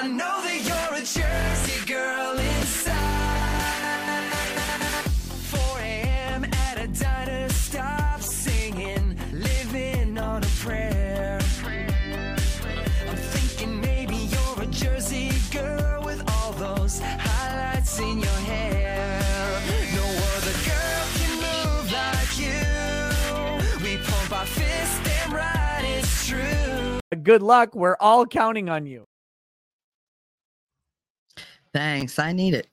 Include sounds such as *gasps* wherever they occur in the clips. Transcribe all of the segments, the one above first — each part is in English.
I know that you're a Jersey girl inside. 4 a.m. at a diner, stop singing, living on a prayer. I'm thinking maybe you're a Jersey girl with all those highlights in your hair. No other girl can move like you. We pump our and right, it's true. Good luck. We're all counting on you. Thanks. I need it.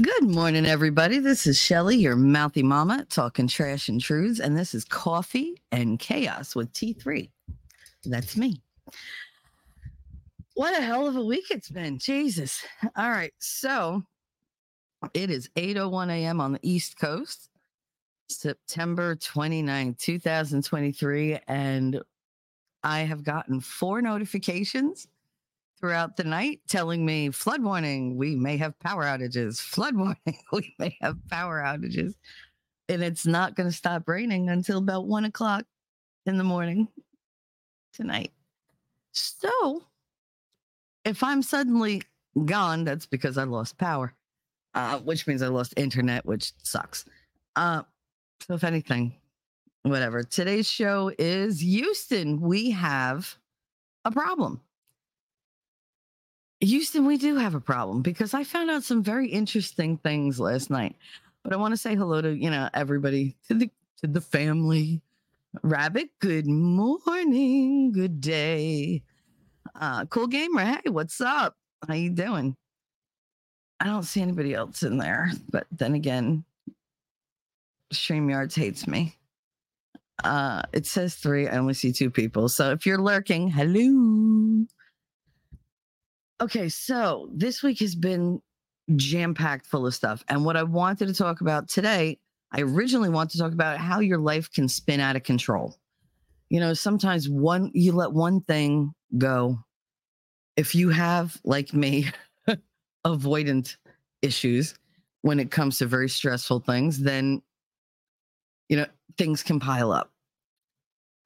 Good morning, everybody. This is Shelly, your mouthy mama, talking trash and truths, and this is Coffee and Chaos with T3. That's me. What a hell of a week it's been. Jesus. All right. So it is 8:01 a.m. on the East Coast, September 29, 2023, and I have gotten four notifications throughout the night telling me flood warning, we may have power outages, flood *laughs* warning, we may have power outages. And it's not going to stop raining until about one o'clock in the morning tonight. So if I'm suddenly gone, that's because I lost power, uh, which means I lost internet, which sucks. Uh, so if anything, whatever. Today's show is Houston. We have a problem. Houston, we do have a problem because I found out some very interesting things last night. But I want to say hello to, you know, everybody, to the to the family. Rabbit, good morning, good day. Uh cool gamer. Hey, what's up? How you doing? I don't see anybody else in there, but then again, StreamYards hates me. Uh it says three. I only see two people. So if you're lurking, hello. Okay, so this week has been jam packed full of stuff. And what I wanted to talk about today, I originally wanted to talk about how your life can spin out of control. You know, sometimes one, you let one thing go. If you have, like me, *laughs* avoidant issues when it comes to very stressful things, then, you know, things can pile up.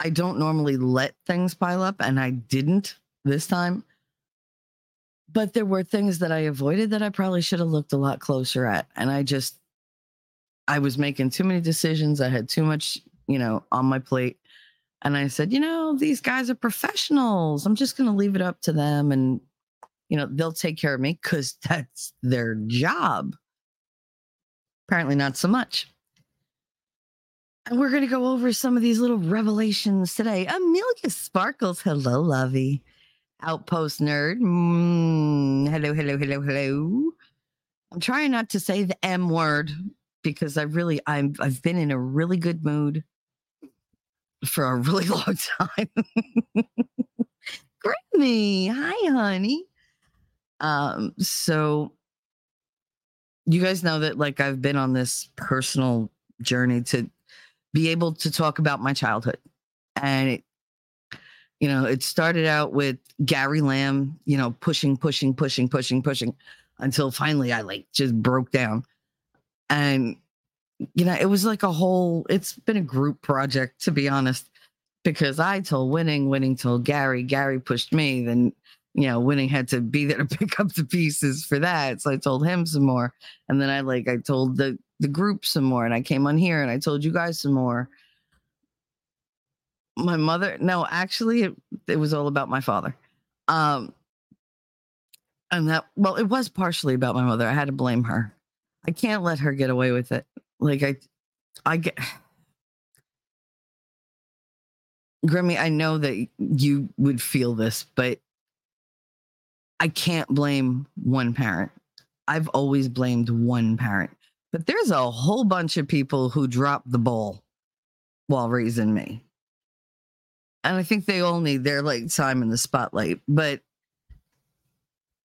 I don't normally let things pile up, and I didn't this time but there were things that I avoided that I probably should have looked a lot closer at. And I just, I was making too many decisions. I had too much, you know, on my plate. And I said, you know, these guys are professionals. I'm just going to leave it up to them and, you know, they'll take care of me because *laughs* that's their job. Apparently, not so much. And we're going to go over some of these little revelations today. Amelia Sparkles. Hello, lovey. Outpost nerd. Mm, hello, hello, hello, hello. I'm trying not to say the M word because I really I'm I've been in a really good mood for a *laughs* really long time. *laughs* Grammy, hi honey. Um so you guys know that like I've been on this personal journey to be able to talk about my childhood. And it you know, it started out with Gary Lamb, you know, pushing, pushing, pushing, pushing, pushing until finally I like just broke down. And, you know, it was like a whole, it's been a group project, to be honest, because I told Winning, Winning told Gary, Gary pushed me, then, you know, Winning had to be there to *laughs* pick up the pieces for that. So I told him some more. And then I like, I told the, the group some more and I came on here and I told you guys some more my mother no actually it, it was all about my father. Um and that well it was partially about my mother. I had to blame her. I can't let her get away with it. Like i i get grimmy i know that you would feel this but i can't blame one parent. I've always blamed one parent. But there's a whole bunch of people who dropped the ball while raising me and I think they all need their like time in the spotlight. But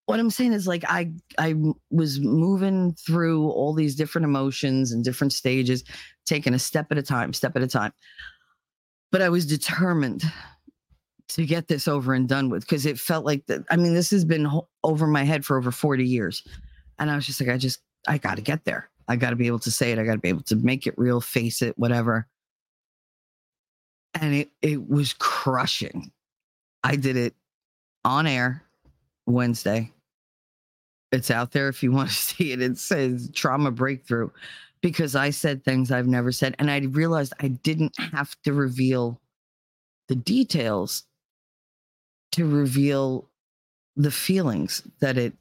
what I'm saying is like I I was moving through all these different emotions and different stages, taking a step at a time, step at a time. But I was determined to get this over and done with because it felt like that. I mean, this has been ho- over my head for over 40 years. And I was just like, I just, I got to get there. I got to be able to say it. I got to be able to make it real, face it, whatever and it it was crushing. I did it on air Wednesday. it's out there if you want to *laughs* see it. It says trauma breakthrough because I said things I've never said. And I realized I didn't have to reveal the details to reveal the feelings that it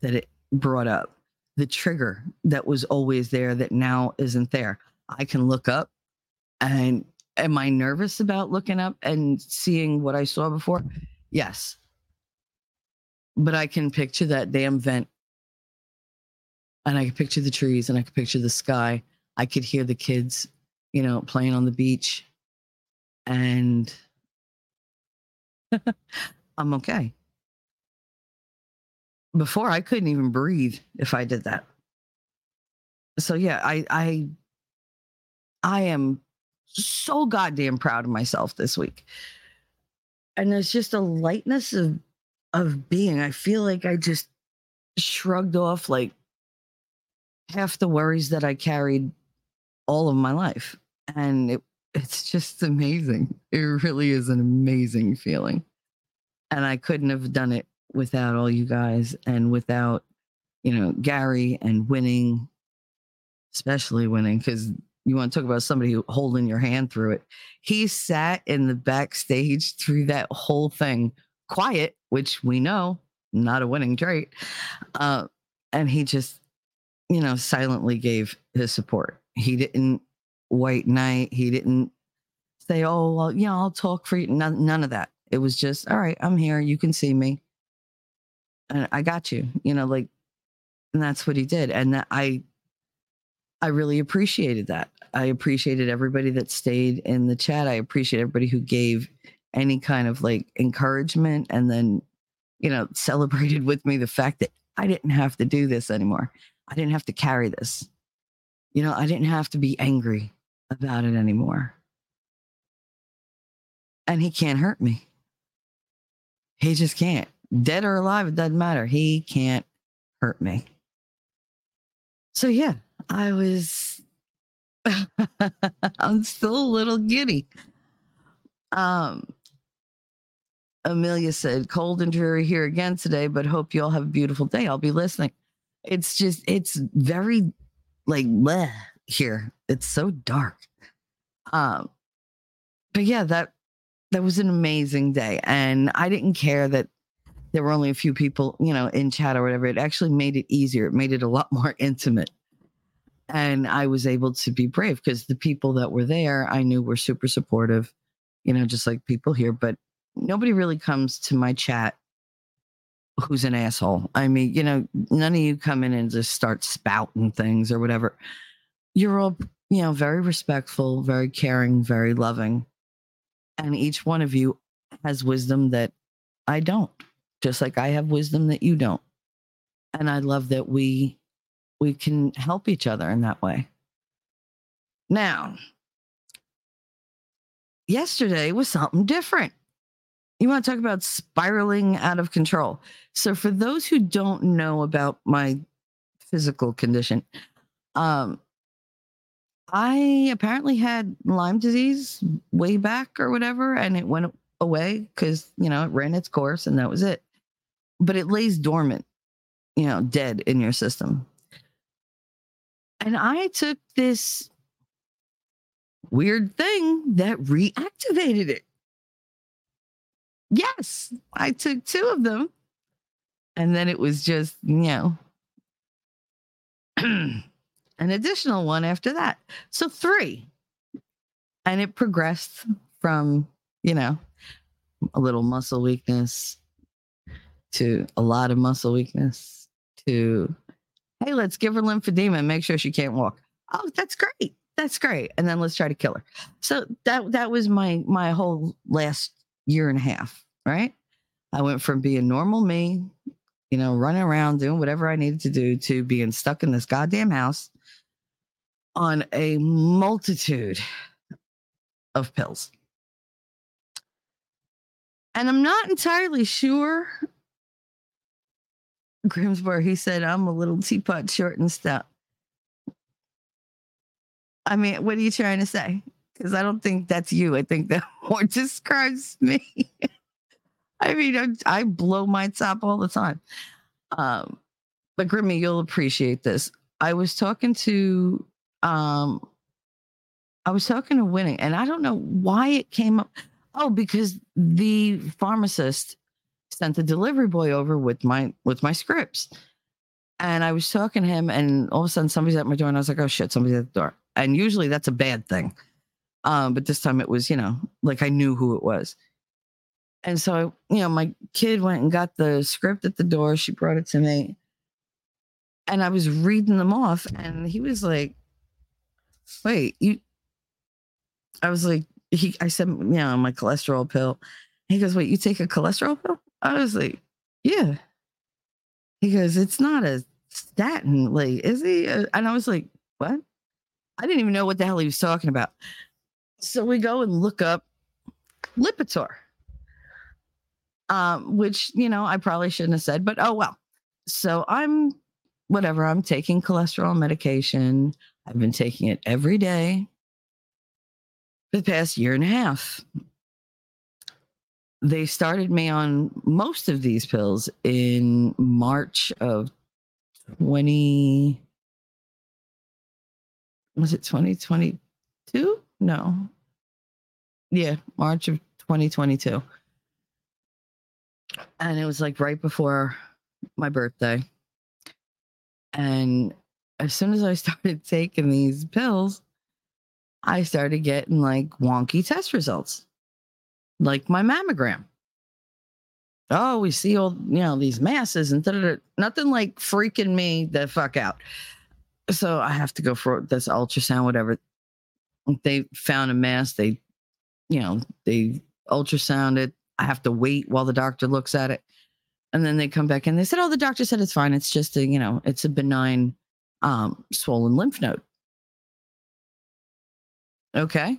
that it brought up the trigger that was always there that now isn't there i can look up and am i nervous about looking up and seeing what i saw before? Yes. But i can picture that damn vent. And i can picture the trees and i can picture the sky. I could hear the kids you know playing on the beach. And *laughs* i'm okay. Before I couldn't even breathe if I did that. So yeah, I I I am so goddamn proud of myself this week. And there's just a lightness of of being. I feel like I just shrugged off like half the worries that I carried all of my life. And it it's just amazing. It really is an amazing feeling. And I couldn't have done it without all you guys and without, you know, Gary and winning, especially winning, because you want to talk about somebody holding your hand through it. He sat in the backstage *laughs* through that whole thing, quiet, which we know not a winning trait. Uh, and he just, you know, silently gave his support. He didn't white knight. He didn't say, "Oh, well, yeah, I'll talk for you." None, none of that. It was just, "All right, I'm here. You can see me and I got you, you know, like, and that's what he did. And that I, I really appreciated that. I appreciated everybody that stayed in the chat. I appreciate everybody who gave any kind of like encouragement and then, you know, *laughs* celebrated with me the fact that I didn't have to do this anymore. I didn't have to carry this. You know, I didn't have to be angry about it anymore. And he can't hurt me. He just can't dead or alive, it doesn't matter. He can't hurt me. So yeah, I was *laughs* I'm still a little giddy. Um Amelia said, cold and dreary here again today, but hope you all have a beautiful day. I'll be listening. It's just, it's very like bleh here. It's so dark. Um, but yeah, that that was an amazing day. And I didn't care that there were only a few people, you know, in chat or whatever, it actually made it easier. It made it a lot *laughs* more intimate. And I was able to be brave because the people that were there I knew were super supportive, you know, just like people here. But nobody really comes to my chat who's an asshole. I mean, you know, none of you come in and just start spouting things or whatever. You're all, you know, very respectful, very caring, very loving. And each one of you has wisdom that I don't just like I have wisdom that you don't. And I love that we we can help each other in that way. Now, yesterday was something different. You want to talk about spiraling out of control. So for those who don't know about my physical condition, um I apparently had Lyme disease way back or whatever, and it went away because, you know, it ran its course and that was it but it lays dormant, you know, dead in your system. And I took this weird thing that reactivated it. Yes, I took two of them. And then it was just, you know, *clears throat* an additional one after that. So three. And it progressed from, you know, a little muscle weakness, to a lot of muscle weakness to hey let's give her lymphedema and make sure she can't walk. Oh that's great. That's great. And then let's try to kill her. So that that was my my whole last year and a half right? I went from being normal me you know running around doing whatever i needed to do to being stuck in this goddamn house on a multitude of pills. And i'm not entirely sure Grimsborough, he said, I'm a little teapot short and stout. I mean, what are you trying to say? Because I don't think that's you. I think that *laughs* more describes me. *laughs* I mean, I, I, blow my top all the time. Um, but Grimmy, you'll appreciate this. I was talking to um I was talking to Winning, and I don't know why it came up. Oh, because the pharmacist sent the delivery boy over with my with my scripts. And I was talking to him, and all of a sudden somebody's at my door, and I was like, oh shit, somebody's at the door. And usually that's a bad thing. Um, but this time it was, you know, like I knew who it was. And so, you know, my kid went and got the script at the door. She brought it to me. And I was reading them off, and he was like, Wait, you I was like, he I said, you know, my cholesterol pill. He goes, Wait, you take a cholesterol pill? I was like, Yeah. He goes, It's not a statin, like, is he? Uh, And I was like, What? I didn't even know what the hell he was talking about. So we go and look up Lipitor, um, which, you know, I probably shouldn't have said, but oh well. So I'm whatever, I'm taking cholesterol medication. I've been taking it every day for the past year and a half. They started me on most of these pills in March of 20 was it 2022? No. Yeah, March of 2022. And it was like right before my birthday. And as soon as I *laughs* started taking these pills, I started getting like wonky test results, like my mammogram. Oh, we see all, you know, these masses and da-da-da. nothing like freaking me the fuck out. So I have to go for this ultrasound, whatever. They found a mass. They, you know, they ultrasound it. I have to wait while the doctor looks at it. And then they come back and they said, Oh, the doctor said it's fine. It's just a, you know, it's a benign um swollen lymph node. Okay.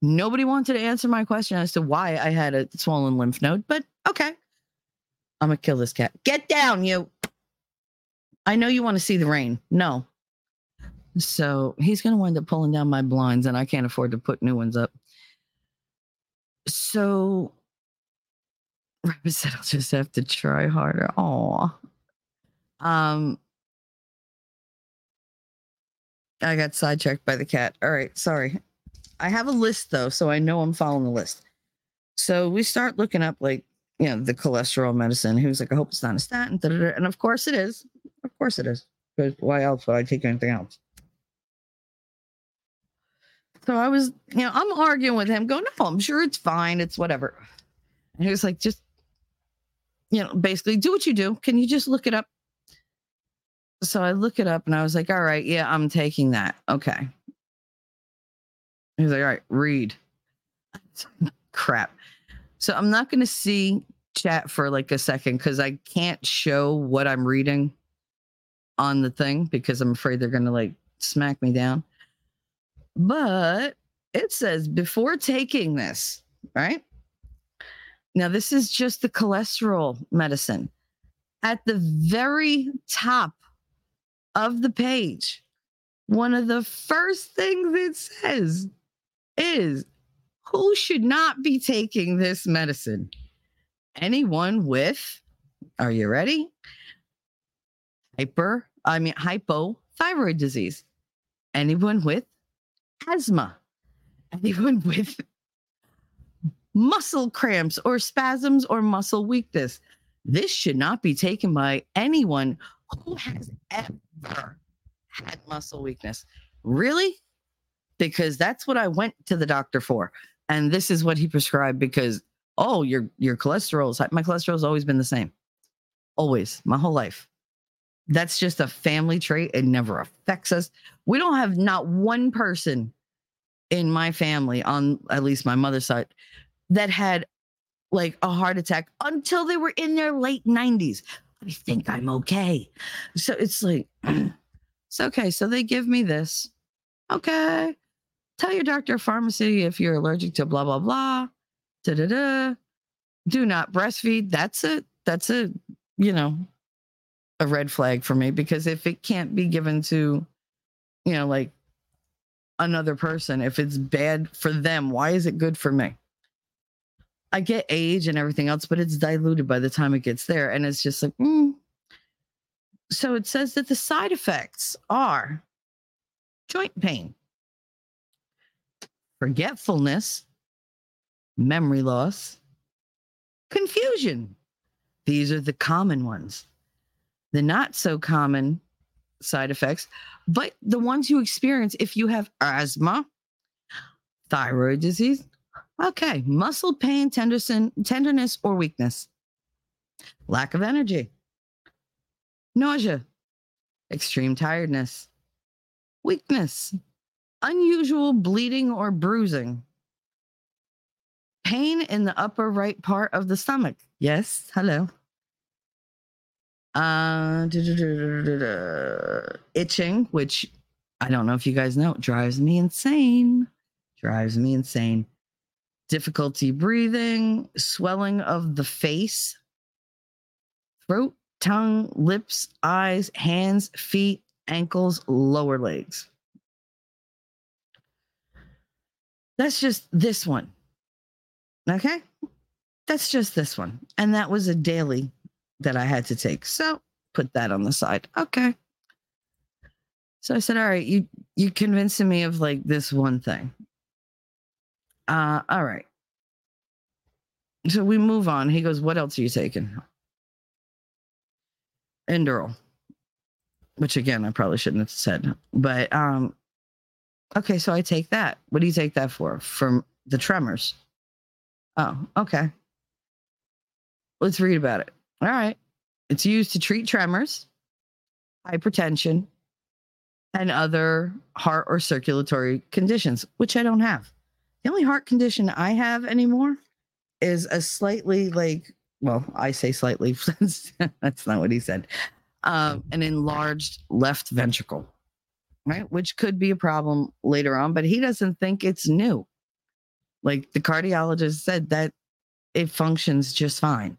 Nobody wanted to answer my question as to why I had a swollen lymph node, but okay. I'm gonna kill this cat. Get down, you. I know you want to see the rain. No. So he's gonna wind up pulling down my blinds, and I can't afford to put new ones up. So Rabbit said I'll just have to try harder. Aw. Um I got sidetracked by the cat. All right, sorry. I have a list though, so I know I'm following the list. So we start looking up like, you know, the cholesterol medicine. He was like, I hope it's not a statin. da-da-da. And of course it is. Of course it is. Because why else would I take anything else? So I was, you know, I'm arguing with him, going, no, I'm sure it's fine. It's whatever. And he was like, just, you know, basically do what you do. Can you just look it up? So I look it up and I was like, all right, yeah, I'm taking that. Okay. He's like, all right, read. *laughs* Crap. So I'm not going to see chat for like a second because I can't show what I'm reading on the thing because I'm afraid they're going to like smack me down. But it says before taking this, right? Now, this is just the cholesterol medicine. At the very top of the page, one of the first things it says is who should not be taking this medicine? Anyone with, are you ready? Hyper, I mean, hypothyroid disease. Anyone with asthma. Anyone *laughs* with muscle cramps or spasms or muscle weakness. This should not be taken by anyone who has ever had muscle weakness. Really? Because that's what I went to the doctor for. And this is what he prescribed because oh, your your cholesterol is high. My cholesterol's always been the same. Always, my whole life. That's just a family trait. It never affects us. We don't have not one person in my family, on at least my mother's side, that had like a heart attack until they were in their late 90s. I think I'm okay. So it's like, *clears throat* it's okay. So they give me this. Okay. Tell your doctor or pharmacy if you're allergic to blah, blah, blah. Da da da. Do not breastfeed. That's it. That's a, you know, a red flag for me because if it can't be given to, you know, like another person, if it's bad for them, why is it good for me? I get age and everything else, but it's diluted by the time it gets there. And it's just like, mm. so it says that the side effects are joint pain, forgetfulness, memory loss, confusion. These are the common ones. The not so common side effects, but the ones you experience if you have asthma, thyroid disease, okay, muscle pain, tenderness, or weakness, lack of energy, nausea, extreme tiredness, weakness, unusual bleeding or bruising, pain in the upper right part of the stomach. Yes, hello. Uh, itching, which I don't know if you guys know, drives me insane. Drives me insane. Difficulty breathing, swelling of the face, throat, tongue, lips, eyes, hands, feet, ankles, lower legs. That's just this one. Okay. That's just this one. And that was a daily that I had to take. So put that on the side. Okay. So I said, all right, you you convincing me of like this one thing. Uh all right. So we move on. He goes, What else are you taking? Inderal. Which again, I probably shouldn't have said. But um okay, so I take that. What do you take that for? From the tremors. Oh, okay. Let's read about it. All right. It's used to treat tremors, hypertension, and other heart or circulatory conditions, which I don't have. The only heart condition I have anymore is a slightly like, well, I say slightly, *laughs* that's not what he said. Um, an enlarged left ventricle, right? Which could be a problem later on, but he doesn't think it's new. Like the cardiologist said that it functions just fine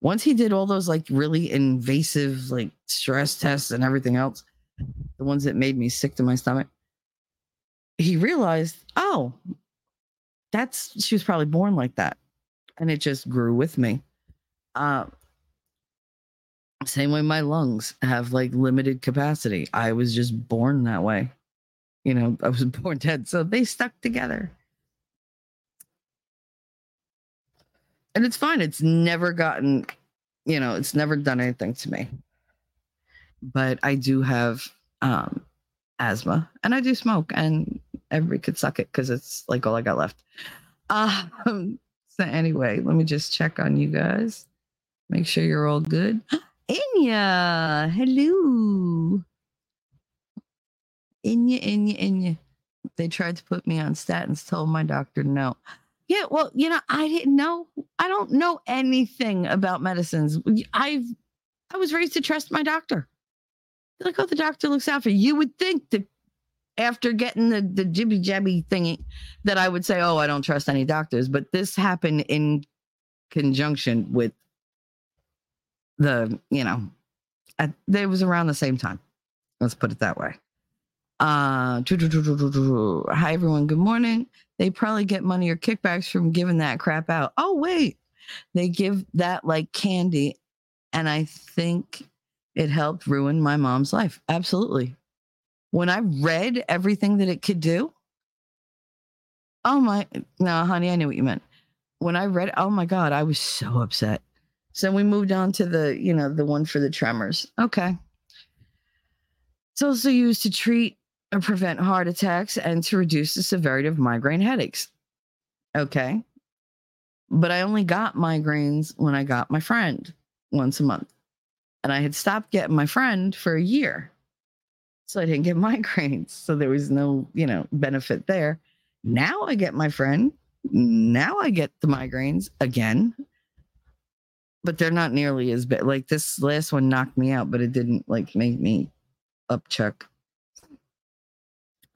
once he did all those like really invasive like stress tests and everything else, the ones that made me sick to my stomach, he realized, oh, that's she was probably born like that. And it just grew with me. Uh, same way my lungs have like limited capacity. I was just born that way. You know, I was *laughs* born dead. So they stuck together. and it's fine. It's never gotten, you know, it's never done anything to me. But I do have um asthma and I do smoke and everybody could suck it because it's like all I got left. *laughs* Um so anyway, let me just check on you guys. Make sure you're all good. Inya, hello. Inya, Inya, Inya. They tried to put me on statins, told my doctor no. Yeah, well, you know, I didn't know. I don't know anything about medicines. I've I was raised to trust my doctor. Like, oh, the doctor looks out for you. You would think that after getting the the jibby jabby thingy that I would say, oh, I don't trust any doctors. But this happened in conjunction with the, you know, at, it was around the same time. Let's put it that way. Uh, hi everyone. Good morning. They probably get money or kickbacks from giving that crap out. Oh wait, they give that like candy, and I think it helped ruin my mom's life. Absolutely. When I read everything that it could do, oh my, no, honey, I knew what you meant. When I read, oh my god, I was so upset. So we moved on to the, you know, the one for the tremors. Okay. It's also used to treat or prevent heart attacks and to reduce the severity of migraine headaches. Okay. But I only got migraines when I got my friend once a month. And I had stopped getting my friend for a year. So I didn't get *laughs* migraines. So there was no, you know, benefit there. Now I get my friend. Now I get the migraines again. But they're not nearly as bad. Like this last one knocked me out, but it didn't like make me upchuck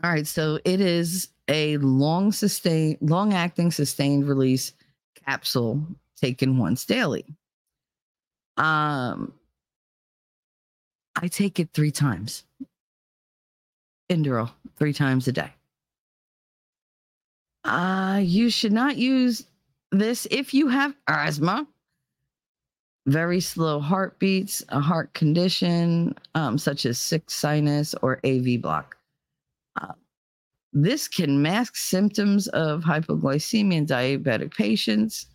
all right, so it is a long sustained, long acting sustained release capsule taken once daily. Um, I take it three times. Inderal, three times a day. Uh, you should not use this if you have asthma, very slow heartbeats, a heart condition um, such as sick sinus or AV block. Uh, this can mask symptoms of hypoglycemia in diabetic patients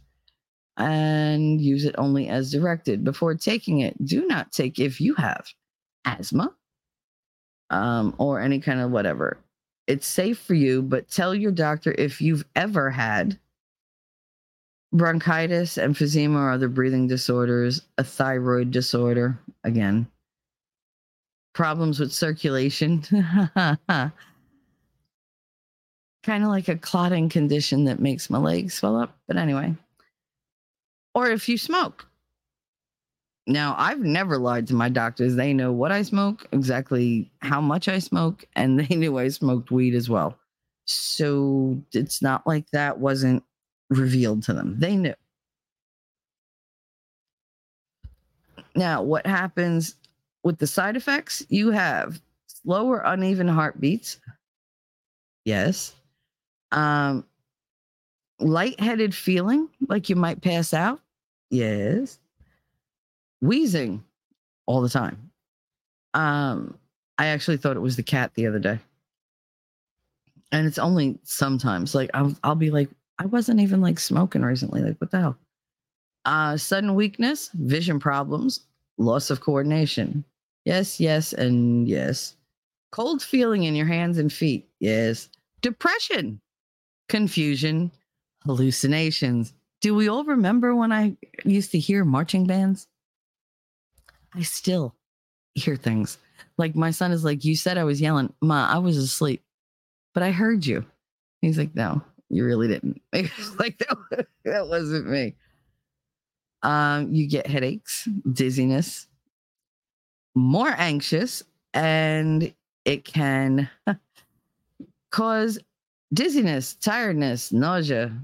and use it only as directed. Before taking it, do not take if you have asthma um, or any kind of whatever. It's safe for you, but tell your doctor if you've ever had bronchitis, emphysema, or other breathing disorders, a thyroid disorder, again, problems with circulation, *laughs* kind of like a clotting condition that makes my legs swell up. But anyway, or if you smoke. Now, I've never lied to my doctors. They know what I smoke, exactly how much I smoke, and *laughs* they knew I smoked weed as well. So it's not like that wasn't revealed to them. They knew. Now, what happens with the side effects? You have slower, uneven heartbeats. Yes. Um, lightheaded feeling like you might pass out. Yes. Wheezing all the time. Um, I actually thought it was the cat the other day. And it's only sometimes like I'll, I'll be like, I wasn't even like smoking recently. Like, what the hell? Uh, sudden weakness, vision problems, loss of coordination. Yes, yes, and yes. Cold feeling in your hands and feet. Yes. Depression, confusion, hallucinations. Do we all remember when I used to hear marching bands? I still hear things. Like my son is like, You said I was yelling. Ma, I was asleep, but I heard you. He's like, No, you really didn't. *laughs* *laughs* like that, that wasn't me. Um, you get headaches, dizziness, more anxious, and it can *laughs* cause dizziness, tiredness, nausea,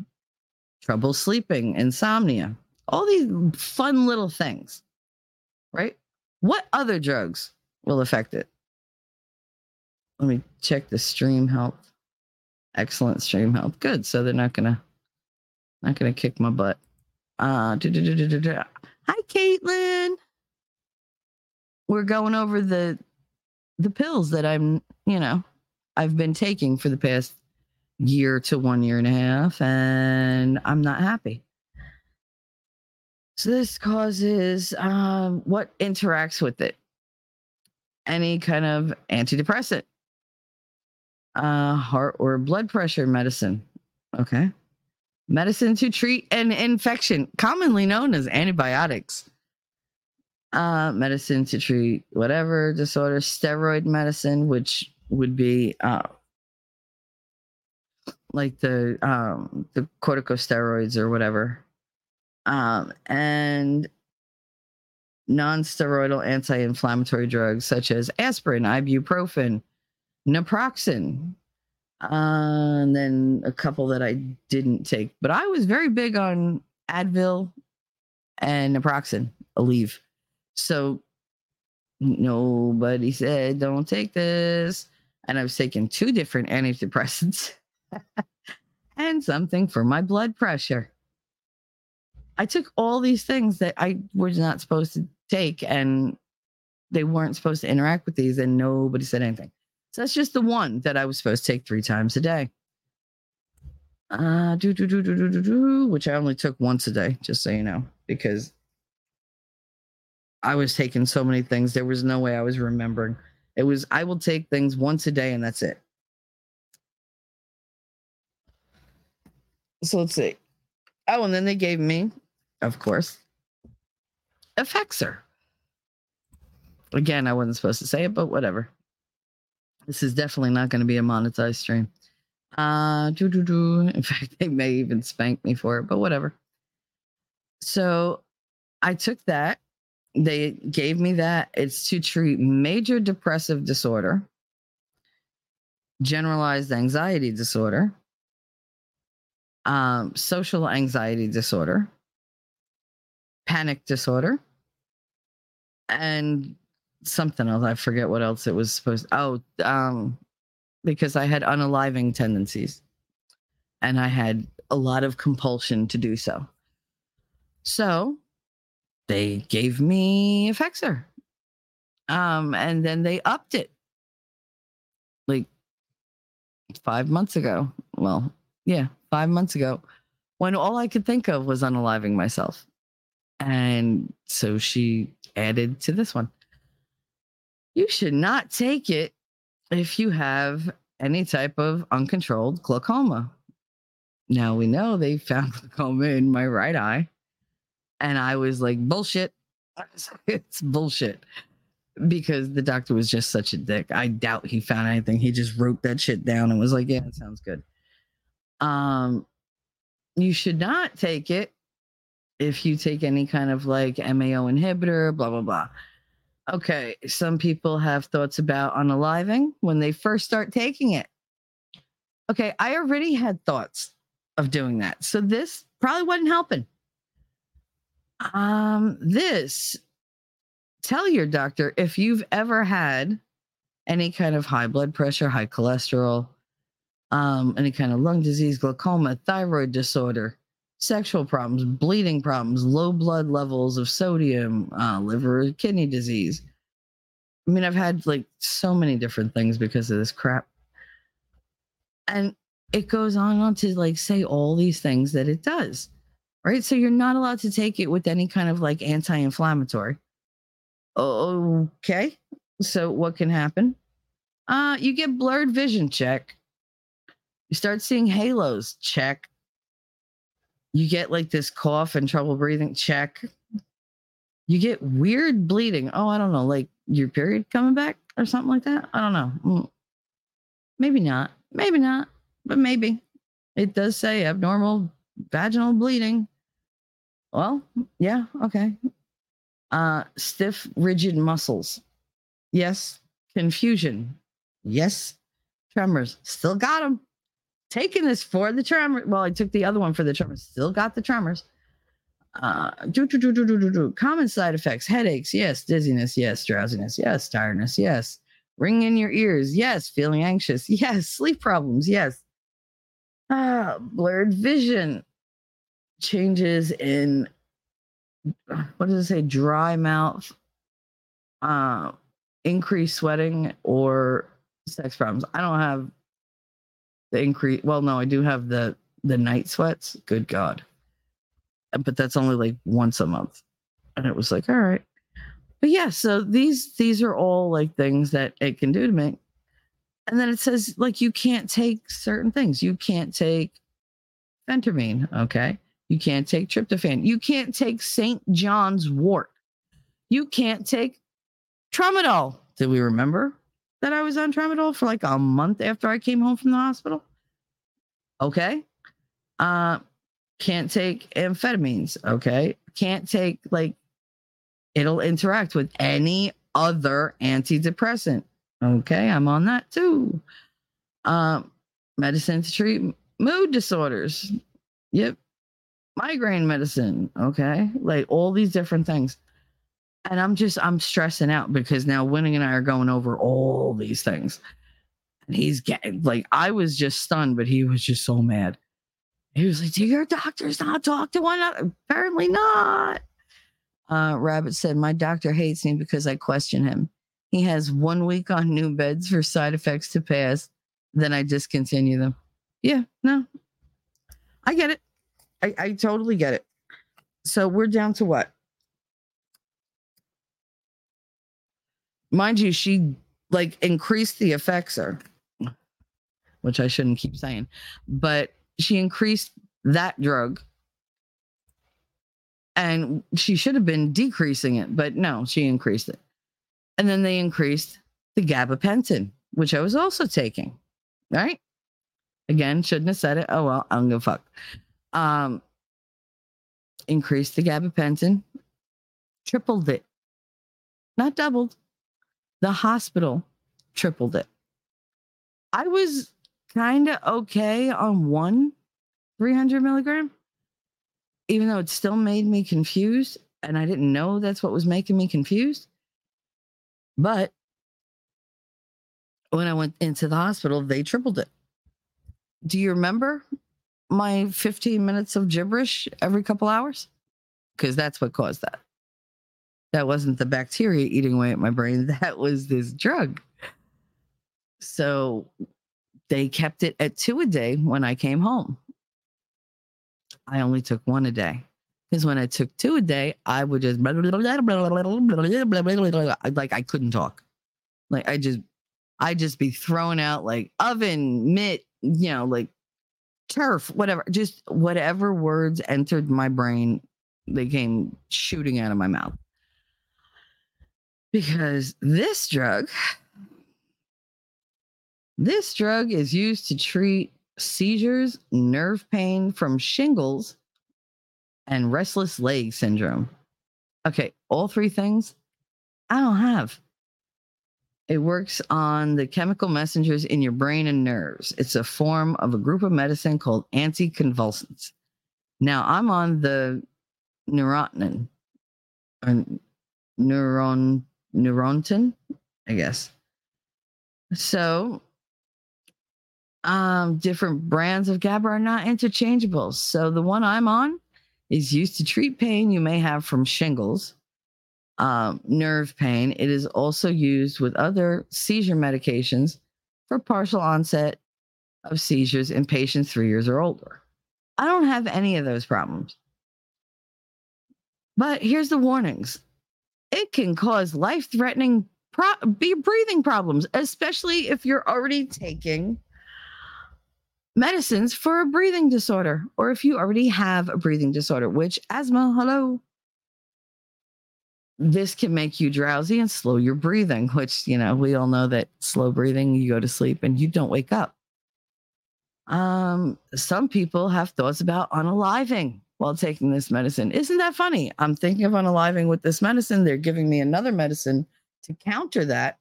trouble sleeping, insomnia, all these fun little things, right? What other drugs will affect it? Let me check the stream health. Excellent stream health. Good. So they're not gonna not gonna kick my butt. Uh du-du-du-du-du-du. hi Caitlin. We're going over the the pills that I'm, you know, I've been taking for the past year to one year and a half, and I'm not happy. So this causes um, what interacts with it? Any kind of antidepressant, uh, heart or blood pressure medicine. Okay. Medicine to treat an infection, commonly known as antibiotics. Uh, medicine to treat whatever disorder, steroid medicine, which would be uh, like the um the corticosteroids or whatever um and non-steroidal anti-inflammatory drugs such as aspirin ibuprofen naproxen uh, and then a couple that i didn't take but i was very big on advil and naproxen aleve so nobody said don't take this and i was taking two different antidepressants *laughs* and something for my blood pressure. I took all these things that I was not supposed to take, and they weren't supposed to interact with these, and nobody said anything. So that's just the one that I was supposed to take three times a day. Uh, do, do, do, do, do, do, do, which I only took once a day, just so you know, because I was taking so many things. There was no way I was remembering. It was, I will take things once a day and that's it. So let's see. Oh, and then they gave me, of course, Effexor. Again, I wasn't supposed to say it, but whatever. This is definitely not going to be a monetized stream. Uh, doo doo doo. In *laughs* fact, they may even spank me for it, but whatever. So I took that. They gave me that. It's to treat major depressive disorder, generalized anxiety disorder, um, social anxiety disorder, panic disorder, and something else. I forget what else it was supposed. To, Oh, um, because I had unaliving tendencies, and I had a lot of compulsion to do so. So they gave me Effexor. Um, and then they upped it like five months ago. Well, yeah, five months ago, when all I could think of was unaliving myself. And so she added to this one. You should not take it if you have any type of uncontrolled glaucoma. Now we know they found *laughs* glaucoma in my right eye. And I was like, bullshit. *laughs* It's bullshit. Because the doctor was just such a dick. I doubt he found anything. He just wrote that shit down and was like, yeah, it sounds good. Um, you should not take it if you take any kind of like MAO inhibitor, blah, blah, blah. Okay, some people have thoughts about unaliving when they first start taking it. Okay, I already had thoughts of doing that. So this probably wasn't helping. Um, this tell your doctor if you've ever had any kind of high blood pressure, high cholesterol, um, any kind of lung disease, glaucoma, thyroid disorder, sexual problems, bleeding problems, low blood levels of sodium, uh, liver, kidney disease. I mean, I've had like so many different things because of this crap. And it goes on, on to like say all these things that it does, right? So you're not allowed to take it with any kind of like anti inflammatory. Okay. So what can happen? Uh, you get blurred vision, check. You start seeing halos, check. You get like this cough and trouble breathing, check. You get weird bleeding. Oh, I don't know, like your period coming back or something like that. I don't know. Mm. Maybe not. Maybe not, but maybe. It does say abnormal vaginal bleeding. Well, yeah, okay. Uh, stiff, rigid muscles. Yes. Confusion. Yes. Tremors. Still got them. Taking this for the tremor. Well, I took the other one for the tremors. Still got the tremors. Uh, do, do, do, do, do, do, do. Common side effects: headaches, yes. Dizziness, yes. Drowsiness, yes. Tiredness, yes. Ringing in your ears, yes. Feeling anxious, yes. Sleep problems, yes. Ah, blurred vision, changes in what does it say? Dry mouth, uh, increased sweating, or sex problems. I don't have the increase. Well, no, I do have the the night sweats. Good God, but that's only like once a month, and it was like, all right. But yeah, so these these are all like things that it can do to me. And then it says like you can't take certain things. You can't take phentermine, okay? You can't take tryptophan. You can't take St. John's wort. You can't take tramadol. Did we remember that I was on tramadol for like a month after I came home from the hospital? Okay. Uh can't take amphetamines, okay? Can't take like it'll interact with any other antidepressant. Okay, I'm on that too. Um medicine to treat mood disorders. Yep. Migraine medicine. Okay. Like all these different things. And I'm just, I'm stressing out because now Winning and I are going over all these things. And he's getting like, I was just stunned, but he was just so mad. He was like, Do your doctors not talk to one another? Apparently not. Uh, Rabbit said, My doctor hates me because I question him. He has one week on new beds for side effects to pass. Then I discontinue them. Yeah, no, I get it. I, I totally get it. So we're down to what? Mind you, she like increased the Effexor, which I shouldn't keep saying, but she increased that drug. And she should have been decreasing it, but no, she increased it. And then they increased the gabapentin, which I was also taking. Right? Again, shouldn't have said it. Oh well, I don't give a fuck um, increased the gabapentin, tripled it, not doubled. The hospital tripled it. I was kind of okay on one 300 milligram, even though it still made me confused. And I didn't know that's what was making me confused. But when I went into the hospital, they tripled it. Do you remember my 15 minutes of gibberish every couple hours because that's what caused that. That wasn't the bacteria eating away at my brain. *laughs* That was this drug. So they kept it at two a day when I came home. I only took one a day. Because when I took two a day, I would just *laughs* like I couldn't talk. Like I just I just be throwing out like oven, mitt, you know, like turf, whatever. Just whatever words entered my brain, they came shooting out of my mouth. Because this drug, this drug is used to treat seizures, nerve pain from shingles, and restless leg syndrome. Okay, all three things I don't have. It works on the chemical messengers in your brain and nerves. It's a form of a group of medicine called anticonvulsants. Now, I'm on the neurontin, or neuron, neurontin, I guess. So, um, different brands of GABA are not interchangeable. So, the one I'm on is used to treat pain you may have from shingles um, nerve pain. It is also used with other seizure medications for partial onset of seizures in patients three years or older. I don't have any of those problems. But here's the warnings it can cause life threatening pro- be breathing problems, especially if you're already taking medicines for a breathing disorder or if you already have a breathing disorder, which asthma, hello, this can make you drowsy and slow your breathing, which, you know, we all know that slow breathing, you go to sleep and you don't wake up. Um, some people have thoughts about unaliving while taking this medicine. Isn't that funny? I'm thinking of unaliving with this medicine. They're giving me another medicine to counter that.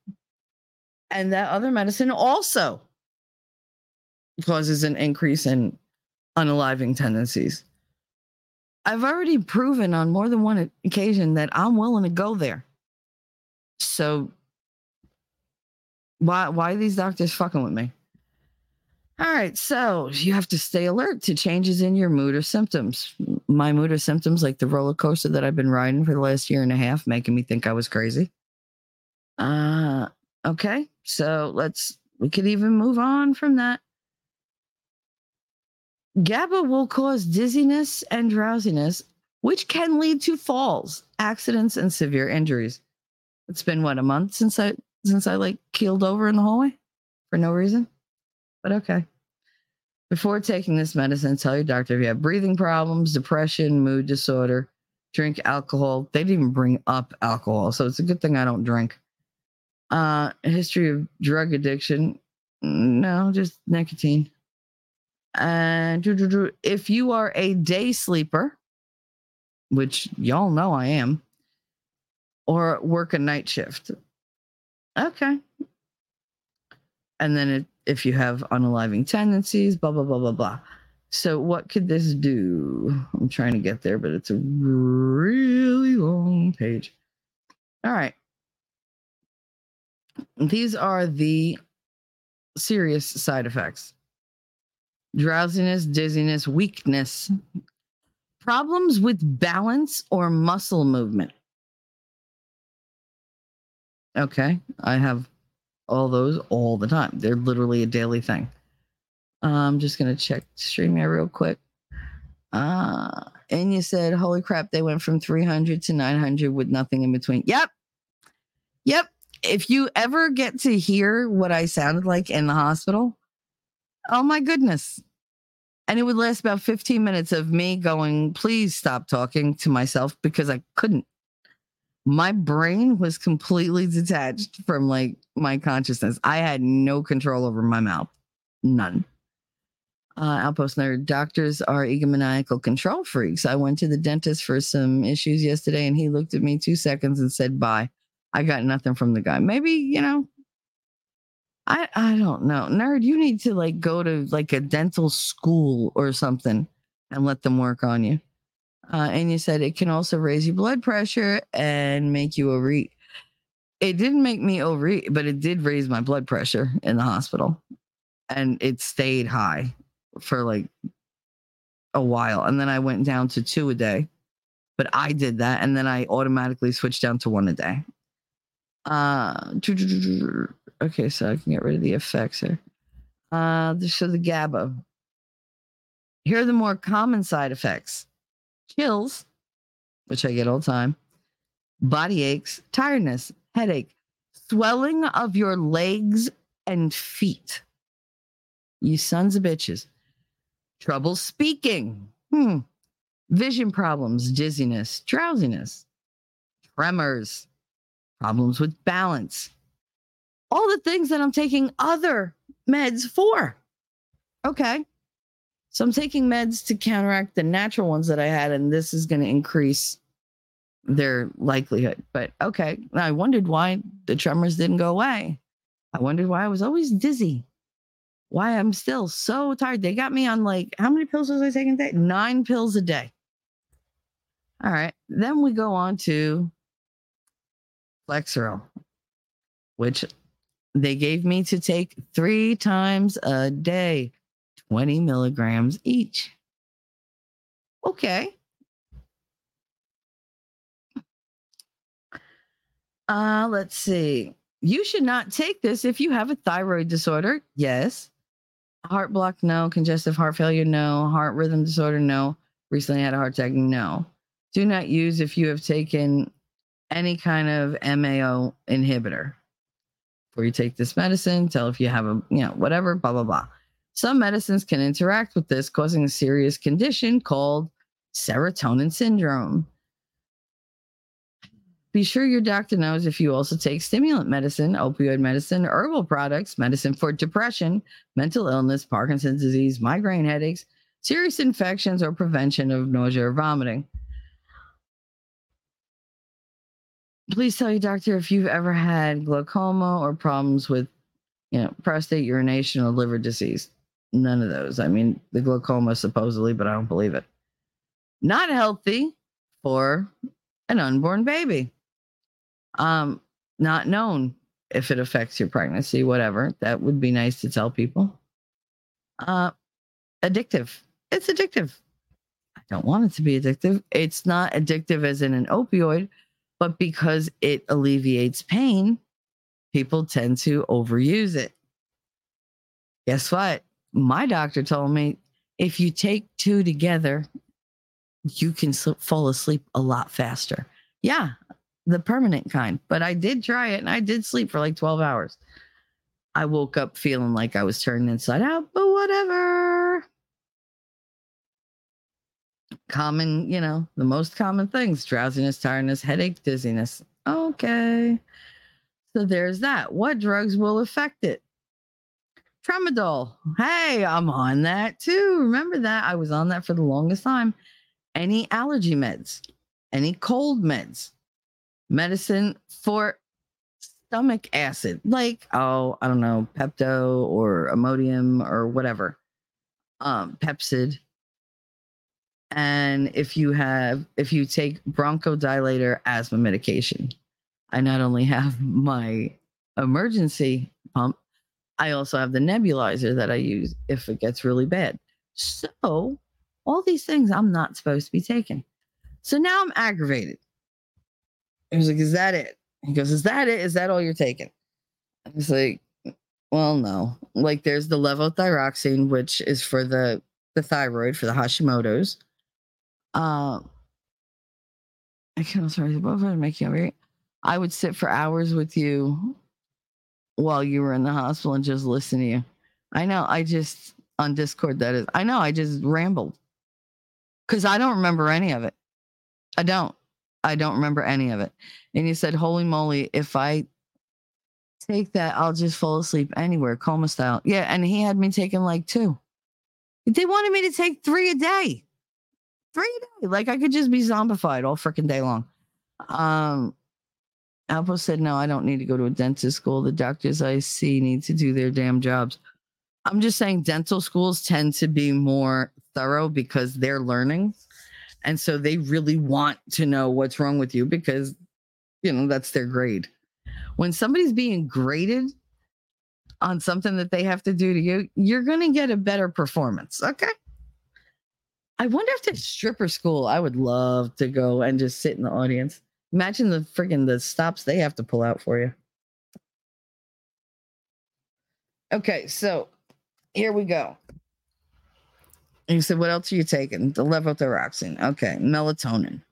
And that other medicine also causes an increase in unaliving tendencies. I've already proven on more than one occasion that I'm willing to go there. So why why are these doctors fucking with me? All right, so you have to stay alert to changes in your mood or symptoms. My mood or symptoms, like the roller coaster that I've been riding for the last year and a half, making me think I was crazy. Uh okay, so let's we could even move on from that. GABA will cause dizziness and drowsiness, which can lead to falls, accidents, and severe injuries. It's been what a month since I since I like keeled over in the hallway for no reason. But okay. Before taking this medicine, tell your doctor if you have breathing problems, depression, mood disorder, drink alcohol. They didn't even bring up alcohol, so it's a good thing I don't drink. Uh, history of drug addiction. No, just nicotine. And if you are a day sleeper, which y'all know I am, or work a night shift. Okay. And then it, if you have unaliving tendencies, blah, blah, blah, blah, blah. So, what could this do? I'm trying to get there, but it's a really long page. All right. These are the serious side effects drowsiness, dizziness, weakness, problems with balance or muscle movement. Okay, I have all those all the time. They're literally a daily thing. I'm just gonna check StreamYard real quick. Uh, and you said, "Holy crap!" They went from 300 to 900 with nothing in between. Yep, yep. If you ever get to hear what I sounded like in the hospital, Oh my goodness. And it would last about 15 minutes of me going, please stop talking to myself because I couldn't. My brain was completely detached from like my consciousness. I had no control over my mouth. None. Uh, Outpost nerd doctors are egomaniacal control freaks. I went to the dentist for some issues yesterday and he looked at me two seconds and said, bye. I got nothing from the guy. Maybe, you know, I I don't know. Nerd, you need to like go to like a dental school or something and let them work on you. Uh, and you said it can also raise your blood pressure and make you overeat. It didn't make me overeat, but it did raise my blood pressure in the hospital. And it stayed high for like a while. And then I went down to two a day. but I did that and then I automatically switched down to one a day. Uh, okay, so I can get rid of the effects here. Uh, so the GABA. Here are the more common side effects chills, which I get all the time, body aches, tiredness, headache, swelling of your legs and feet. You sons of bitches. Trouble speaking. Hmm. Vision problems, dizziness, drowsiness, tremors, problems with balance. All the things that I'm taking other meds for. Okay. So I'm taking meds to counteract the natural ones that I had, and this is going to increase their likelihood. But okay. I wondered why the tremors didn't go away. I wondered why I was always dizzy. Why I'm still so tired. They got me on like how many pills was I taking a day? Nine pills a day. All right. Then we go on to Flexeril, which they gave me to take three times a day, 20 milligrams each. Okay. Uh, let's see. You should not take this if you have a thyroid disorder. Yes. Heart block, no. Congestive heart failure, no. Heart rhythm disorder, no. Recently had a heart attack, no. Do not use if you have taken any kind of MAO inhibitor. Before you take this medicine, tell if you have a, you know, whatever, blah, blah, blah. Some medicines can interact with this, causing a serious condition called serotonin syndrome. Be sure your doctor knows if you also take stimulant medicine, opioid medicine, herbal products, medicine for depression, mental illness, Parkinson's disease, migraine headaches, serious infections, or prevention of nausea or vomiting. Please tell your doctor if you've ever had glaucoma or problems with, you know, prostate urination or liver disease. None of those. I mean, the glaucoma supposedly, but I don't believe it. Not healthy for an unborn baby. Um not known if it affects your pregnancy whatever. That would be nice to tell people. Uh addictive. It's addictive. I don't want it to be addictive. It's not addictive as in an opioid but because it alleviates pain people tend to overuse it. Guess what my doctor told me if you take two together you can fall asleep a lot faster yeah the permanent kind, but I did try it and I did sleep for like 12 hours. I woke up feeling like I was turned inside out, but whatever. Common, you know, the most common things drowsiness, tiredness, headache, dizziness. Okay. So there's that. What drugs will affect it? Tramadol. Hey, I'm on that too. Remember that? I was on that for the longest time. Any allergy meds, any cold meds, medicine for stomach acid, like, oh, I don't know, Pepto or Imodium or whatever, um, Pepcid. And if you have, if you take bronchodilator asthma medication, I not only have my emergency pump, I also have the nebulizer that I use if it gets really bad. So, all these things I'm not supposed to be taking. So now I'm aggravated. He was like, Is that it? He goes, Is that it? Is that all you're taking? I was like, Well, no. Like there's the levothyroxine, which is for the the thyroid for the Hashimoto's. Um I can't sorry, what was I making over here? I would sit for hours with you while you were in the hospital and just listen to you. I know I just on Discord that is I know I just rambled. Cause I don't remember any of it. I don't. I don't remember any of it. And you said, Holy moly, if I take that, I'll just fall asleep anywhere, coma style. Yeah. And he had me taking like two. They wanted me to take three a day. Three a day. Like I could just be zombified all freaking day long. Um, Alpo said, No, I don't need to go to a dentist school. The doctors I see need to do their damn jobs. I'm just saying dental schools tend to be more thorough because they're learning. And so they really want to know what's wrong with you because, you know, that's their grade. When somebody's being graded on something that they have to do to you, you're going to get a better performance. Okay. I wonder if there's stripper school. I would love to go and just sit in the audience. Imagine the friggin' the stops they have to pull out for you. Okay, so here we go. You said, what else are you taking? The levothyroxine. Okay, melatonin.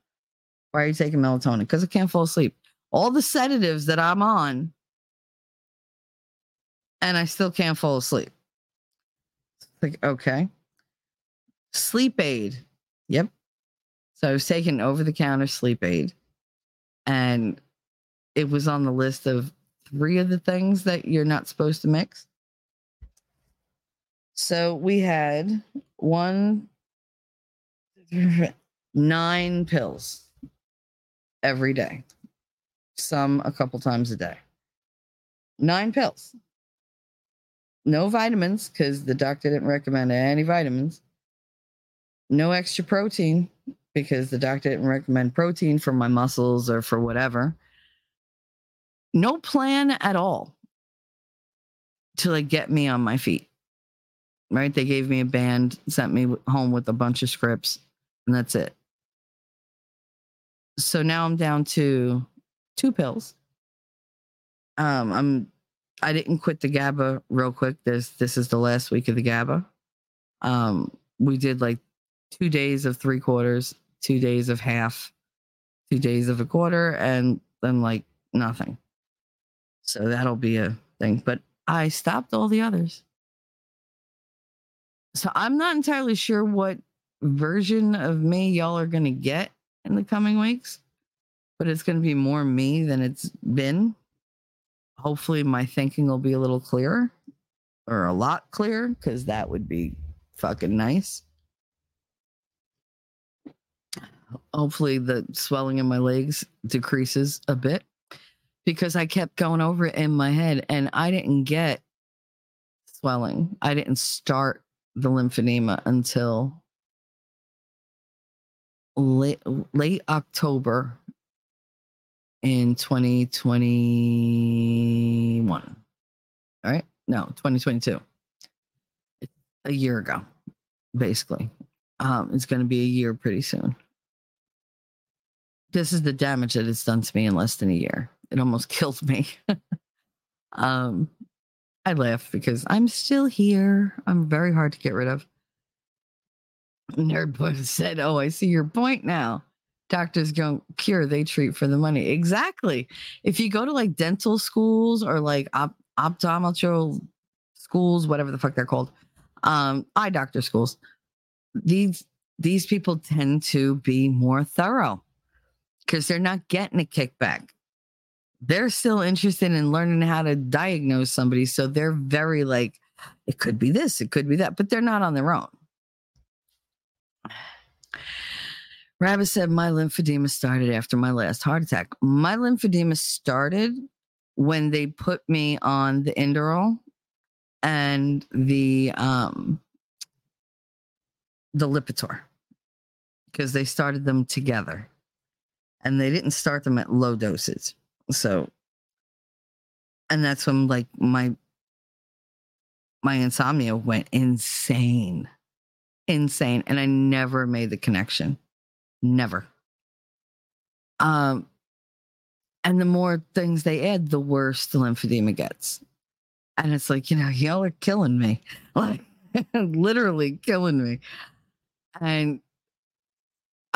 Why are you taking melatonin? Because I can't fall asleep. All the sedatives that I'm on, and I still can't fall asleep. Like, okay. Sleep aid. Yep. So I was taking over the counter sleep aid. And it was on the list of three of the things that you're not supposed to mix. So we had one, nine pills every day, some a couple times a day. Nine pills. No vitamins because the doctor didn't recommend any vitamins. No extra protein because the doctor didn't recommend protein for my muscles or for whatever. No plan at all to like get me on my feet right? They gave me a band, sent me home with a bunch of scripts, and that's it. So now I'm down to two pills. Um, I'm I didn't quit the GABA real quick. This this is the last week of the GABA. Um, we did like two days of three quarters, two days of half, two days of a quarter, and then like nothing. So that'll be a thing. But I stopped all the others. So I'm not entirely sure what version of me y'all are going to get in the coming weeks, but it's going to be more me than it's been. Hopefully, my thinking will be a little clearer or a lot clearer because that would be fucking nice. Hopefully, the swelling in my legs decreases a bit because I kept going over it in my head and I didn't get swelling. I didn't start the lymphedema until late late October in 2021. All right? No, 2022. A year ago, basically. Um, it's going to be a year pretty soon. This is the damage that it's done to me in less than a year. It almost *laughs* killed me. um, I laugh because I'm still here. I'm very hard to get rid of. Nerd Boy *laughs* said, Oh, I see your point now. Doctors don't cure, they treat for the money. Exactly. If you go to like dental schools or like op- optometrical schools, whatever the fuck they're called, um, eye doctor schools, these these people tend to be more thorough because they're not getting a kickback they're still interested in learning how to diagnose somebody. So they're very like, it could be this, it could be that, but they're not on their own. Rabbit said, My lymphedema started after my last heart attack. My lymphedema started when they put me on the Inderal and the um the Lipitor because they started them together and they didn't start them at low doses. So, and that's when like my my insomnia went insane, insane, and I never made the connection, never. Um, and the more things they add, the worse the lymphedema gets, and it's like you know y'all are killing me, *laughs* like *laughs* literally killing me, and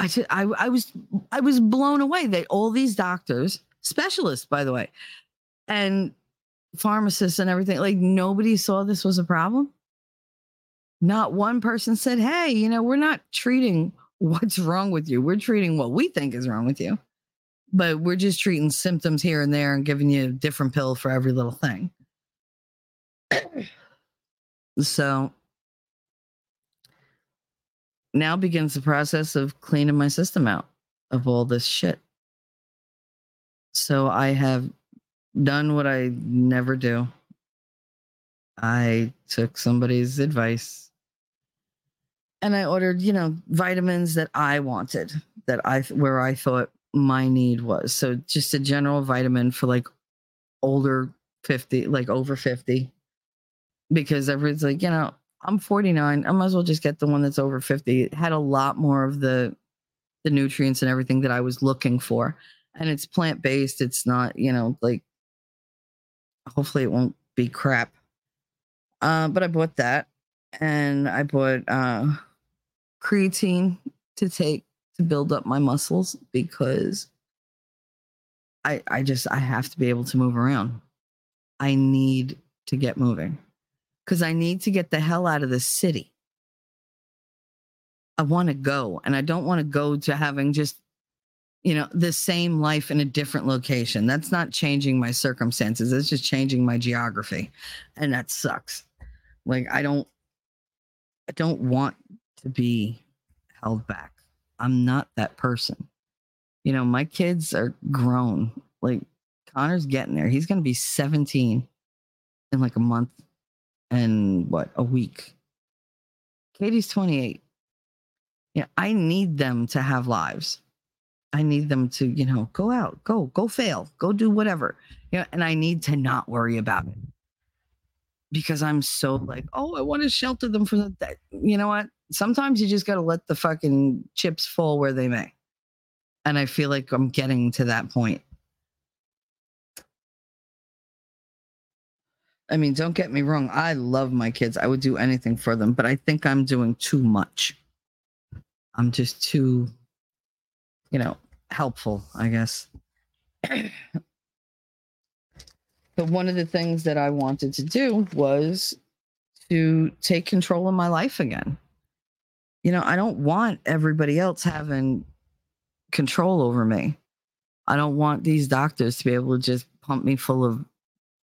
I I I was I was blown away that all these doctors specialists, by the way, and pharmacists and everything. Like nobody saw this was a problem. Not one person said, Hey, you know, we're not treating what's wrong with you. We're treating what we think is wrong with you. But we're just treating symptoms here and there and giving you a different pill for every little thing. so now begins the process of cleaning my system out of all this shit. So I have done what I never do. I took somebody's advice and I ordered, you know, vitamins that I wanted, that I where I thought my need was. So just a general vitamin for like older 50, like over 50. Because everyone's like, you know, I'm 49. I might as well just get the one that's over 50. It had a lot more of the the nutrients and everything that I was looking for. And it's plant based. It's not, you know, like hopefully it won't be crap. Uh, but I bought that and I bought uh creatine to take to build up my muscles because I I just I have to be able to move around. I need to get moving because I need to get the hell out of the city. I want to go and I don't want to go to having just you know the same life in a different location. That's not changing my circumstances. It's just changing my geography. And that sucks. Like I don't I don't want to be held back. I'm not that person. You know, my kids are grown. Like Connor's getting there. He's going to be 17 in like a month and what, a week. Katie's 28. Yeah, I need them to have lives. I need them to, you know, go out, go, go fail, go do whatever. You know, and I need to not worry about it because I'm so like, oh, I want to shelter them from that. You know what? Sometimes you just got to let the fucking chips fall where they may. And I feel like I'm getting to that point. I mean, don't get me wrong. I love my kids. I would do anything for them, but I think I'm doing too much. I'm just too, you know, helpful, I guess. *clears throat* but one of the things that I wanted to do was to take control of my life again. You know, I don't want everybody else having control over me. I don't want these doctors to be able to just pump me full of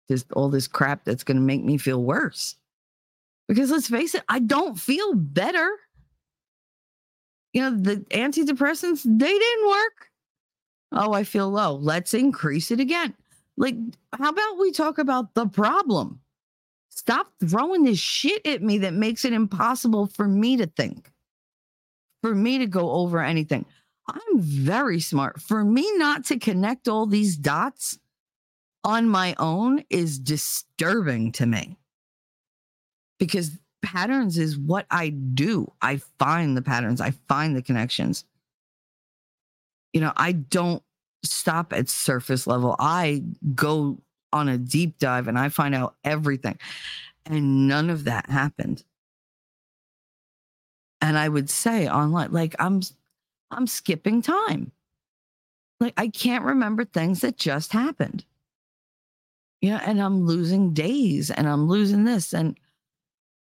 this all this crap that's going to make me feel worse. Because let's face it, I don't feel better. You know, the antidepressants, they didn't work. Oh, I feel low. Let's increase it again. Like, how about we talk about the problem? Stop throwing this shit at me that makes it impossible for me to think, for me to go over anything. I'm very smart. For me not to connect all these dots on my own is disturbing to me because patterns is what I do. I find the patterns, I find the connections. You know, I don't stop at surface level. I go on a deep dive and I find out everything. And none of that happened. And I would say online, like I'm I'm skipping time. Like I can't remember things that just happened. Yeah, and I'm losing days and I'm losing this. And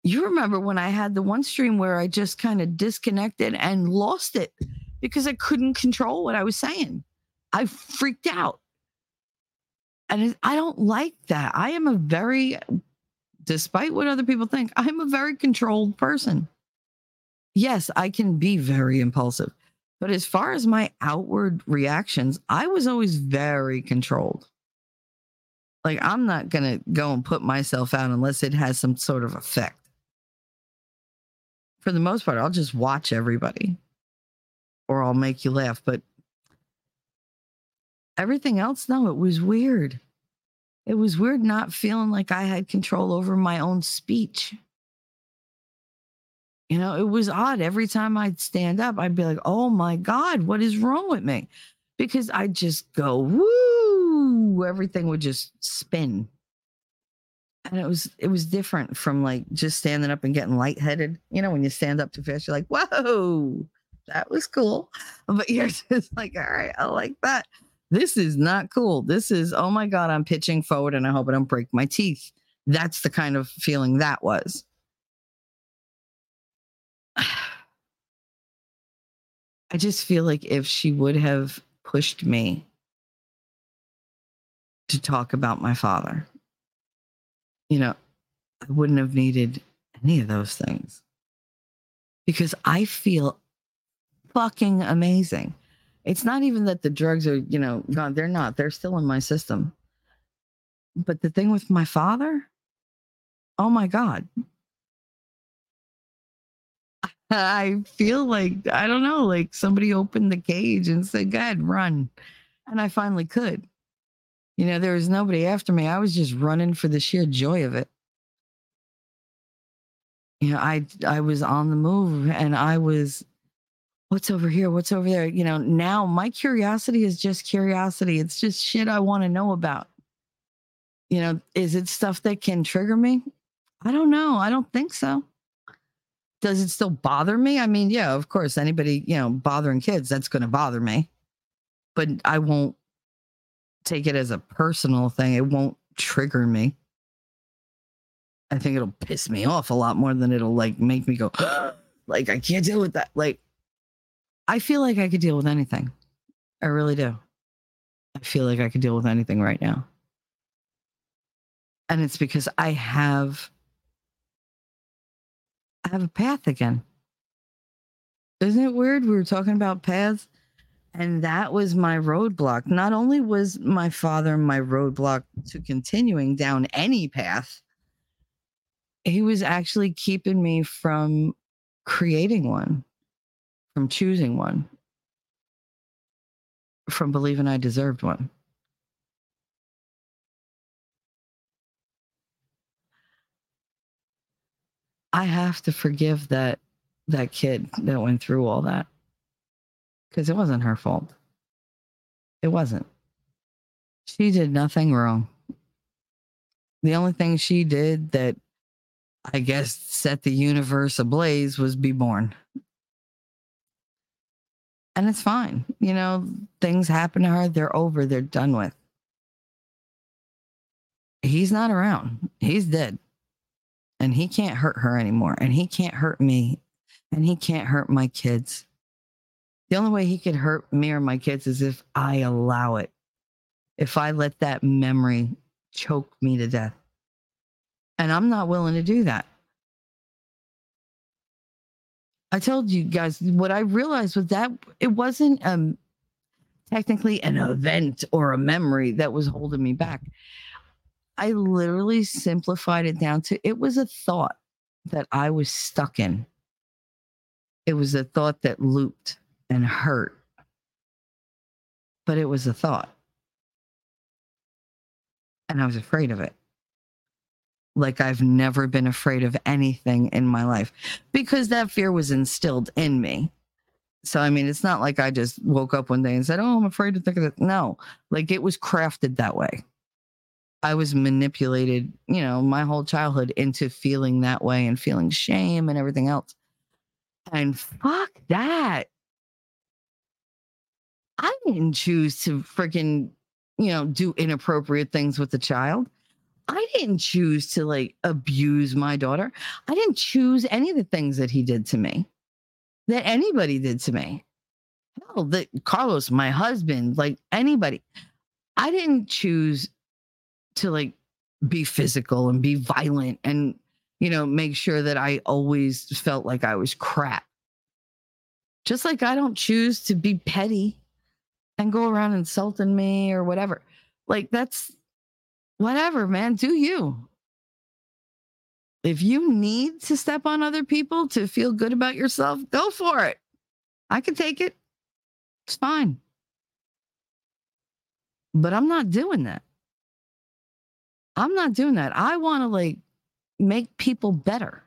you remember when I had the one stream where I just kind of disconnected and lost it because I couldn't control what I was saying. I freaked out. And I don't like that. I am a very, despite what other people think, I'm a very controlled person. Yes, I can be very impulsive. But as far as my outward reactions, I was always very controlled. Like, I'm not going to go and put myself out unless it has some sort of effect. For the most part, I'll just watch everybody or I'll make you laugh. But everything else, no, it was weird. It was weird not feeling like I had control over my own speech. You know, it was odd. Every time I'd stand up, I'd be like, oh my God, what is wrong with me? Because I'd just go, woo, everything would just spin. And it was it was different from like just standing up and getting lightheaded. You know, when you stand up too fast, you're like, whoa, that was cool. But you're *laughs* just like, all right, I like that. This is not cool. This is, oh my God, I'm pitching forward and I hope I don't break my teeth. That's the kind of feeling that was. *sighs* I just feel like if she would have pushed me to talk about my father, you know, I wouldn't have needed any of those things because I feel fucking amazing. It's not even that the drugs are, you know, gone. They're not. They're still in my system. But the thing with my father, oh my God, *laughs* I feel like I don't know, like somebody opened the cage and said, "Go ahead, run," and I finally could. You know, there was nobody after me. I was just running for the sheer joy of it. you know, I I was on the move and I was what's over here? What's over there? You know, now my curiosity is just curiosity. It's just shit I want to know about. You know, is it stuff that can trigger me? I don't know. I don't think so. Does it still bother me? I mean, yeah, of course, anybody, you know, bothering kids, that's going to bother me. But I won't take it as a personal thing. It won't trigger me. I think it'll piss me off a lot more than it'll like make me go, *gasps* like, I can't deal with that. Like, I feel like I could deal with anything. I really do. I feel like I could deal with anything right now. And it's because I have I have a path again. Isn't it weird? We were talking about paths, and that was my roadblock. Not only was my father my roadblock to continuing down any path, he was actually keeping me from creating one, from choosing one, from believing I deserved one. I have to forgive that that kid that went through all that because it wasn't her fault. It wasn't. She did nothing wrong. The only thing she did that I guess set the universe ablaze was be born. And it's fine. You know, things happen to her, they're over, they're done with. He's not around. He's dead and he can't hurt her anymore and he can't hurt me and he can't hurt my kids the only way he could hurt me or my kids is if i allow it. If i let that memory choke me to death. And i'm not willing to do that. I told you guys what i realized was that it wasn't um technically an event or a memory that was holding me back. I literally simplified it down to it was a thought that I was stuck in. It was a thought that looped and hurt, but it was a thought. And I was afraid of it. Like I've never been afraid of anything in my life because that fear was instilled in me. So, I mean, it's not like I just woke up one day and said, Oh, I'm afraid to think of it. No, like it was crafted that way. I was manipulated, you know, my whole childhood into feeling that way and feeling shame and everything else. And fuck that. I didn't choose to freaking, you know, do inappropriate things with the child. I didn't choose to like abuse my daughter. I didn't choose any of the things that he did to me, that anybody did to me. Hell, that Carlos, my husband, like anybody. I didn't choose to like be physical and be violent and you know make sure that i always felt like i was crap just like i don't choose to be petty and go around insulting me or whatever like that's whatever man do you if you need to step on other people to feel good about yourself go for it i can take it it's fine but i'm not doing that I'm not doing that. I want to like make people better.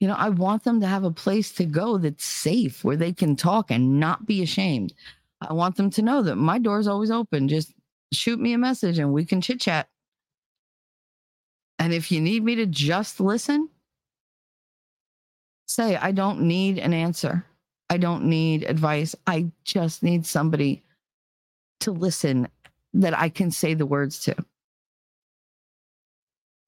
You know, I want them to have a place to go that's safe where they can talk and not be ashamed. I want them to know that my door is always open. Just shoot me a message and we can chit chat. And if you need me to just listen, say, I don't need an answer. I don't need advice. I just need somebody to listen that I can say the words to.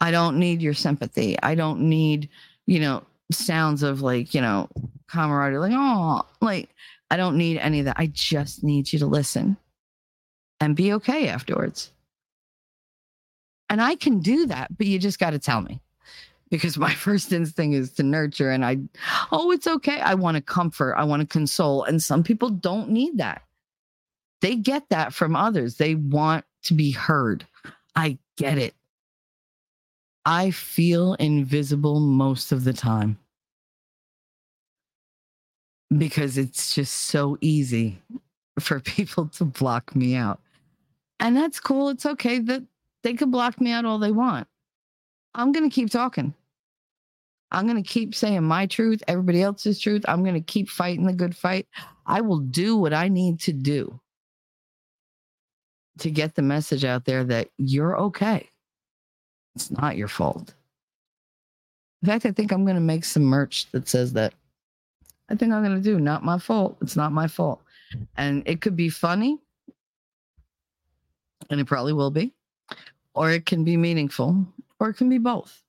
I don't need your sympathy. I don't need, you know, sounds of like, you know, camaraderie, like, oh, like, I don't need any of that. I just need you to listen and be okay afterwards. And I can do that, but you just got to tell me because my *laughs* first instinct is to nurture and I, oh, it's okay. I want to comfort, I want to console. And some people don't need that. They get that from others. They want to be heard. I get it. I feel invisible most of the time because it's just so easy for *laughs* people to block me out. And that's cool. It's okay that they can block me out all they want. I'm going to keep talking. I'm going to keep saying my truth, everybody else's truth. I'm going to keep fighting the good fight. I will do what I need to do to get the message out there that you're okay. It's not your fault. In fact, I think I'm going to make some merch that says that. I think I'm going to do not my fault. It's not my fault. And it could be funny, and it probably will be, or it can be meaningful, or it can be both.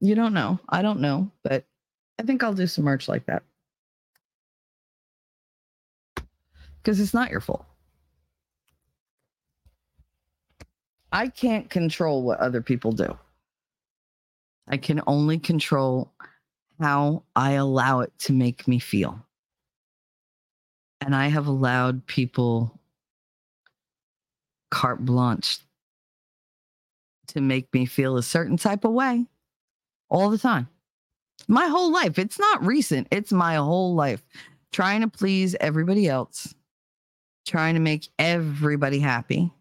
You don't know. I don't know, but I think I'll do some merch like that. Because it's not your fault. I can't control what other people do. I can only control how I allow it to make me feel. And I have allowed people carte blanche to make me feel a certain type of way all the time. My whole life. It's not recent, it's my whole life. Trying to please everybody else, trying to make everybody happy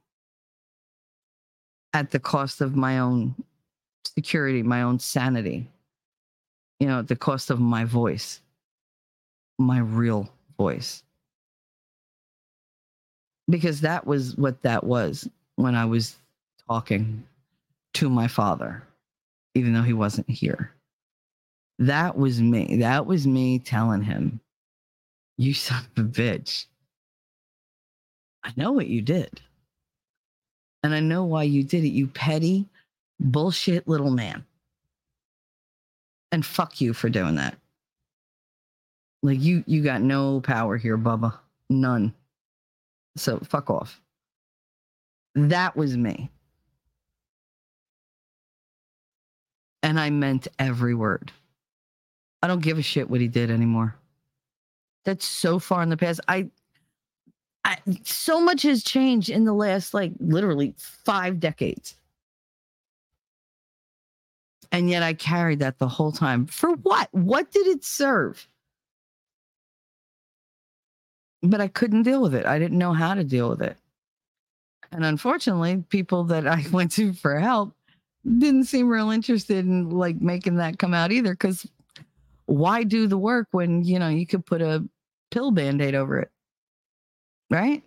at the cost of my own security, my own sanity, you know, the cost of my voice, my real voice. Because that was what that was when I was talking to my father, even though he wasn't here. That was me. That was me telling him, You son of a bitch. I know what you did. And I know why you did it, you petty, bullshit little man. And fuck you for doing that. Like you you got no power here, Bubba. None. So fuck off. That was me. And I meant every word. I don't give a shit what he did anymore. That's so far in the past. I I, so much has changed in the last like literally five decades. And yet I carried that the whole time. For what? What did it serve? But I couldn't deal with it. I didn't know how to deal with it. And unfortunately, people that I *laughs* went to for help didn't seem real interested in like making that come out either. Cause why do the work when, you know, you could put a pill band aid over it? right?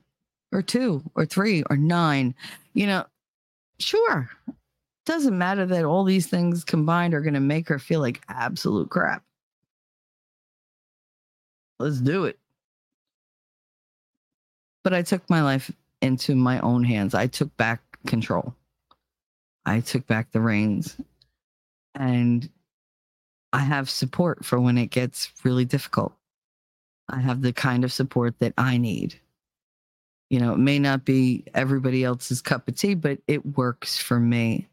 Or two, or three, or nine. You know, sure. Doesn't matter that all these things combined are going to make her feel like absolute crap. Let's do it. But I took my life into my own hands. I took back control. I took back the reins. And I have support for when it gets really difficult. I have the kind of support that I need. You know, it may not be everybody else's cup of tea, but it works for me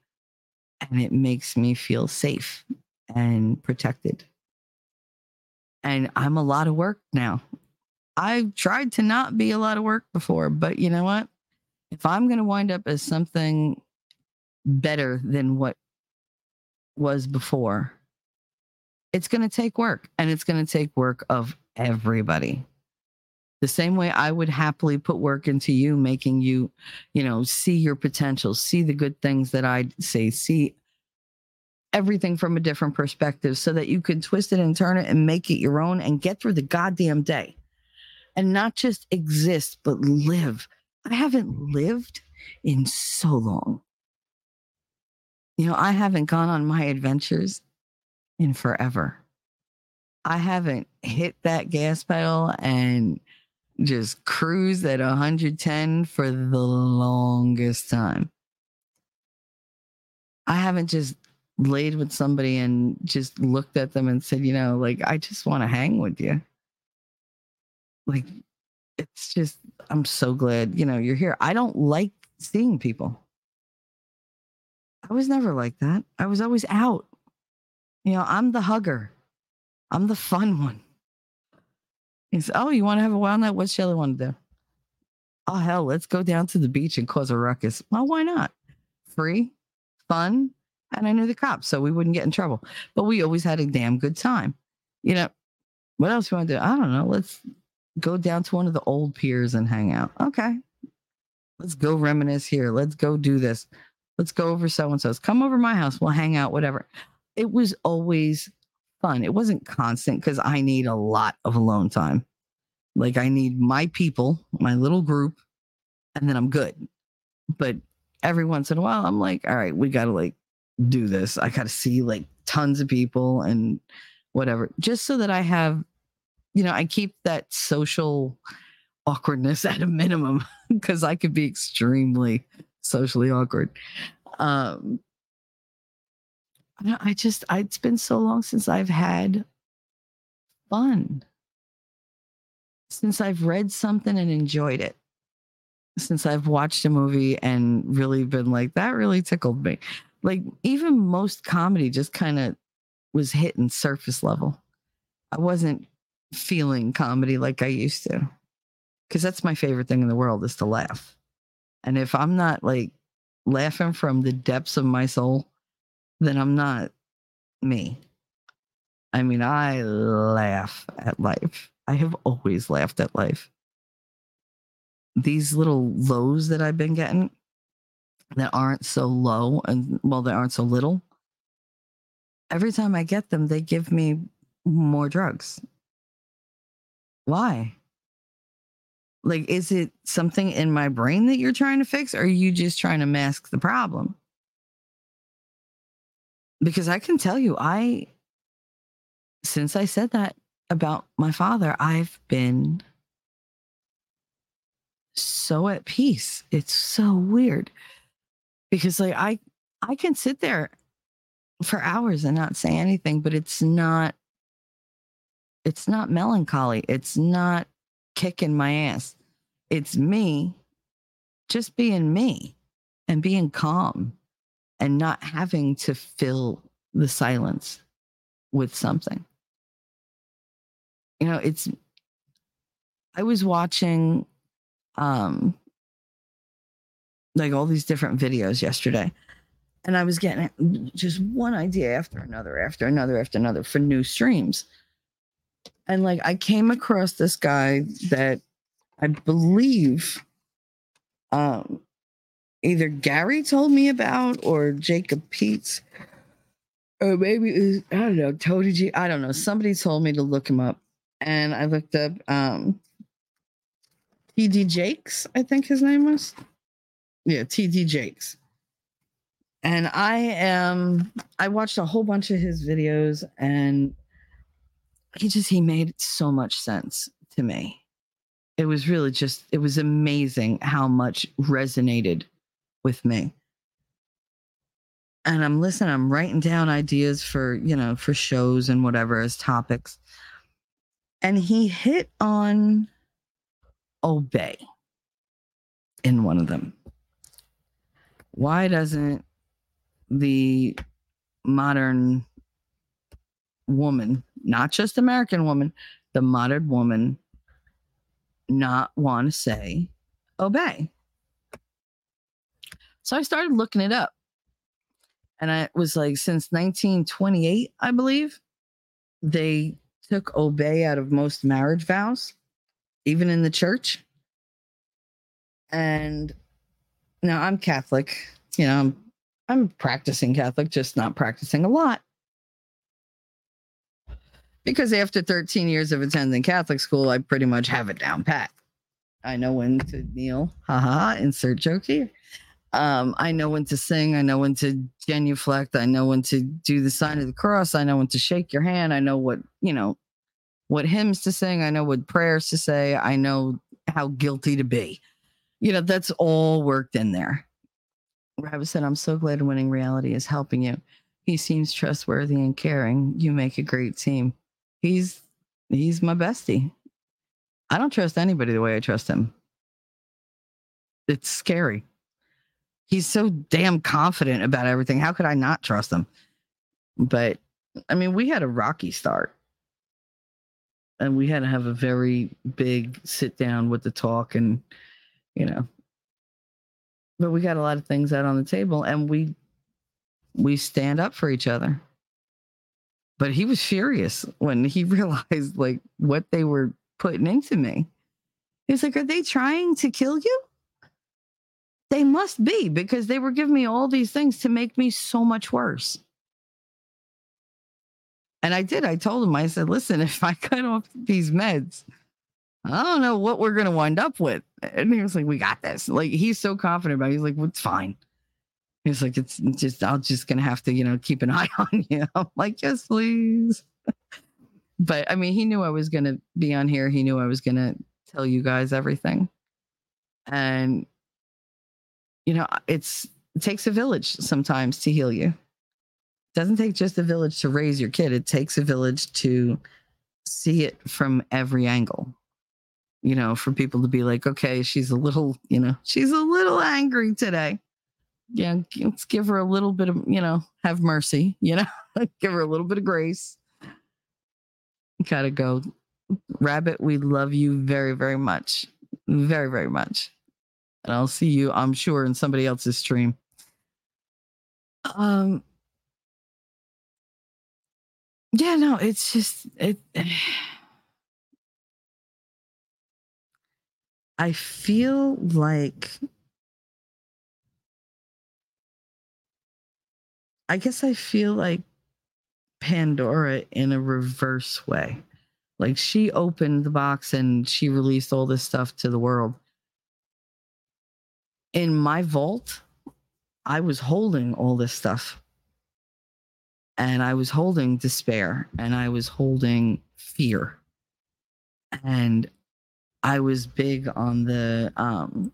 and it makes me feel safe and protected. And I'm a lot of work now. I've tried to not be a lot of work before, but you know what? If I'm going to wind up as something better than what was before, it's going to take work and it's going to take work of everybody the same way I would happily put work into you, making you, you know, see your potential, see the good things that I say, see everything from a different perspective so that you can twist it and turn it and make it your own and get through the goddamn day and not just exist, but live. I haven't lived in so long. You know, I haven't gone on my adventures in forever. I haven't hit that gas pedal and just cruise at 110 for the longest time. I haven't just laid with somebody and just looked at them and said, you know, like, I just want to hang with you. Like, it's just, I'm so glad, you know, you're here. I don't like seeing people. I was never like that. I was always out. You know, I'm the hugger, I'm the fun one. He said, Oh, you want to have a wild night? What's Shelly want to do? Oh, hell, let's go down to the beach and cause a ruckus. Well, why not? Free, fun. And I knew the cops, so we wouldn't get in trouble. But we always had a damn good time. You know, what else you want to do? I don't know. Let's go down to one of the old piers and hang out. Okay. Let's go reminisce here. Let's go do this. Let's go over so and so's. Come over my house. We'll hang out, whatever. It was always fun. It wasn't constant because I need a lot of alone time. Like I need my people, my little group, and then I'm good. But every once in a while, I'm like, all right, we got to like do this. I got to see like tons of people and whatever, just so that I have, you know, I keep that social awkwardness *laughs* at a minimum because I could be extremely socially awkward. Um, I just, it's been so long since I've had fun, since I've read something and enjoyed it, since I've watched a movie and really been like, that really tickled me. Like, even most comedy just kind of was hitting surface level. I wasn't feeling comedy like I used to because that's my favorite thing in the world is to laugh. And if I'm not like laughing from the depths of my soul, then I'm not me. I mean, I laugh at life. I have always laughed at life. These little lows that I've been getting that aren't so low and well, they aren't so little. Every time I get them, they give me more drugs. Why? Like, is it something in my brain that you're trying to fix, or are you just trying to mask the problem? Because I can tell you, I, since I said that about my father, I've been so at peace. It's so weird because, like, I, I can sit there for hours and not say anything, but it's not, it's not melancholy. It's not kicking my ass. It's me just being me and being calm and not having to fill the silence with something. You know, it's I was watching um like all these different videos yesterday and I was getting just one idea after another after another after another for new streams and like I came across this guy that I believe um either Gary told me about or Jacob Peets. Or maybe was, I don't know Tony G I don't know. Somebody told me to look him up. And I looked up um TD Jakes I think his name was. Yeah TD Jakes. And I am I watched a whole bunch of his videos and he just he made so much sense to me. It was really just it was amazing how much resonated with me. And i'm listening i'm writing down ideas for you know for shows and whatever as topics. And he hit on obey in one of them. Why doesn't the modern woman, not just American woman, the modern woman not want to say obey. So I started looking it up. And I was like, since 1928, I believe, they took obey out of most marriage vows, even in the church. And now I'm Catholic, you know, I'm, I'm practicing Catholic, just not practicing a lot because after 13 years of attending Catholic school, I pretty much have it down pat. I know when to kneel, haha, insert joke here. Um, I know when to sing, I know when to genuflect, I know when to do the sign of the cross, I know when to shake your hand, I know what, you know, what hymns to sing, I know what prayers to say, I know how guilty to be. You know, that's all worked in there. Rabbit said, I'm so glad winning reality is helping you. He seems trustworthy and caring. You make a great team he's he's my bestie. I don't trust anybody the way I trust him. It's scary. He's so damn confident about everything. How could I not trust him? But I mean, we had a rocky start. And we had to have a very big sit down with the talk and you know. But we got a lot of things out on the table and we we stand up for each other but he was furious when he *laughs* realized like what they were putting into me. He's like, Are they trying to kill you? They must be because they were giving me all these things to make me so much worse. And I did. I told him, I said, listen, *laughs* if I cut off these meds, I don't know what we're going to wind up with. And he was like, we got this. Like, he's so confident about it. He's like, well, it's fine. He's like, it's just, I'm just going to have to, you know, keep an *laughs* eye on you. I'm like, yes, please. *laughs* but I mean, he knew I was going to be on here. He knew I was going to tell you guys everything. And, you know, it's, it takes a village sometimes to heal you. It doesn't take just a village to raise your kid. It takes a village to see it from every angle. You know, for people to be like, okay, she's a little, you know, she's a little angry today. Yeah, let's give her a little bit of, you know, have mercy, you know, *laughs* give her a little bit of grace. Gotta go. Rabbit, we love you very, very much. Very, very much. And I'll see you, I'm sure, in somebody else's stream. Um yeah, no, it's just it *sighs* I feel like I guess I feel like Pandora in a reverse way. Like she opened the box and she released all this stuff to the world. In my vault, I was holding all this stuff. And I was holding despair and I was holding fear. And I was big on the um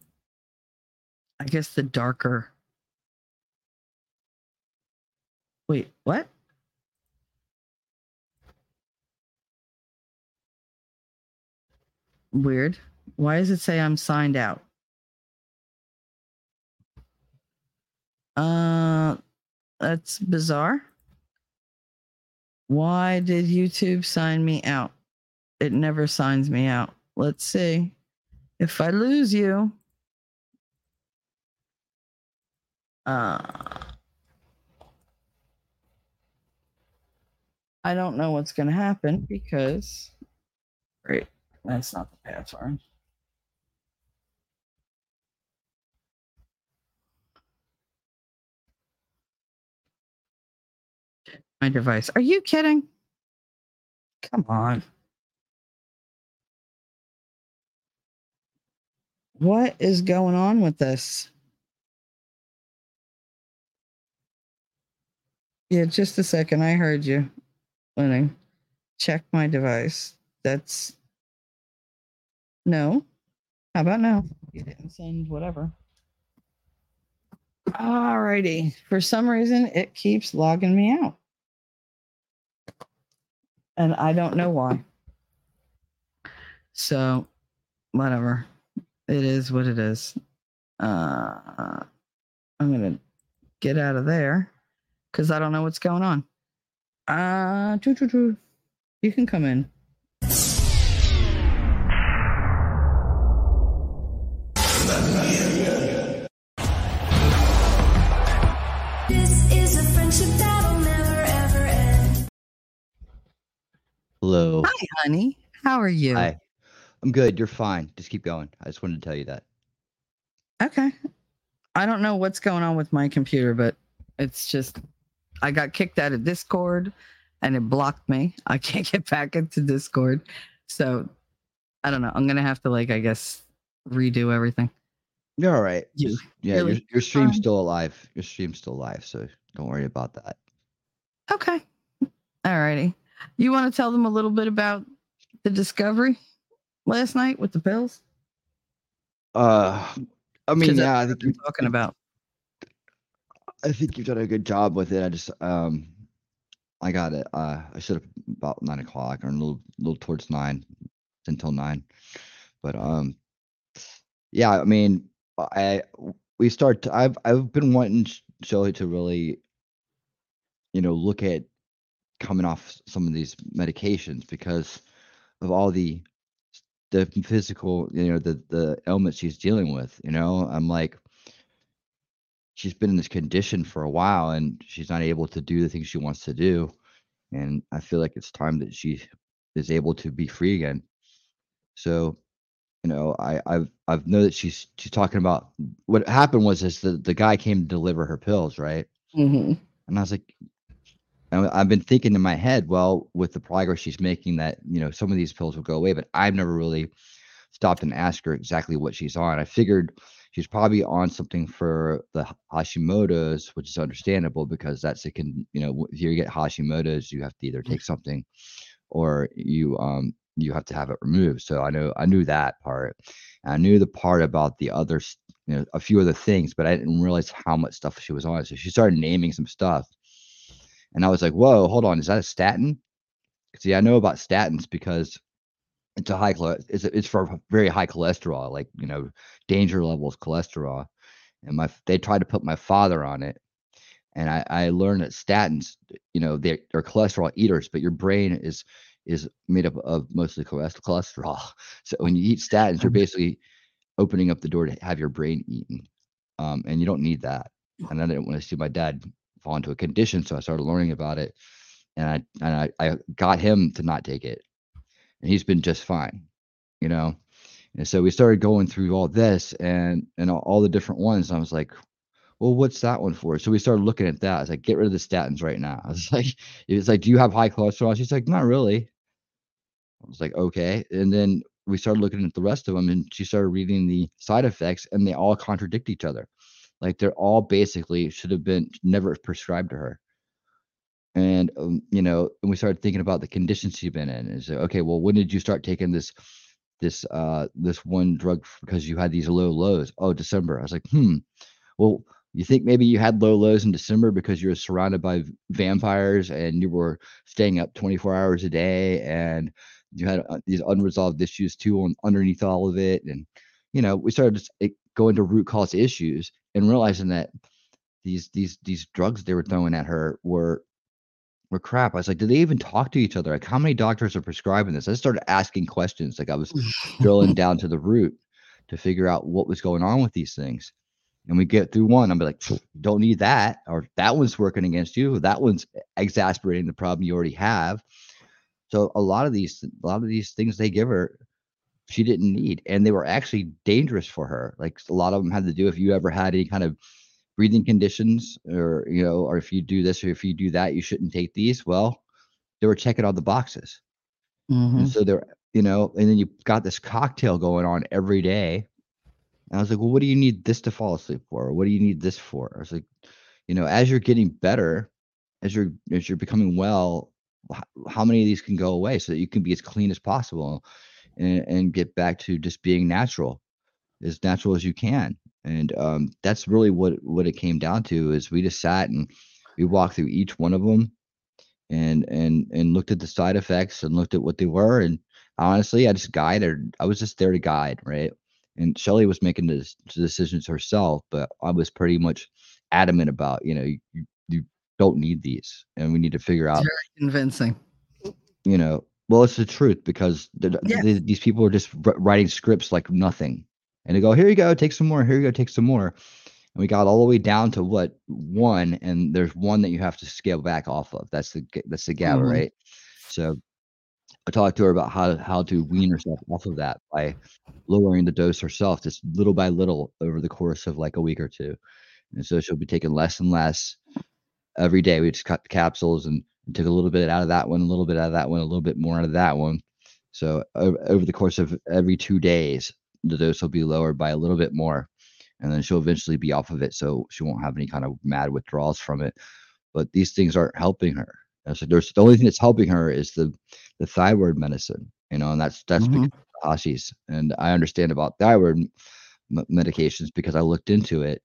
I guess the darker Wait, what? Weird. Why does it say I'm signed out? Uh, that's bizarre. Why did YouTube sign me out? It never signs me out. Let's see. If I lose you, uh, I don't know what's going to happen because, wait, that's not the password. My device. Are you kidding? Come on. What is going on with this? Yeah, just a second. I heard you. Lenny. Check my device. That's no. How about now? You didn't send whatever. Alrighty. For some reason, it keeps logging me out. And I don't know why. So, whatever. It is what it is. Uh, I'm going to get out of there because I don't know what's going on. Uh. You can come in. Hi, honey. How are you? Hi. I'm good. You're fine. Just keep going. I just wanted to tell you that. Okay. I don't know what's going on with my computer, but it's just I got kicked out of Discord and it blocked me. I *laughs* can't get back into Discord. So I don't know. I'm gonna have to like I guess redo everything. You're all right. You- yeah, really? your, your stream's Um, still alive. Your stream's still alive, so don't worry about that. Okay. Alrighty. You want to tell them a little bit about the discovery last night with the pills? Uh, I mean, that's yeah, I think they're talking about. I think you've done a good job with it. I just um, I got it. Uh, I should have about nine o'clock or a little, little towards nine, until nine. But um, yeah, I mean, I we start. To, I've I've been wanting Shelly to really, you know, look at coming off some of these medications because of all the the physical, you know, the the ailments she's dealing with. You know, I'm like, she's been in this condition for a while and she's not able to do the things she wants to do, and I feel like it's time that she is able to be free again. So, you know, I I've I've know that she's she's talking about what happened was is the the guy came to deliver her pills, right? Mm-hmm. And I was like, And I've been thinking in my head, well, with the progress she's making, that you know some of these pills will go away, but I've never really stopped and asked her exactly what she's on. I figured she's probably on something for the Hashimoto's, which is understandable because that's it can you know if you get Hashimoto's, you have to either take something or you um you have to have it removed. So I know I knew that part. And I knew the part about the other, you know, a few other things, but I didn't realize how much stuff she was on. So she started naming some stuff, and I was like, "Whoa, hold on, is that a statin?" See, I know about statins because it's a high it's it's for very high cholesterol, like you know, danger levels cholesterol. And my they tried to put my father on it, and I, I learned that statins, you know, they're, they're cholesterol eaters, but your brain is is made up of mostly cholesterol. *laughs* So when you eat statins, you're Mhm. basically opening up the door to have your brain eaten, um, and you don't need that. And I didn't want to see my dad fall into a condition, so I started learning about it, and I and I, I got him to not take it, and he's been just fine, you know. And so we started going through all this and and all, the different ones. I was like, well, what's that one for? So we started looking at that. I was like, get rid of the statins right now. *laughs* I was like, it's like, do you have high cholesterol? She's like, not really. I was like, okay. And then we started looking at the rest of them and she started reading the side effects and they all contradict each other. Like they're all basically should have been never prescribed to her. And um, you know, and we started thinking about the conditions she'd been in. And so, okay, well, when did you start taking this this uh this one drug because you had these low lows? Oh, December. I was like, hmm. Well, you think maybe you had low lows in December because you were surrounded by vampires and you were staying up 24 hours a day and you had uh, these unresolved issues too on underneath all of it. And you know, we started just going to root cause issues and realizing that these these these drugs they were throwing at her were were crap. I was like, did they even talk to each other? Like, how many doctors are prescribing this? I started asking questions. Like, I was drilling *laughs* down to the root to figure out what was going on with these things. And we get through one, I'm like, don't need that, or that one's working against you. That one's exasperating the problem you already have. So a lot of these, a lot of these things they give her, she didn't need, and they were actually dangerous for her. Like a lot of them had to do if you ever had any kind of breathing conditions, or you know, or if you do this or if you do that, you shouldn't take these. Well, they were checking all the boxes. Mhm. And so they're, you know, and then you got this cocktail going on every day. And I was like, well, what do you need this to fall asleep for? What do you need this for? I was like, you know, as you're getting better, as you're as you're becoming well, how many of these can go away so that you can be as clean as possible and, and get back to just being natural, as natural as you can. And um, that's really what what it came down to is we just sat and we walked through each one of them and and and looked at the side effects and looked at what they were and honestly i just guided i was just there to guide right and shelly was making the decisions herself but i was pretty much adamant about you know you, you you don't need these and we need to figure out Very Convincing. you know well it's the truth because Yeah. the- these people are just writing scripts like nothing. And they go here you go take some more here you go take some more. And we got all the way down to what one and there's one that you have to scale back off of. That's the that's the GABA Mhm. right? So i talked to her about how how to wean herself off of that by lowering the dose herself just little by little over the course of like a week or two. And so she'll be taking less and less. Every day we just cut the capsules and took a little bit out of that one a little bit out of that one a little bit more out of that one. So over, the course of every two days the dose will be lowered by a little bit more and then she'll eventually be off of it so she won't have any kind of mad withdrawals from it. But these things aren't helping her. And so there's the only thing that's helping her is the the thyroid medicine you know and that's that's Mhm. because of Hashi's and i understand about thyroid m- medications because i looked into it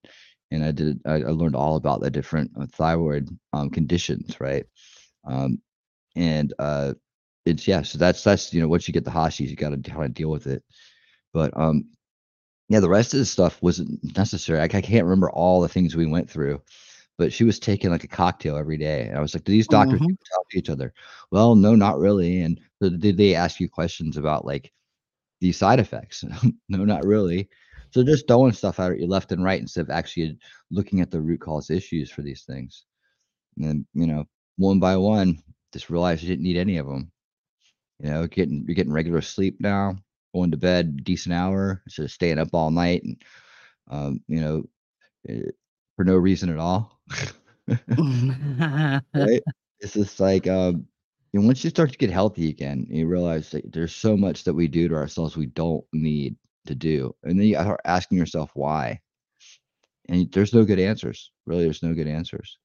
and i did i, I learned all about the different uh, thyroid um, conditions right um, and uh it's yeah so that's that's you know once you get the Hashi's you got to kind of deal with it but um yeah, the rest of the stuff wasn't necessary. I, I can't remember all the things we went through, but she was taking like a cocktail every day. And I was like, do these doctors Mhm. talk to each other? Well, no, not really. And so did they ask you questions about like these side effects? *laughs* no, not really. So just throwing stuff out at you left and right instead of actually looking at the root cause issues for these things. And you know, one by one, just realized you didn't need any of them. You know, getting you're getting regular sleep now, going to bed decent hour instead of staying up all night and um, you know, eh, for no reason at all. *laughs* *laughs* right? it's just like um and once you start to get healthy again, you realize that there's so much that we do to ourselves we don't need to do. And then you start asking yourself why. And there's no good answers. Really, there's no good answers.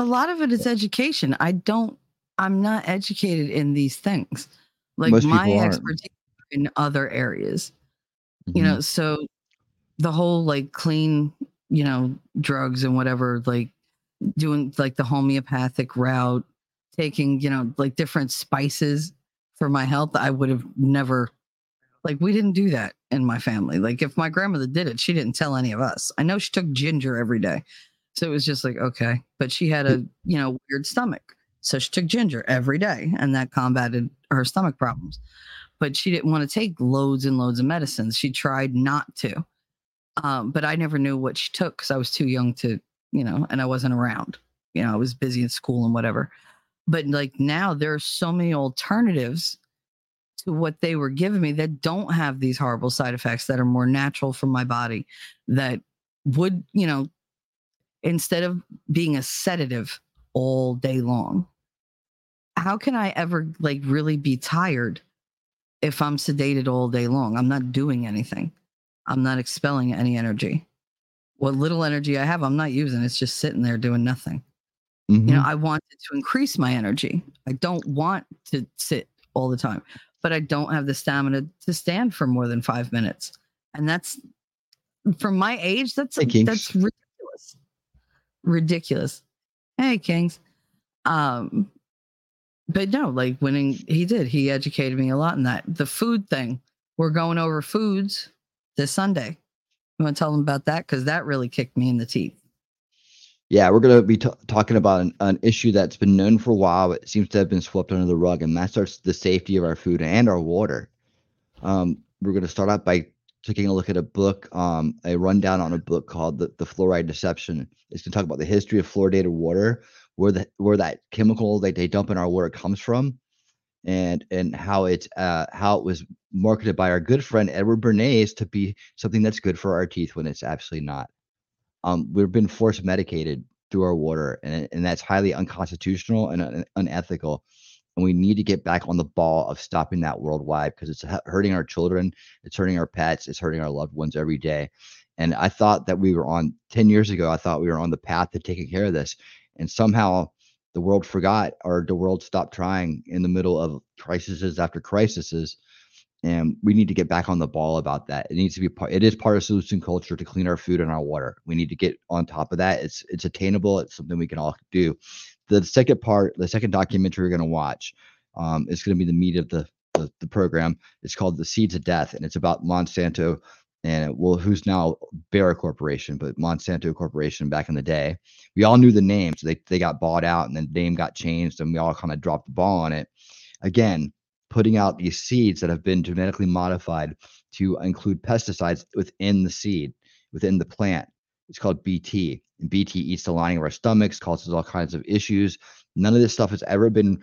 A lot of it is education. I don't, I'm not educated in these things. Like Most my expertise in other areas, you Mhm. know, so the whole like clean, you know, drugs and whatever, like doing like the homeopathic route, taking, you know, like different spices for my health, I would have never like we didn't do that in my family. Like if my grandmother did it, she didn't tell any of us. I know she took ginger every day. So it was just like, okay. But she had a, you know, weird stomach. So she took ginger every day and that combated her stomach problems. But she didn't want to take loads and loads of medicines. She tried not to. Um, but I never knew what she took because I was too young to, you know, and I wasn't around. You know, I was busy at school and whatever. But like now there are so many alternatives to what they were giving me that don't have these horrible side effects that are more natural for my body that would, you know, instead of being a sedative all day long, how can I ever like really be tired if I'm sedated all day long? I'm not doing anything. I'm not expelling any energy. What little energy I have, I'm not using. It's just sitting there doing nothing. You know, Mhm. I want it to increase my energy. I don't want to sit all the time, but I don't have the stamina to stand for more than five minutes. And that's from my age, that's Hey, that's ridiculous. Ridiculous. Hey, Kings. Um, but no, like winning, he- did, he educated me a lot in that. The food thing, we're going over foods this Sunday. You want to tell them about that? Because that really kicked me in the teeth. Yeah, we're going to be t- talking about an, an issue that's been known for a while, but seems to have been swept under the rug, and that's our, the safety of our food and our water. Um, we're going to start out by taking a look at a book, um, a rundown on a book called the, the Fluoride Deception. It's going to talk about the history of fluoridated water, where the where that chemical that they dump in our water comes from, and and how it's uh, how it was marketed by our good friend Edward Bernays to be something that's good for our teeth when it's absolutely not um, we've been force medicated through our water, and, and that's highly unconstitutional and un- unethical. And we need to get back on the ball of stopping that worldwide because it's hurting our children, it's hurting our pets, it's hurting our loved ones every day. And I thought that we were on 10 years ago, I thought we were on the path to taking care of this. And somehow the world forgot or the world stopped trying in the middle of crises after crises and we need to get back on the ball about that. It needs to be part. It is part of solution culture to clean our food and our water. We need to get on top of that. It's it's attainable. It's something we can all do. The second part, the second documentary we're going to watch, um, is going to be the meat of the, the the program. It's called The Seeds of Death, and it's about Monsanto and well, who's now Bayer Corporation, but Monsanto Corporation back in the day. We all knew the names. They they got bought out, and then the name got changed, and we all kind of dropped the ball on it. Again, putting out these seeds that have been genetically modified to include pesticides within the seed, within the plant. It's called BT. And BT eats the lining of our stomachs, causes all kinds of issues. None of this stuff has ever been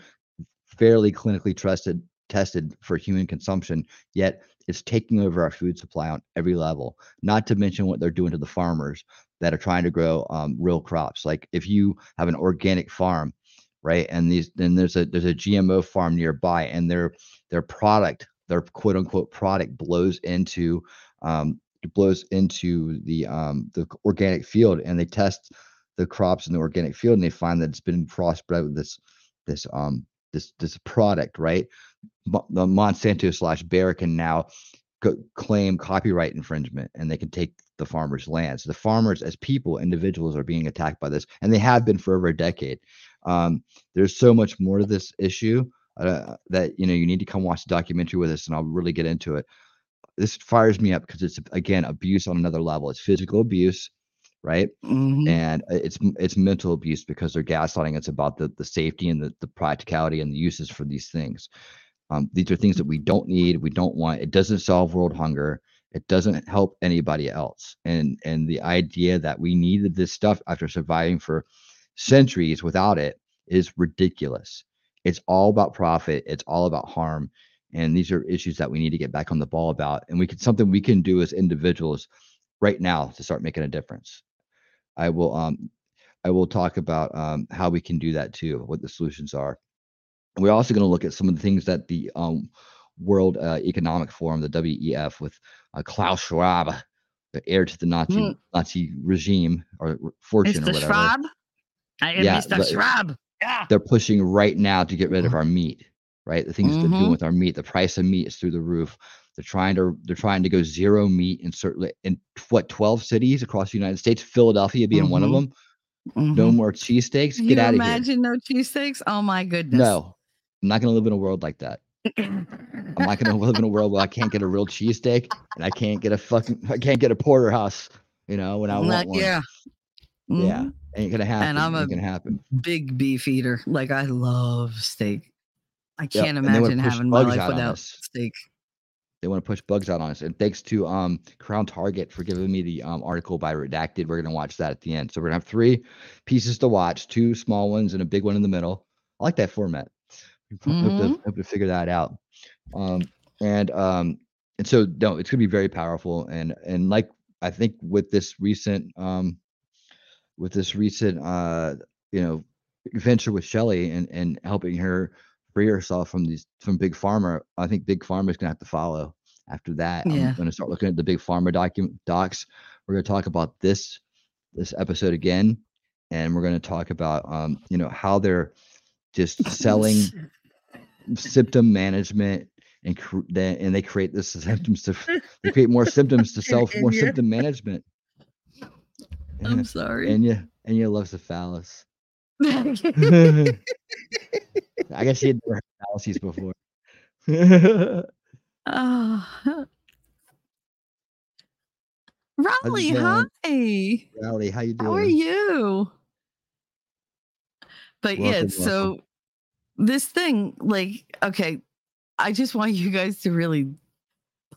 fairly clinically tested tested for human consumption, yet it's taking over our food supply on every level. Not to mention what they're doing to the farmers that are trying to grow um, real crops. Like if you have an organic farm, right, and these then there's a there's a GMO farm nearby, and their their product, their quote unquote product, blows into um, blows into the um, the organic field, and they test the crops in the organic field, and they find that it's been crossbred with this this um this this product, right? The Monsanto slash Bayer can now go, claim copyright infringement, and they can take the farmers' lands. The farmers, as people, individuals, are being attacked by this, and they have been for over a decade. Um, there's so much more to this issue uh, that you know you need to come watch the documentary with us, and I'll really get into it. This fires me up because it's again abuse on another level. It's physical abuse, right? Mhm. and uh, it's it's mental abuse because they're gaslighting us about the the safety and the, the practicality and the uses for these things. Um, these are things that we don't need, we don't want. It doesn't solve world hunger. It doesn't help anybody else. And and the idea that we needed this stuff after surviving for centuries without it is ridiculous. It's all about profit. It's all about harm. And these are issues that we need to get back on the ball about. And we can something we can do as individuals right now to start making a difference. I will um I will talk about um, how we can do that too, what the solutions are. And we're also going to look at some of the things that the um, World uh, Economic Forum, the WEF, with uh, Klaus Schwab, the heir to the Nazi Mm. Nazi regime or fortune or whatever. Schwab. I am Yeah, Mr. Schwab. Yeah. they're pushing right now to get rid of our meat right the things they're doing Mhm. with our meat the price of meat is through the roof they're trying to they're trying to go zero meat in certain in what 12 cities across the united states philadelphia being one of Mhm. them no Mhm. more cheesesteaks get out of here imagine no cheesesteaks? Oh my goodness. no i'm not going to live in a world like that i'm not going to live in a world where i can't get a real cheesesteak and i can't get a fucking i can't get a porterhouse you know when i want Not- one yeah. yeah Mhm. ain't gonna happen And I'm ain't a gonna happen Big beef eater. Like I love steak. I can't and imagine having my life without steak. they want to push bugs out on us. And thanks to um Crown Target for giving me the um article by Redacted. We're gonna watch that at the end. So we're gonna have three pieces to watch, two small ones and a big one in the middle. I like that format. Pro- Hope, to, hope to figure that out. Um and um and so no, it's gonna be very powerful. And and like I think with this recent um with this recent uh you know venture with Shelly and and helping her free herself from these from big pharma i think big pharma is going to have to follow after that Yeah. i'm going to start looking at the big pharma document docs we're going to talk about this this episode again and we're going to talk about um you know how they're just selling *laughs* symptom management and cr- then and they create this symptoms to they create more symptoms to sell *laughs* more India. symptom management I'm sorry. and yeah and you loves the phallus *laughs* I guess he had never fallacies before. Oh. Raleigh, hi. Rowdy, how you doing? How are you? But yeah, Welcome, so welcome. this thing, like, okay, I just want you guys to really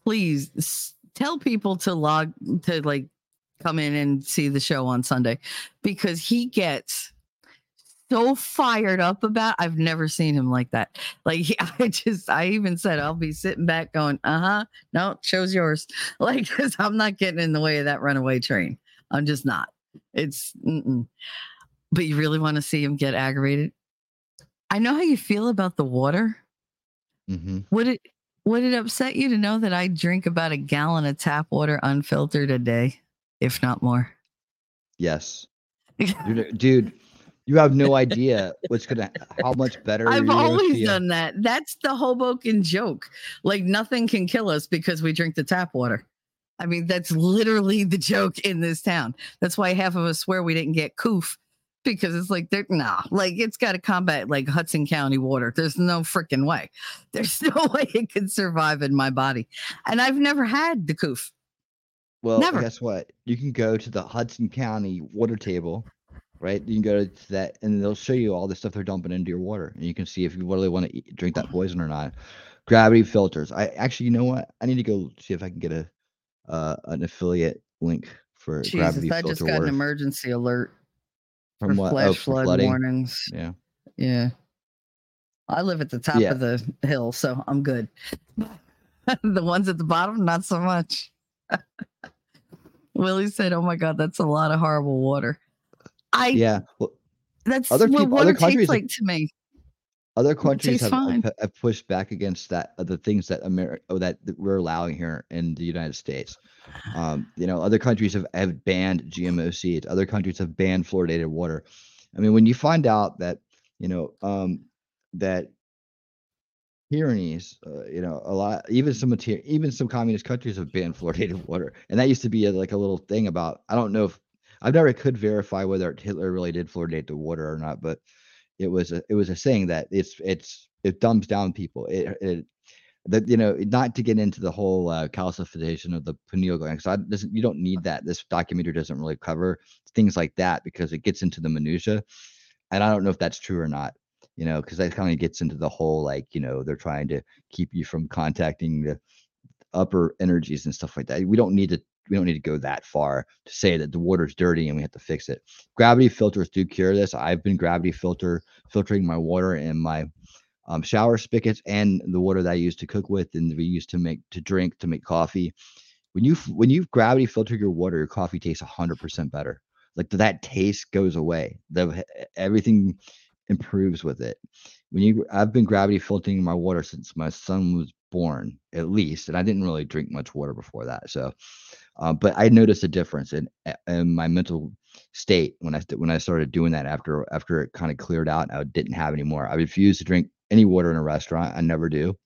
please s- tell people to log to like come in and see the show on Sunday because he gets so fired up about I've never seen him like that. Like *laughs* he- I just I even said I'll be sitting back going, "Uh-huh. No, show's yours." *laughs* Like cuz I'm not getting in the way of that runaway train. I'm just not. It's mm-mm. but you really want to see him get aggravated. I know how you feel about the water. Mhm. Would it would it upset you to know that I drink about a gallon of tap water unfiltered a day, if not more? Yes, *laughs* Dude, dude, you have no idea what's gonna how much better I've always feel. done that. That's the Hoboken joke. Like nothing can kill us because we drink the tap water. I mean, that's literally the joke in this town. That's why half of us swear we didn't get coof because it's like they're nah, like it's got to combat like Hudson County water. There's no freaking way. *laughs* There's no way it could survive in my body. And I've never had the coof. Well, Never. guess what? You can go to the Hudson County water table, right? You can go to that, and they'll show you all the stuff they're dumping into your water, and you can see if you really want to eat, drink that poison or not. Gravity filters. I actually, you know what? I need to go see if I can get a uh, an affiliate link for Jesus, gravity I filter just got an emergency alert From for what? flash Oh, flood flooding. warnings. Yeah. Yeah. I live at the top Yeah. of the hill, so I'm good. *laughs* the ones at the bottom, not so much. *laughs* Willie said, "Oh my god, that's a lot of horrible water." I Yeah. Well, that's Other what people- water other countries tastes like to me. other countries have, have, have pushed back against that uh, the things that America that that we're allowing here in the United States. Um, you know, other countries have, have banned GMO seeds. Other countries have banned fluoridated water. I mean, when you find out that you know um, that tyrannies, uh, you know, a lot, even some even some communist countries have banned fluoridated water, and that used to be a, like a little thing about. I don't know if I've never could verify whether Hitler really did fluoridate the water or not, but it was a, it was a saying that it's it's it dumbs down people. It it that you know not to get into the whole uh, calcification of the pineal gland because doesn't you don't need that. This documentary doesn't really cover things like that because it gets into the minutia, and I don't know if that's true or not. You know, because that kind of gets into the whole like you know they're trying to keep you from contacting the upper energies and stuff like that. We don't need to we don't need to go that far to say that the water's dirty and we have to fix it. Gravity filters do cure this. I've been gravity filter filtering my water in my um, shower spigots and the water that I use to cook with and we use to make to drink to make coffee. When you when you gravity filter your water, your coffee tastes hundred percent better. like that taste goes away. The everything improves with it. When you, I've been gravity filtering my water since my son was born, at least, and I didn't really drink much water before that. So, uh, but I noticed a difference in in my mental state when I when I started doing that after after it kind of cleared out. I didn't have any more. I refuse to drink any water in a restaurant. I never do.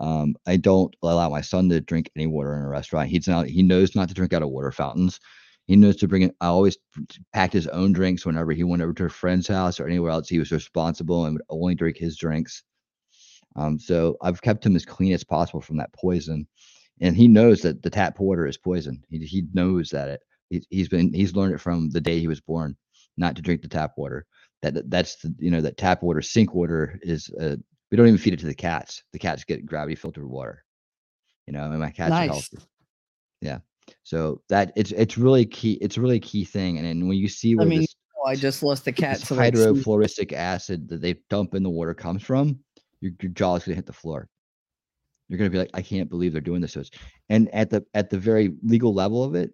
Um, I don't allow my son to drink any water in a restaurant. He's not. He knows not to drink out of water fountains. He knows to bring it. I always packed his own drinks whenever he went over to a friend's house or anywhere else. He was responsible and would only drink his drinks. Um, so I've kept him as clean as possible from that poison, and he knows that the tap water is poison. He he knows that it. He, he's been he's learned it from the day he was born, not to drink the tap water. That that- that's the you know that tap water, sink water is. Uh, we don't even feed it to the cats. The cats get gravity filtered water. You know, and my cats are Nice. healthy. Yeah. So that it's it's really key. It's a really key thing. And then when you see where mean, this, I just lost the cat. So hydrofluoric acid that they dump in the water comes from, your, your jaw's gonna hit the floor. You're gonna be like, I can't believe they're doing this to us. And at the at the very legal level of it,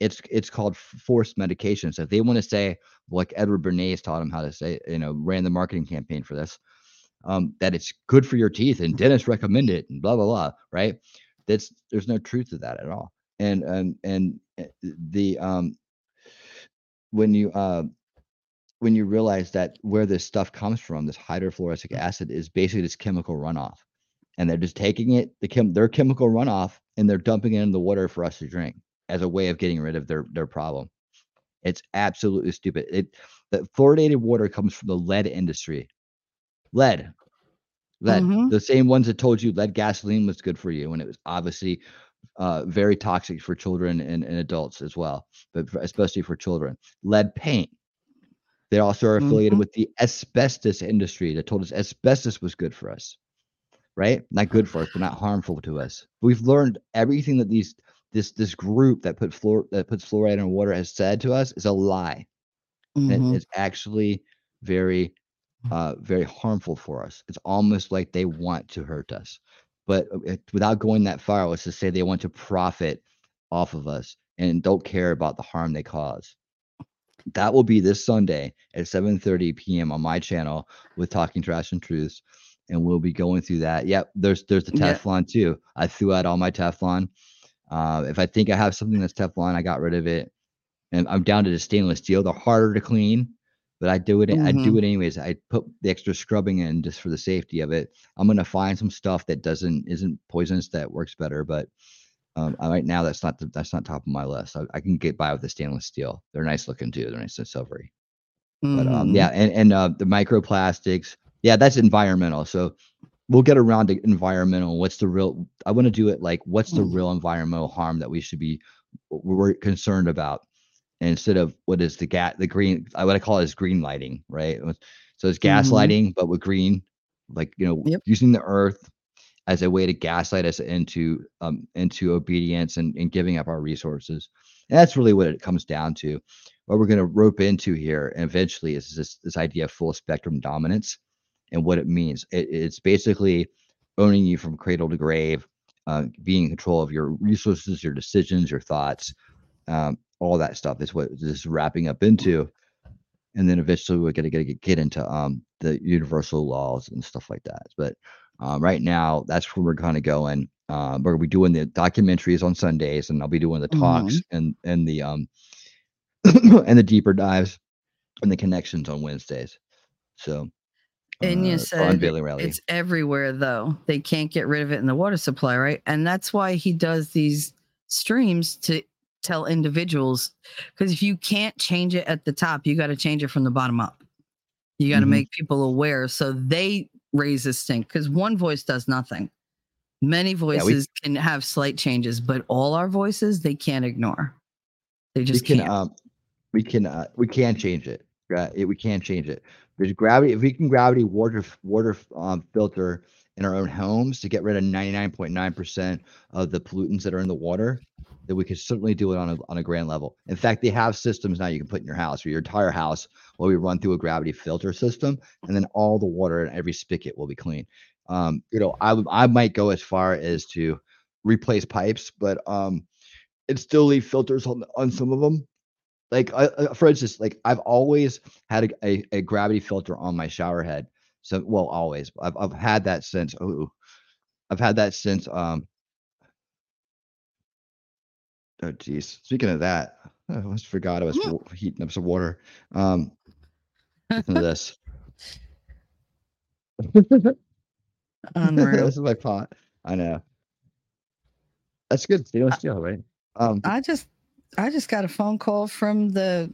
it's it's called forced medication. So if they want to say, like Edward Bernays taught him how to say, you know, ran the marketing campaign for this, um, that it's good for your teeth and dentists recommend it and blah blah blah, right? That's there's no truth to that at all. And and and uh, the um when you uh when you realize that where this stuff comes from, this hydrofluoric acid is basically this chemical runoff. And they're just taking it, the chem their chemical runoff, and they're dumping it in the water for us to drink as a way of getting rid of their their problem. It's absolutely stupid. It the fluoridated water comes from the lead industry. Lead. Lead. Mhm. The same ones that told you lead gasoline was good for you, and it was obviously uh, very toxic for children and, and adults as well, but for, especially for children. Lead paint. They also are affiliated Mhm. with the asbestos industry that told us asbestos was good for us, right? Not good for us, but not harmful to us. We've learned everything that these this this group that put fluor that puts fluoride in water has said to us is a lie. Mhm. it's actually very uh very harmful for us. It's almost like they want to hurt us. But uh, it, without going that far, let's just say they want to profit off of us and don't care about the harm they cause. That will be this Sunday at 7:30 p.m. on my channel with Talking Trash and Truths, and we'll be going through that. Yep, there's there's the Yeah. Teflon too. I threw out all my Teflon. Uh, if I think I have something that's Teflon, I got rid of it, and I'm down to the stainless steel. They're harder to clean, but I do it. I do it anyways. I put the extra scrubbing in just for the safety of it. I'm gonna find some stuff that doesn't isn't poisonous that works better, but um, right now that's not the, that's not top of my list. I, I can get by with the stainless steel. They're nice looking too. They're nice and silvery. But um, Mhm. yeah, and and uh, the microplastics, yeah, that's environmental. So we'll get around to environmental. What's the real? I want to do it like what's the Mm. real environmental harm that we should be we're concerned about, instead of what is the gas the green? I what I call it is green lighting, right? So it's gaslighting, but with green, like you know, Yep. using the earth as a way to gaslight us into um into obedience and, and giving up our resources. And that's really what it comes down to. What we're going to rope into here and eventually is this this idea of full spectrum dominance and what it means. It, it's basically owning you from cradle to grave, uh, being in control of your resources, your decisions, your thoughts, um, all that stuff is what this is wrapping up into. And then eventually we're going to get get into um, the universal laws and stuff like that. But um, right now, that's where we're kind of going. Um, we're gonna be doing the documentaries on Sundays, and I'll be doing the talks and and the um *clears throat* and the deeper dives and the connections on Wednesdays. So, And you uh, said on Bailey Rally. It's everywhere though. They can't get rid of it in the water supply, right? And that's why he does these streams to tell individuals because if you can't change it at the top, you got to change it from the bottom up. You got to Mhm. make people aware so they raise this stink because one voice does nothing. Many voices can have slight changes, but all our voices they can't ignore. They we just can can't. um we can uh, we can change it. Gra- it- we can change it. There's gravity. If we can gravity water water um, filter in our own homes to get rid of 99.9% of the pollutants that are in the water, then we can certainly do it on a on a grand level. In fact, they have systems now you can put in your house or your entire house where we run through a gravity filter system, and then all the water in every spigot will be clean. Um, you know, I I might go as far as to replace pipes, but um, it still leave filters on on some of them like uh, uh, for instance, like I've always had a, a, a gravity filter on my shower head. So well, always. I've I've had that since. Oh, I've had that since. Um. Oh geez. Speaking of that, *laughs* I almost forgot I was wa- heating up some water. Um. *laughs* This. *laughs* Unreal. this is my pot. I know. That's good. Stainless steel, right? Um. I just I just got a phone call from the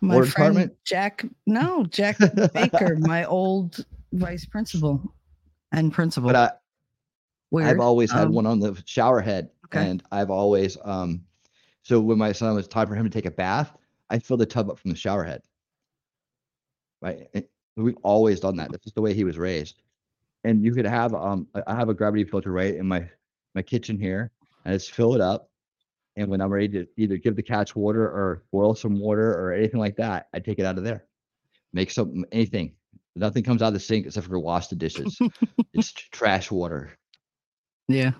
my friend department? Jack no, Jack *laughs* Baker, my old vice principal and principal. but I, Weird. I've always had Um, one on the shower head, okay. and I've always um. So when my son was time for him to take a bath, I fill the tub up from the shower head. Right, and we've always done that. That's just the way he was raised. And you could have um, I- have a gravity filter right in my my kitchen here, and it's fill it up. And when I'm ready to either give the cats water or boil some water or anything like that, I take it out of there. Make some anything. Nothing comes out of the sink except for wash the dishes. *laughs* it's trash water. Yeah.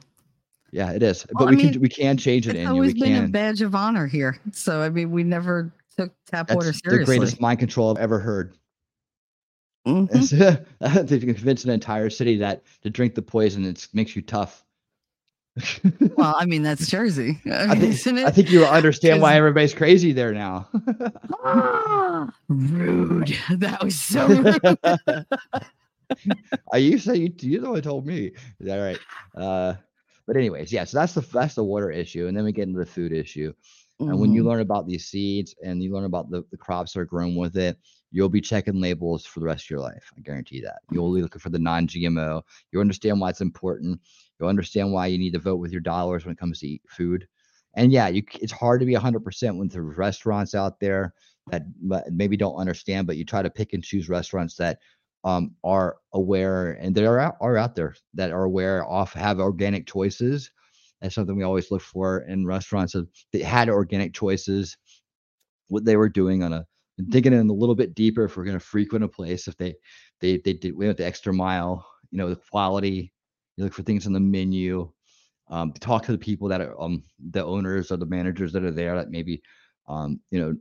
Yeah, it is. Well, but I we mean, can we can change it It's in you. We always been a badge of honor here. So I mean we never took tap water That's the greatest mind control I've ever heard. Mhm. It's- to convince an entire city that to drink the poison it makes you tough. Well, I mean that's Jersey, *laughs* I think, isn't it? I think you understand why everybody's crazy there now. Ah, rude. That was so *laughs* rude. I you say you you the one told me. Is that right? Uh, but anyways, yeah. So that's the that's the water issue, and then we get into the food issue. And when you Mhm. learn about these seeds and you learn about the, the crops that are grown with it, you'll be checking labels for the rest of your life. I guarantee that. You'll be looking for the non GMO. You'll understand why it's important. You'll understand why you need to vote with your dollars when it comes to eat food. And yeah, you, it's hard to be 100% when there's restaurants out there that maybe don't understand, but you try to pick and choose restaurants that um, are aware and they are out, are out there that are aware of have organic choices. That's something we always look for in restaurants. They had organic choices, what they were doing on a digging in a little bit deeper if we're going to frequent a place. If they they they did went the extra mile, you know, the quality. You look for things on the menu. Um, talk to the people that are um the owners or the managers that are there that maybe um you know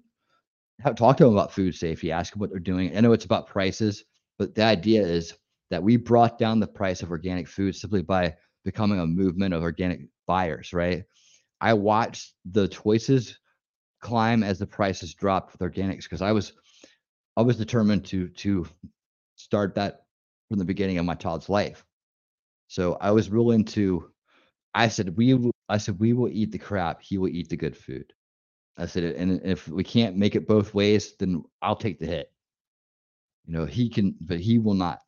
have, talk to them about food safety. Ask them what they're doing. I know it's about prices, but the idea is that we brought down the price of organic food simply by becoming a movement of organic buyers, right? I watched the choices climb as the prices dropped with organics because I was I was determined to to start that from the beginning of my child's life. So I was willing to I said we will, I said we will eat the crap, he will eat the good food. I said and if we can't make it both ways, then I'll take the hit. You know, he can but he will not.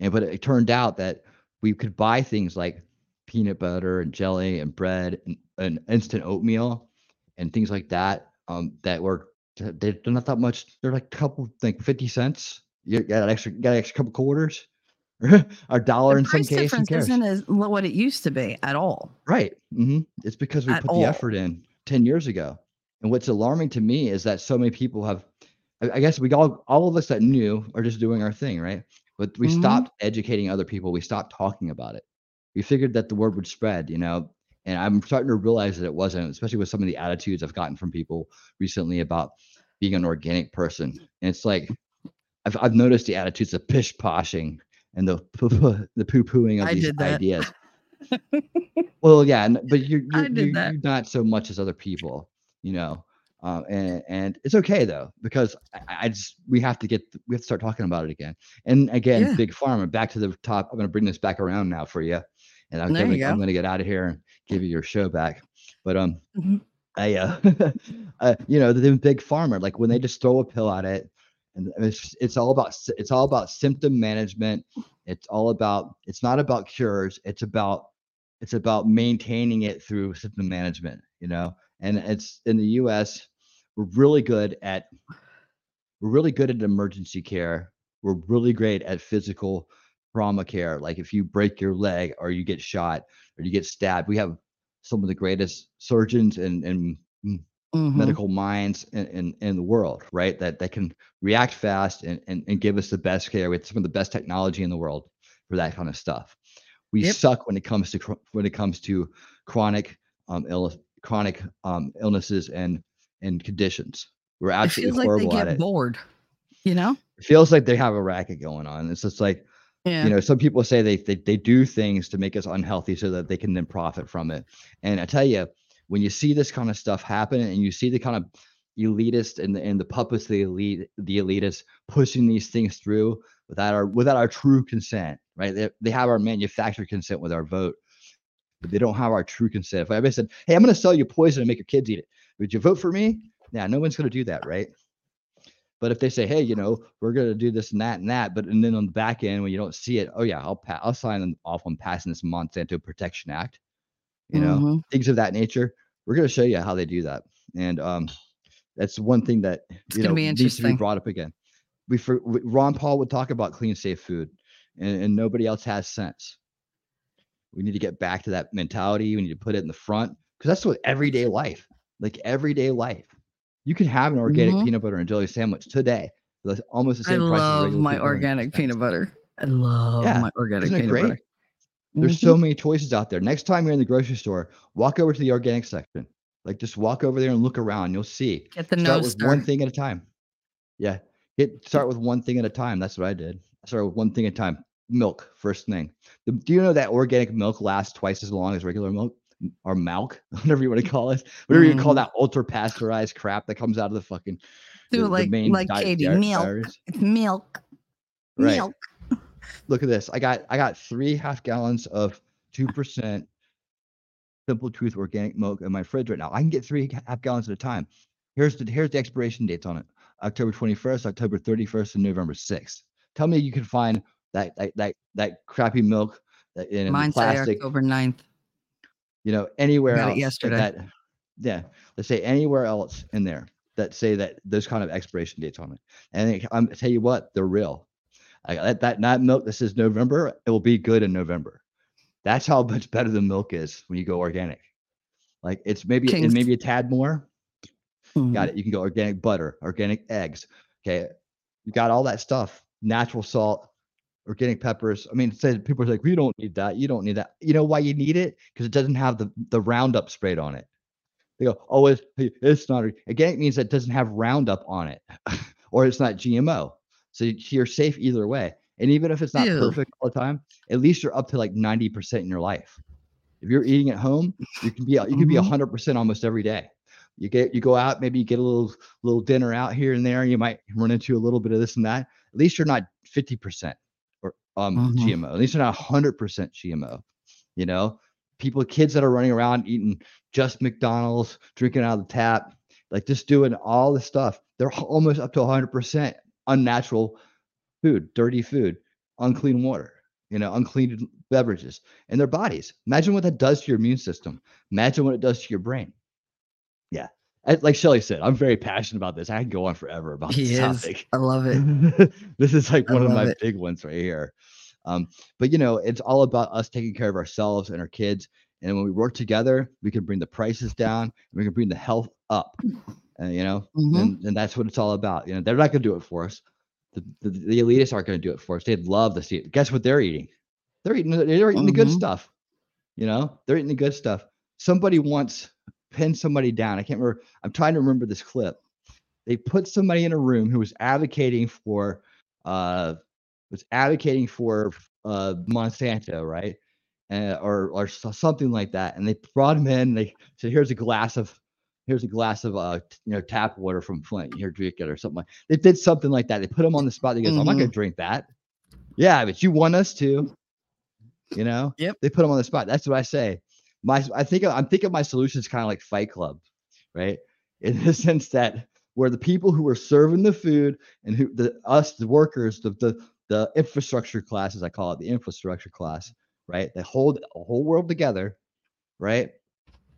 And but it turned out that we could buy things like peanut butter and jelly and bread and, and instant oatmeal and things like that um that were they're not that much they're like a couple like 50 cents you got an extra got an extra couple quarters *laughs* or dollar The in some difference isn't as what it used to be at all. right hmm it's because we At put all. the effort in 10 years ago and what's alarming to me is that so many people have I, I guess we all all of us that knew are just doing our thing right but we Mhm. stopped educating other people we stopped talking about it we figured that the word would spread you know and i'm starting to realize that it wasn't especially with some of the attitudes i've gotten from people recently about being an organic person and it's like i've, I've noticed the attitudes of pish poshing and the *laughs* the poo pooing of I these ideas *laughs* well yeah but you're you're, you're, you're not so much as other people you know um, and and it's okay though because I, I just we have to get we have to start talking about it again and again Yeah. big pharma back to the top i'm going to bring this back around now for you and i'm gonna i'm go. going to get out of here and give you your show back but um Mhm. i uh, *laughs* uh you know the, the big pharma like when they just throw a pill at it and it's it's all about it's all about symptom management. It's all about it's not about cures. It's about it's about maintaining it through symptom management you know? And it's in the us we're really good at we're really good at emergency care. We're really great at physical trauma care. Like if you break your leg or you get shot or you get stabbed we have some of the greatest surgeons and, and Mhm. medical minds in, in, in the world, right? That that can react fast and, and, and give us the best care with some of the best technology in the world for that kind of stuff. We Yep. suck when it comes to when it comes to chronic um illness, chronic um illnesses and and conditions. We're absolutely It feels like they horrible at get it. bored. You know? It feels like they have a racket going on. It's just like Yeah. you know some people say they, they they do things to make us unhealthy so that they can then profit from it and i tell you when you see this kind of stuff happen and you see the kind of elitist and the, and the puppets the elite the elitists pushing these things through without our without our true consent right? They, they have our manufactured consent with our vote but they don't have our true consent. If i said hey i'm going to sell you poison and make your kids eat it would you vote for me? Yeah no one's going to do that right? But if they say, "Hey, you know, we're going to do this and that and that," but and then on the back end when you don't see it, oh yeah, I'll pa- I'll sign off on passing this Monsanto Protection Act, you know, Mhm. things of that nature. We're going to show you how they do that, and um, that's one thing that you gonna know be needs to be brought up again. We for we- Ron Paul would talk about clean, safe food, and, and nobody else has sense. We need to get back to that mentality. We need to put it in the front because that's what everyday life, like everyday life. You can have an organic Mhm. peanut butter and jelly sandwich today. That's almost the I same price. as love my peanut butter and organic peanut butter. I love Yeah, my organic peanut great? butter. There's Mhm. so many choices out there. Next time you're in the grocery store, walk over to the organic section. Like just walk over there and look around. You'll see. Get the Start with star. one thing at a time. Yeah. Get start with one thing at a time. That's what I did. I started with one thing at a time. Milk, first thing. The- do you know that organic milk lasts twice as long as regular milk? Or milk, *laughs* whatever you want to call it. Whatever you call Mhm. that ultra pasteurized crap that comes out of the fucking Do the, it the like like Katie. Milk. It's milk. Right. Milk. Look at this. I got I got three half gallons of two percent simple truth organic milk in my fridge right now. I can get three half gallons at a time. Here's the here's the expiration dates on it. October 21st, October 31st, and November 6th. Tell me you can find that that that, that crappy milk in Mine say plastic, October 9th. you know, anywhere else. yesterday. That, yeah, let's say anywhere else in there that say that those kind of expiration dates on it. And I- I'm um, I tell you what, they're real. I, that that that milk that says November, it will be good in November. That's how much better the milk is when you go organic. Like it's maybe King's- and maybe a tad more. Mhm. Got it. You can go organic butter, organic eggs. Okay, you got all that stuff. Natural salt, organic peppers. I mean, say people are like, we don't need that. You don't need that. You know why you need it? Because it doesn't have the the Roundup sprayed on it. They go, oh, it's it's not organic means that it doesn't have Roundup on it, *laughs* or it's not GMO. So you- you're safe either way. And even if it's not Ew. perfect all the time, at least you're up to like 90% in your life. If you're eating at home, you can be you can be Mhm. 100% almost every day. You get you go out, maybe you get a little little dinner out here and there. You might run into a little bit of this and that. At least you're not 50% or um Mhm. GMO. At least you're not 100% GMO. You know, people, kids that are running around eating just McDonald's, drinking out of the tap, like just doing all this stuff. They're almost up to 100% unnatural food, dirty food, unclean water, you know, unclean beverages in their bodies. Imagine what that does to your immune system. Imagine what it does to your brain. Yeah. Like Shelly said, I'm very passionate about this. I can go on forever about He this is. topic. I love it. *laughs* this is like I one of my it. big ones right here. Um, but you know, it's all about us taking care of ourselves and our kids. And when we work together, we can bring the prices down. And we can bring the health up. And you know, Mhm. and, and that's what it's all about. You know, they're not going to do it for us. The, the, the elitists aren't going to do it for us. They'd love to see it. Guess what they're eating? They're eating. They're eating the good Mhm. stuff. You know, they're eating the good stuff. Somebody once pinned somebody down. I can't remember. I'm trying to remember this clip. They put somebody in a room who was advocating for, uh, was advocating for uh Monsanto, right? Uh, or or something like that. And they brought him in. They said, "Here's a glass of." Here's a glass of uh, you know, tap water from Flint. Here, drink it, or something like. They did something like that. They put him on the spot. He goes, "I'm not gonna drink that." Yeah, but you want us to. You know. Yep. They put him on the spot. That's what I say. My, I think I'm thinking my solution is kind of like Fight Club, right? In the *laughs* sense that where the people who are serving the food and who the us the workers, the the the infrastructure class, as I call it, the infrastructure class, right? They hold the whole world together, right?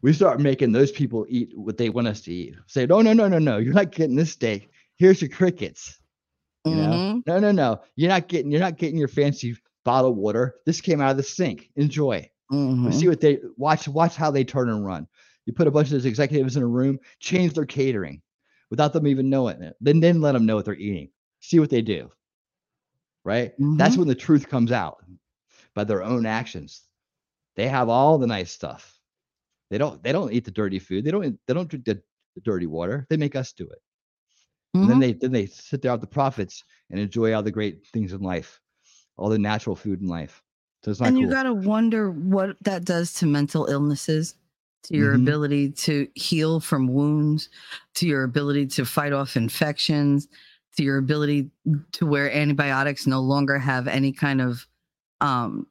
We start making those people eat what they want us to eat. Say, no, no, no, no, no, you're not getting this steak. Here's your crickets. You know, Mhm. no, no, no, you're not getting, you're not getting your fancy bottled water. This came out of the sink. Enjoy. Mhm. See what they watch. Watch how they turn and run. You put a bunch of those executives in a room, change their catering without them even knowing it. Then then let them know what they're eating. See what they do. Right. That's Mhm. when the truth comes out by their own actions. They have all the nice stuff. They don't. They don't eat the dirty food. They don't. They don't drink the, the dirty water. They make us do it. And Mhm. then they then they sit there with the profits and enjoy all the great things in life, all the natural food in life. So it's not and cool. you got to wonder what that does to mental illnesses to your Mhm. ability to heal from wounds to your ability to fight off infections to your ability to where antibiotics no longer have any kind of um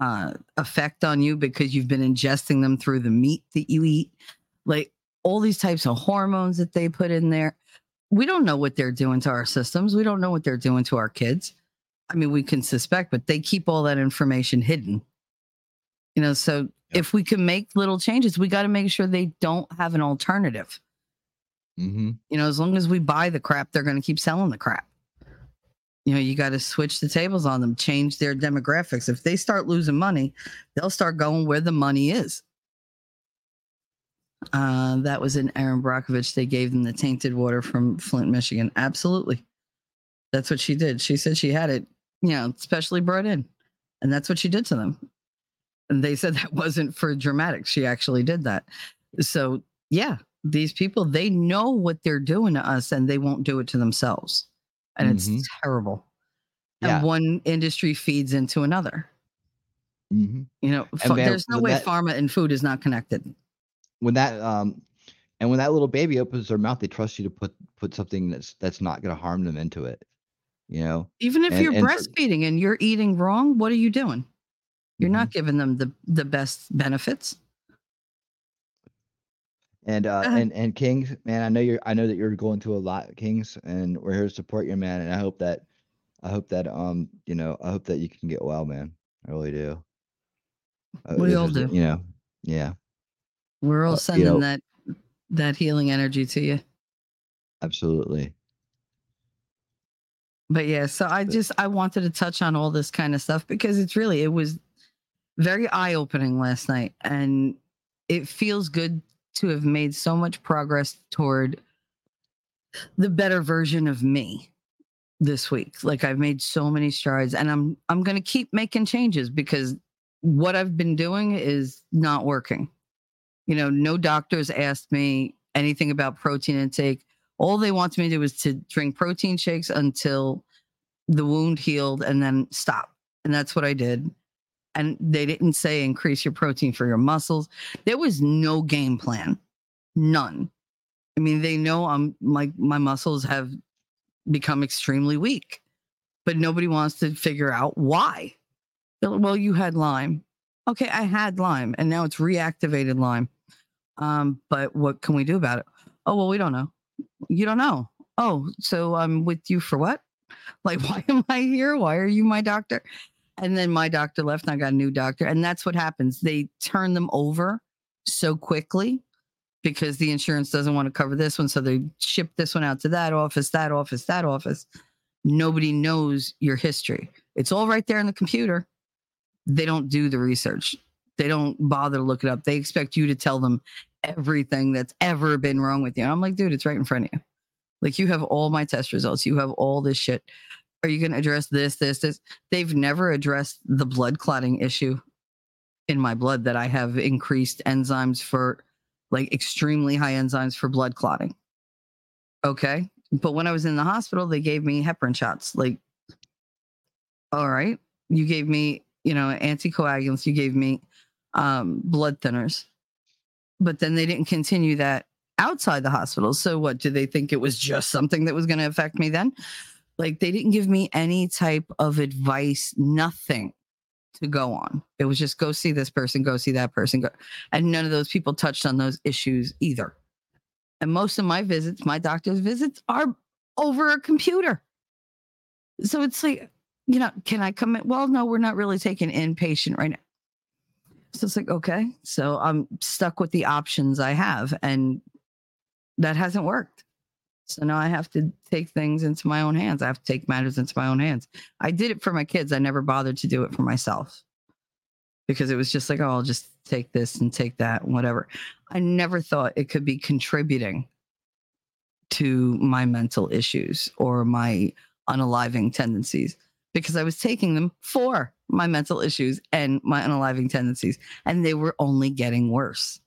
uh effect on you because you've been ingesting them through the meat that you eat like all these types of hormones that they put in there we don't know what they're doing to our systems we don't know what they're doing to our kids I mean, we can suspect, but they keep all that information hidden. You know, so Yeah. if we can make little changes, we got to make sure they don't have an alternative. hmm You know, as long as we buy the crap, they're going to keep selling the crap. You know, you got to switch the tables on them, change their demographics. If they start losing money, they'll start going where the money is. Uh, that was in Erin Brockovich. They gave them the tainted water from Flint, Michigan. Absolutely. That's what she did. She said she had it, you know, specially brought in. And that's what she did to them. And they said *laughs* that wasn't for dramatics. She actually did that. So, yeah, these people, they know what they're doing to us and they won't do it to themselves. And Mhm. it's terrible. Yeah. And one industry feeds into another. hmm You know, ph- man, there's no way that- pharma and food is not connected. When that um, and when that little baby opens their mouth, they trust you to put put something that's that's not going to harm them into it. You know. Even if And- you're and for- breastfeeding and you're eating wrong, what are you doing? You're Mhm. not giving them the, the best benefits. And uh, ahead. and and Kings, man, I know you're. I know that you're going through a lot, Kings, and we're here to support you, man. And I hope that, I hope that, um, you know, I hope that you can get well, man. I really do. Uh, We this all do. You know, yeah, We're all Uh, you sending know- that that healing energy to you. absolutely. But yeah, so I just I wanted to touch on all this kind of stuff because it's really it was very eye opening last night, and it feels good to have made so much progress toward the better version of me this week. Like I've made so many strides, and I'm I'm gonna keep making changes because what I've been doing is not working. You know, no doctors asked me anything about protein intake. All they wanted me to do was to drink protein shakes until the wound healed and then stop. And that's what I did. And they didn't say increase your protein for your muscles. There was no game plan. None. I mean, they know I'm like my muscles have become extremely weak, but nobody wants to figure out why. Like, well, you had Lyme. Okay, I had Lyme and now it's reactivated Lyme. Um, but what can we do about it? Oh, well, we don't know. You don't know. Oh, so I'm with you for what? *laughs* Like, why am I here? Why are you my doctor? And then my doctor left and I got a new doctor. And that's what happens. They turn them over so quickly because the insurance doesn't want to cover this one. So they ship this one out to that office, that office, that office. Nobody knows your history. It's all right there in the computer. They don't do the research. They don't bother to look it up. They expect you to tell them everything that's ever been wrong with you. And I'm like, dude, it's right in front of you. Like you have all my test results. You have all this shit. Are you going to address this, this, this? They've never addressed the blood clotting issue in my blood that I have increased enzymes for like extremely high enzymes for blood clotting. Okay. But when I was in the hospital, they gave me heparin shots. Like, all right, you gave me, you know, anticoagulants, you gave me um, blood thinners. But then they didn't continue that outside the hospital. So what do they think it was just something that was going to affect me then? Like they didn't give me any type of advice, nothing to go on. It was just go see this person, go see that person, go. And none of those people touched on those issues either. And most of my visits, my doctor's visits are over a computer. So it's like, you know, can I come in? Well, no, we're not really taking inpatient right now. So it's like, okay. So I'm stuck with the options I have, and that hasn't worked. So now I have to take things into my own hands. I have to take matters into my own hands. I did it for my kids. I never bothered to do it for myself because it was just like, oh, I'll just take this and take that, and whatever. I never thought it could be contributing to my mental issues or my unaliving tendencies because I was taking them for my mental issues and my unaliving tendencies, and they were only getting worse.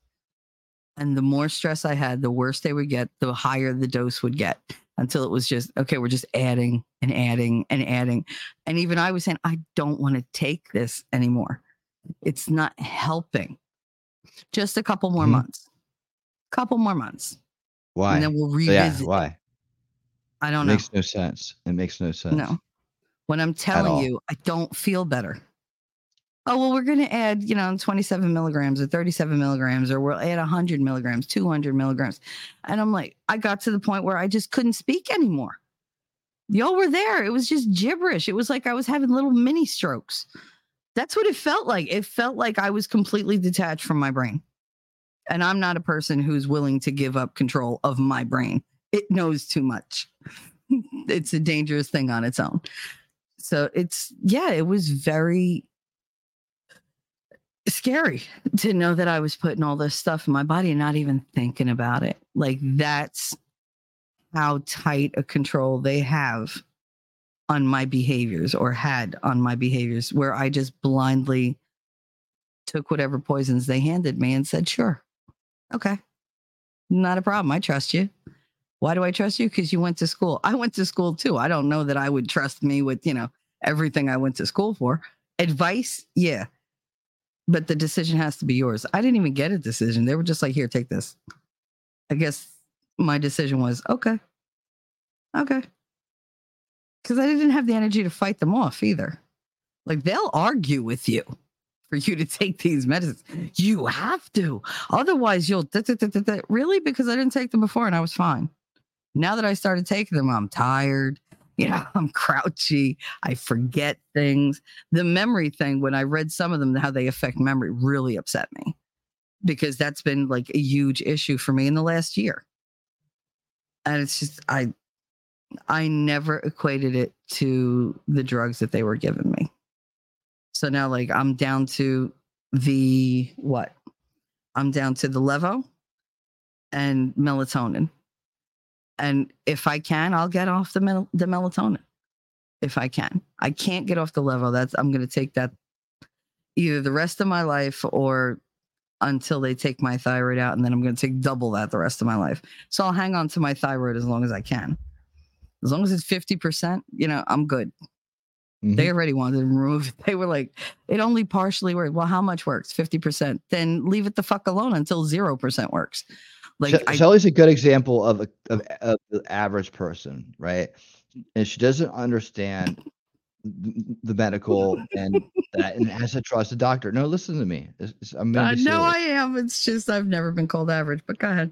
And the more stress I had, the worse they would get, the higher the dose would get until it was just, okay, we're just adding and adding and adding. And even I was saying, I don't want to take this anymore. It's not helping. Just a couple more Mhm. months. Couple more months. Why? And then we'll revisit. it. why? I don't know. makes no sense. It makes no sense. No. When I'm telling you, I don't feel better. Oh, well, we're going to add, you know, 27 milligrams or 37 milligrams, or we'll add 100 milligrams, 200 milligrams. And I'm like, I got to the point where I just couldn't speak anymore. Y'all were there. It was just gibberish. It was like I was having little mini strokes. That's what it felt like. It felt like I was completely detached from my brain. And I'm not a person who's willing to give up control of my brain. It knows too much. *laughs* it's a dangerous thing on its own. So it's, yeah, it was very scary to know that I was putting all this stuff in my body and not even thinking about it. Like that's how tight a control they have on my behaviors or had on my behaviors, where I just blindly took whatever poisons they handed me and said, sure, okay, not a problem. I trust you. Why do I trust you? Because you went to school. I went to school too. I don't know that I would trust me with, you know, everything I went to school for. Advice, yeah. But the decision has to be yours. I didn't even get a decision. They were just like, here, take this. I guess my decision was okay. Okay. Because I didn't have the energy to fight them off either. Like they'll argue with you for you to take these medicines. You have to. Otherwise, you'll da- da- da- really because I didn't take them before and I was fine. Now that I started taking them, I'm tired. You know, *laughs* I'm grouchy. I forget things. The memory thing, when I read some of them, how they affect memory, really upset me because that's been like a huge issue for me in the last year. And it's just, I, I never equated it to the drugs that they were giving me. So now, like, I'm down to the what? I'm down to the Levo and melatonin. And if I can, I'll get off the mel- the melatonin. If I can, I can't get off the Levo. That's I'm going to take that either the rest of my life or until they take my thyroid out, and then I'm going to take double that the rest of my life. So I'll hang on to my thyroid as long as I can. As long as it's fifty percent, you know, I'm good. Mhm. They already wanted to remove it. *laughs* They were like, it only partially worked. Well, how much works? 50%. Then leave it the fuck alone until 0% works. Like, She- I, Shelly's a good example of a of, of the average person, right? And she doesn't understand the medical and that, and has to trust the doctor. No, listen to me. It's- it's- I'm I know. I am. It's just I've never been called average, but go ahead.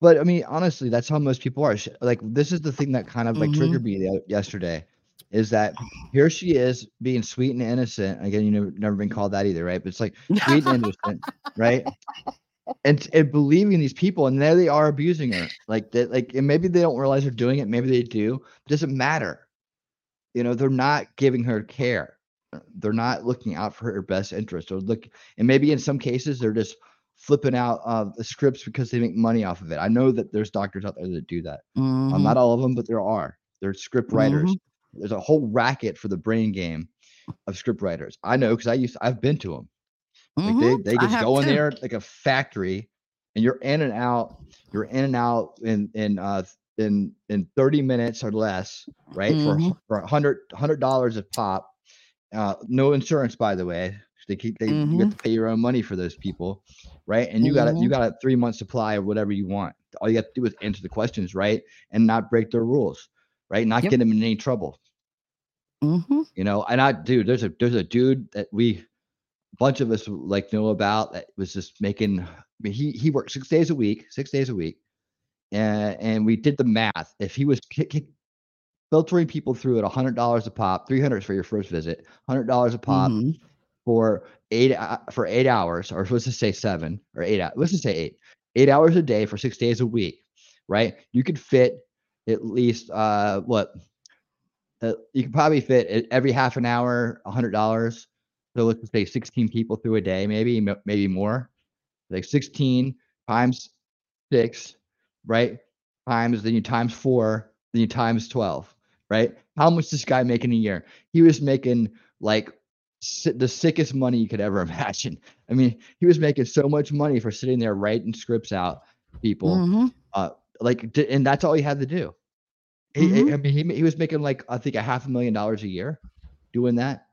But I mean, honestly, that's how most people are. Sh- Like, this is the thing that kind of like Mhm. triggered me yesterday, is that here she is being sweet and innocent. Again, you never never been called that either, right? But it's like sweet and innocent, right? And, and believing these people, and there they are abusing her. Like that, like, and maybe they don't realize they're doing it. Maybe they do. It doesn't matter. You know, they're not giving her care. They're not looking out for her best interest. Or look, and maybe in some cases they're just flipping out uh, the scripts because they make money off of it. I know that there's doctors out there that do that. Um, Mhm. not all of them, but there are. There's script writers. Mhm. There's a whole racket for the brain game of script writers. I know because I used I've been to them. Like Mhm. they, they just go in there like a factory, and you're in and out. You're in and out in in uh in in 30 minutes or less, right? For Mhm. For for a hundred hundred dollars a pop. Uh, no insurance, by the way. They keep they you Mhm. get to pay your own money for those people, right? And you got a you Mhm. got a three month supply of whatever you want. All you have to do is answer the questions right and not break their rules, right? Not Yep. get them in any trouble you know and i dude there's a there's a dude that we bunch of us like know about that was just making I mean, he he worked six days a week six days a week and and we did the math. If he was ki- ki- filtering people through at a hundred dollars a pop 300 for your first visit hundred dollars a pop Mhm. for eight uh, for eight hours or let's just say seven or eight hours let's just say eight eight hours a day for six days a week right? You could fit at least uh what? Uh, you could probably fit every half an hour a hundred dollars so let's just say 16 people through a day maybe maybe more like 16 times six right times then you times four then you times 12 right how much this guy making a year he was making like the sickest money you could ever *laughs* imagine. I mean, he was making so much money for sitting there writing scripts out people. Mhm. Uh, like, and that's all he had to do. He, Mhm. I mean, he, he was making like I think a half a million dollars a year doing that.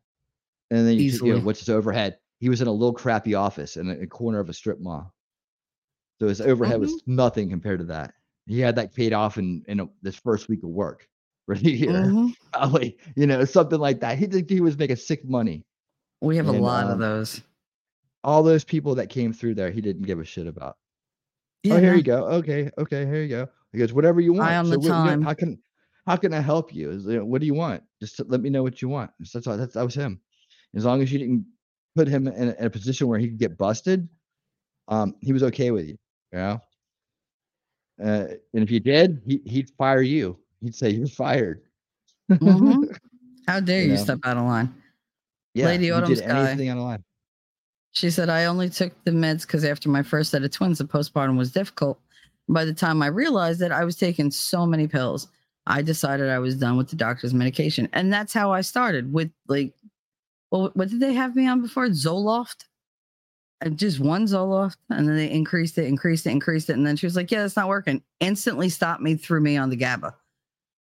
And then you, you know, what's his overhead? He was in a little crappy office in a, a corner of a strip mall. So his overhead was Mm-hmm. nothing compared to that. He had that paid off in in a, this first week of work the year. Mhm. Probably, you know, something like that. He he was making sick money. We have a And, lot of um, those. All those people that came through there, he didn't give a shit about. Yeah, oh, here you go. Okay, okay, here you go. He goes, whatever you want. Eye on the what- time. how can how can I help you? Is, you know, what do you want? Just let me know what you want. That's all. That's that was him. As long as you didn't put him in a, in a position where he could get busted, um, he was okay with you. You know. Uh, and if you did, he he'd fire you. He'd say you're fired. Mhm. *laughs* How dare You you know? step out of line? yeah, Lady you Autumn did Sky. anything out of line. She said, I only took the meds because after my first set of twins, the postpartum was difficult. By the time I realized that I was taking so many pills, I decided I was done with the doctor's medication. And that's how I started with like, well, what did they have me on before? Zoloft? And just one Zoloft. And then they increased it, increased it, increased it. And then she was like, yeah, that's not working. Instantly stopped me, threw me on the GABA,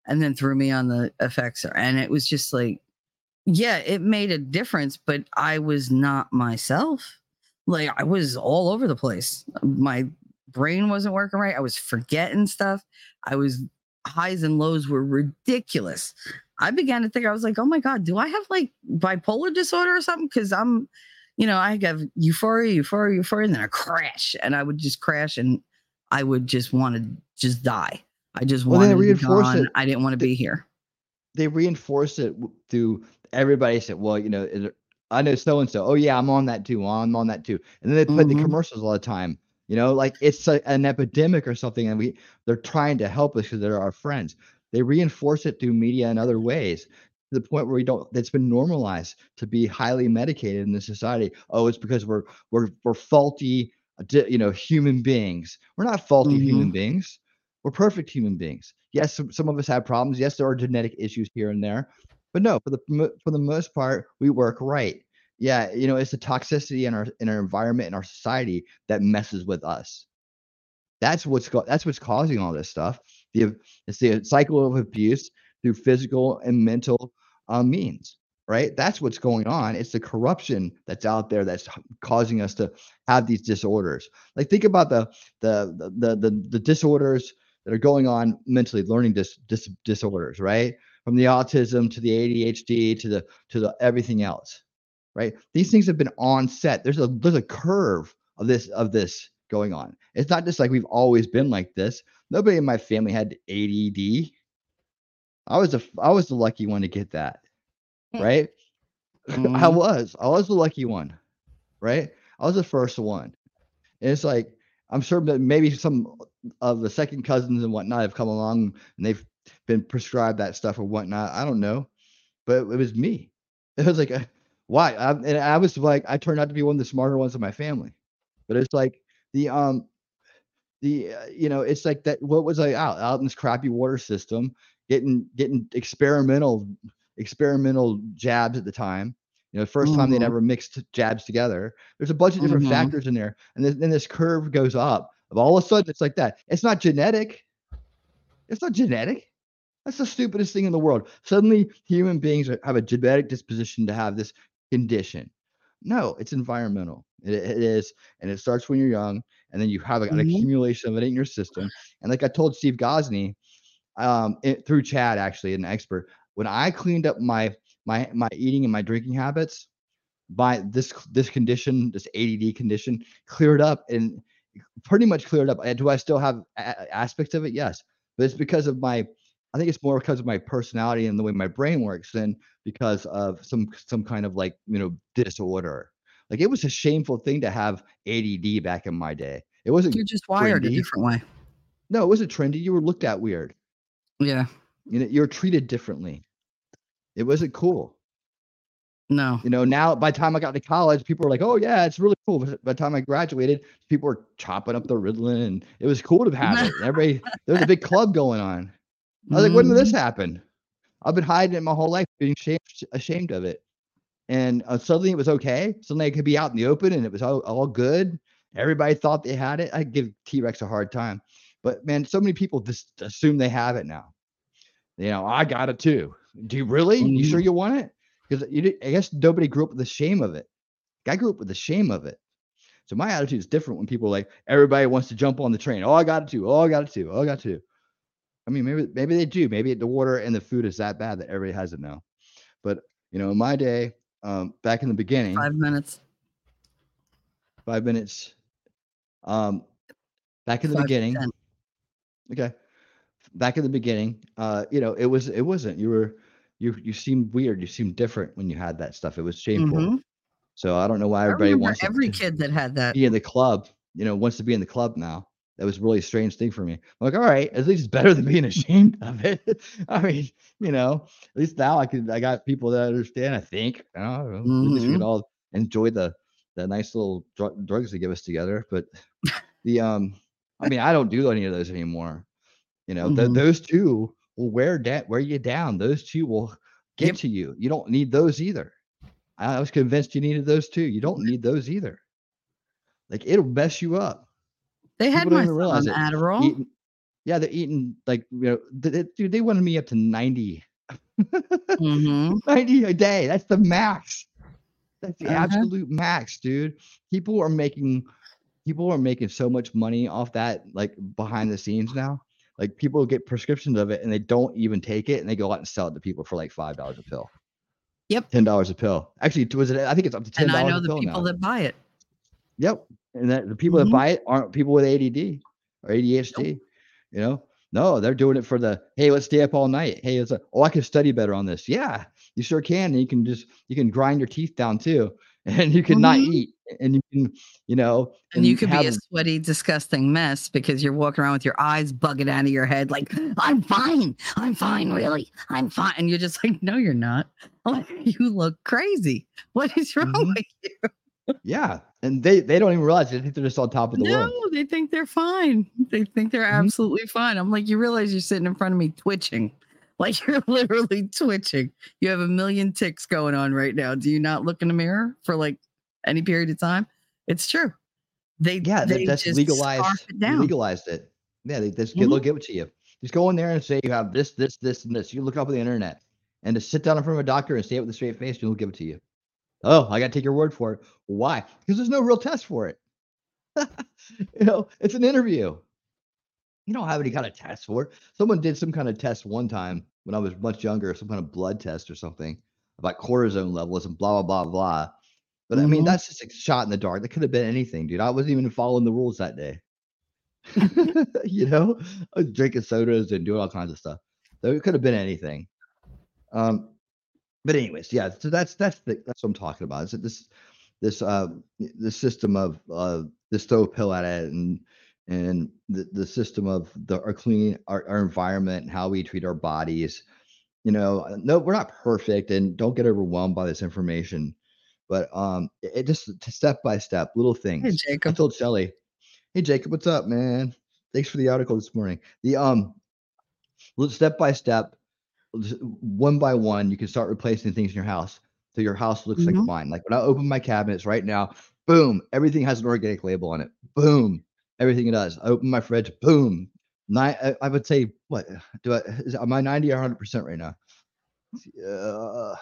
and then threw me on the Effexor. And it was just like, yeah, it made a difference, but I was not myself. Like I was all over the place. My brain wasn't working right. I was forgetting stuff. I was highs and lows were ridiculous. I began to think I was like, oh my god, do I have like bipolar disorder or something? Because I'm, you know, I have euphoria, euphoria, euphoria, and then I crash, and I would just crash, and I would just want to just die. I just Well, wanted to be reinforce gone. it. I didn't want to be here. they reinforce it through everybody said, well, you know, I know so and so. Oh yeah, I'm on that too. I'm on that too. And then they play the Mhm. commercials all the time. You know, like it's a, an epidemic or something, and we they're trying to help us because they're our friends. They reinforce it through media and other ways to the point where we don't. It's been normalized to be highly medicated in this society. Oh, it's because we're we're we're faulty, uh, you know, human beings. We're not faulty human beings. We're perfect human beings. Yes, some, some of us have problems. Yes, there are genetic issues here and there, but no, for the for the most part, we work right. Yeah, you know, it's the toxicity in our in our environment in our society that messes with us. That's what's go- that's what's causing all this stuff. The it's the cycle of abuse through physical and mental uh, means. Right, that's what's going on. It's the corruption that's out there that's causing us to have these disorders. Like think about the the the the, the, disorders that are going on mentally, learning dis, dis disorders, right? From the autism to the ADHD to the to the everything else, right? These things have been on set. There's a there's a curve of this of this going on. It's not just like we've always been like this. Nobody in my family had ADD. I was a I was the lucky one to get that, Hmm. right? *laughs* I Mhm. was I was the lucky one, right? I was the first one. And it's like I'm sure that maybe some of the second cousins and whatnot have come along and they've been prescribed that stuff or whatnot. I don't know, but it was me. It was like, uh, why? I, and I was like, I turned out to be one of the smarter ones in my family. But it's like the um, the uh, you know, it's like that. What was I out out in this crappy water system, getting getting experimental experimental jabs at the time. You know, first time they'd Mhm. ever mixed jabs together. There's a bunch of different Mhm. factors in there, and then, then this curve goes up. Of all of a sudden, it's like that. It's not genetic. It's not genetic. That's the stupidest thing in the world. Suddenly, human beings are- have a genetic disposition to have this condition. No, it's environmental. It, it is, and it starts when you're young, and then you have an Mhm. accumulation of it in your system. And like I told Steve Gosney, um, it, through Chad, actually, an expert, when I cleaned up my my my eating and my drinking habits, by this this condition, this ADD condition, cleared up and pretty much cleared up. Do I still have a- aspects of it? Yes, but it's because of my. I think it's more because of my personality and the way my brain works than because of some some kind of like you know disorder. Like it was a shameful thing to have ADD back in my day. It wasn't. You're just wired a different way. No, it wasn't trendy. You were looked at weird. Yeah. You know, you're treated differently. It wasn't cool. No. You know, now by the time I got to college, people were like, "Oh yeah, it's really cool." But by the time I graduated, people were chopping up the Ritalin, and it was cool to have *laughs* it. Everybody, there was a big club going on. I was like, "When did this Mhm. happen?" I've been hiding it my whole life, being ashamed, ashamed of it. and uh, suddenly it was okay. Suddenly I could be out in the open and it was all, all good. Everybody thought they had it. I give T Rex a hard time, but man, so many people just assume they have it now. You know, I got it too. Do you really? You sure you want it? Because I guess nobody grew up with the shame of it. I grew up with the shame of it. So my attitude is different when people are like everybody wants to jump on the train. Oh, I got it too. Oh, I got it too. Oh, I got it too. I mean, maybe maybe they do. Maybe the water and the food is that bad that everybody has it now. But you know, in my day, um, back in the beginning, Five minutes. five minutes. Um, back in the Five beginning, okay. Back in the beginning, uh, you know, it was it wasn't. You were you you seemed weird. You seemed different when you had that stuff. It was shameful. Mhm. So I don't know why everybody wants every to kid that had that. be in the club. You know, wants to be in the club now. That was a really strange thing for me. I'm like, all right, at least it's better than being ashamed of it. *laughs* I mean, you know, at least now I can I got people that understand. I think. I don't know. At least we can all enjoy the the nice little dr- drugs they give us together. But the um, I mean, I don't do any of those anymore. You know, th- Mhm. those two will wear that wear you down. Those two will get Yep. to you. You don't need those either. I was convinced you needed those too. You don't need those either. Like it'll mess you up. They had my son on. Adderall. Eating, yeah, they're eating like you know, th- th- dude. They wanted me up to 90, hmm *laughs* 90 a day. That's the max. That's the Uh-huh. absolute max, dude. People are making people are making so much money off that, like behind the scenes now. Like people get prescriptions of it and they don't even take it, and they go out and sell it to people for like five dollars a pill. Yep. ten dollars a pill. Actually, was it? I think it's up to ten And I know the people now. that buy it. Yep. And that the people Mhm. that buy it aren't people with ADD or ADHD. You know, no, they're doing it for the hey, let's stay up all night. Hey, it's a, oh, I can study better on this. Yeah, you sure can. And you can just you can grind your teeth down too, *laughs* and you can not Mhm. eat, and you can you know, And you could be a sweaty, disgusting mess because you're walking around with your eyes bugging out of your head, like, I'm fine. I'm fine, really. I'm fine. And you're just like, no, you're not. *laughs* Like, you look crazy. What is wrong Mhm. with you? yeah, and they they don't even realize it. They think they're just on top of the No, world. No, they think they're fine. They think they're Mhm. absolutely fine. I'm like, you realize you're sitting in front of me twitching. *laughs* Like you're literally twitching. You have a million ticks going on right now. Do you not look in the mirror for like any period of time? It's true. They Yeah, they, that's just legalized. it down. legalized it. Yeah, they just get, they'll give it to you. Just go in there and say you have this, this, this, and this. You look up on the internet and just sit down in front of a doctor and say it with a straight face, and he'll give it to you. Oh, I got to take your word for it. Why? Because there's no real test for it. *laughs* you know, it's an interview. You don't have any kind of test for it. Someone did some kind of test one time when I was much younger, some kind of blood test or something about cortisone levels and blah blah blah blah. But I mean, Mhm. that's just a shot in the dark. That could have been anything, dude. I wasn't even following the rules that day. *laughs* you know, I was drinking sodas and doing all kinds of stuff. So it could have been anything. Um, but anyways, yeah. So that's that's the, that's what I'm talking about. Is that this this uh the system of uh this throw a pill at it and and the, the system of the our cleaning our, our environment and how we treat our bodies. You know, no, we're not perfect, and don't get overwhelmed by this information. But um, it, it just step by step, little things. Hey, I told Shelly, "Hey Jacob, what's up, man? Thanks for the article this morning. The um, little step by step, one by one, you can start replacing things in your house so your house looks like Mhm. mine. Like when I open my cabinets right now, boom, everything has an organic label on it. Boom, everything it does. I open my fridge, boom. Nine, I, I would say what do I? Is, am I ninety or hundred percent right now? Uh,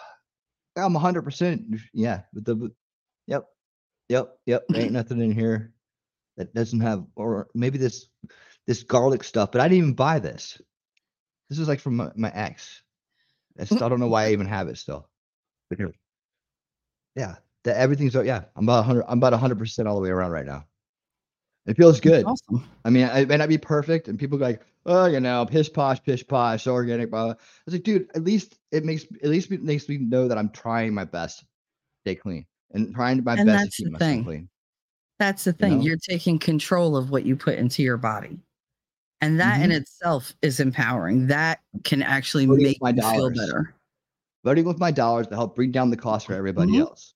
I'm hundred percent. Yeah, with the, yep, yep, yep. There ain't nothing in here that doesn't have, or maybe this this garlic stuff. But I didn't even buy this. This is like from my, my ex. I mm. still don't know why I even have it still. Yeah, that everything's yeah. I'm about hundred. I'm about hundred percent all the way around right now. It feels good. Awesome. I mean, it may not be perfect, and people go like, oh, you know, pish posh, pish posh, so organic, blah. blah." I was like, dude, at least it makes at least it makes me know that I'm trying my best to stay clean and trying my And best to the keep myself thing. clean. That's the thing. know? You're taking control of what you put into your body. And that in itself is empowering. That can actually Voting make my you feel better. Voting with my dollars to help bring down the cost for everybody Mhm. else.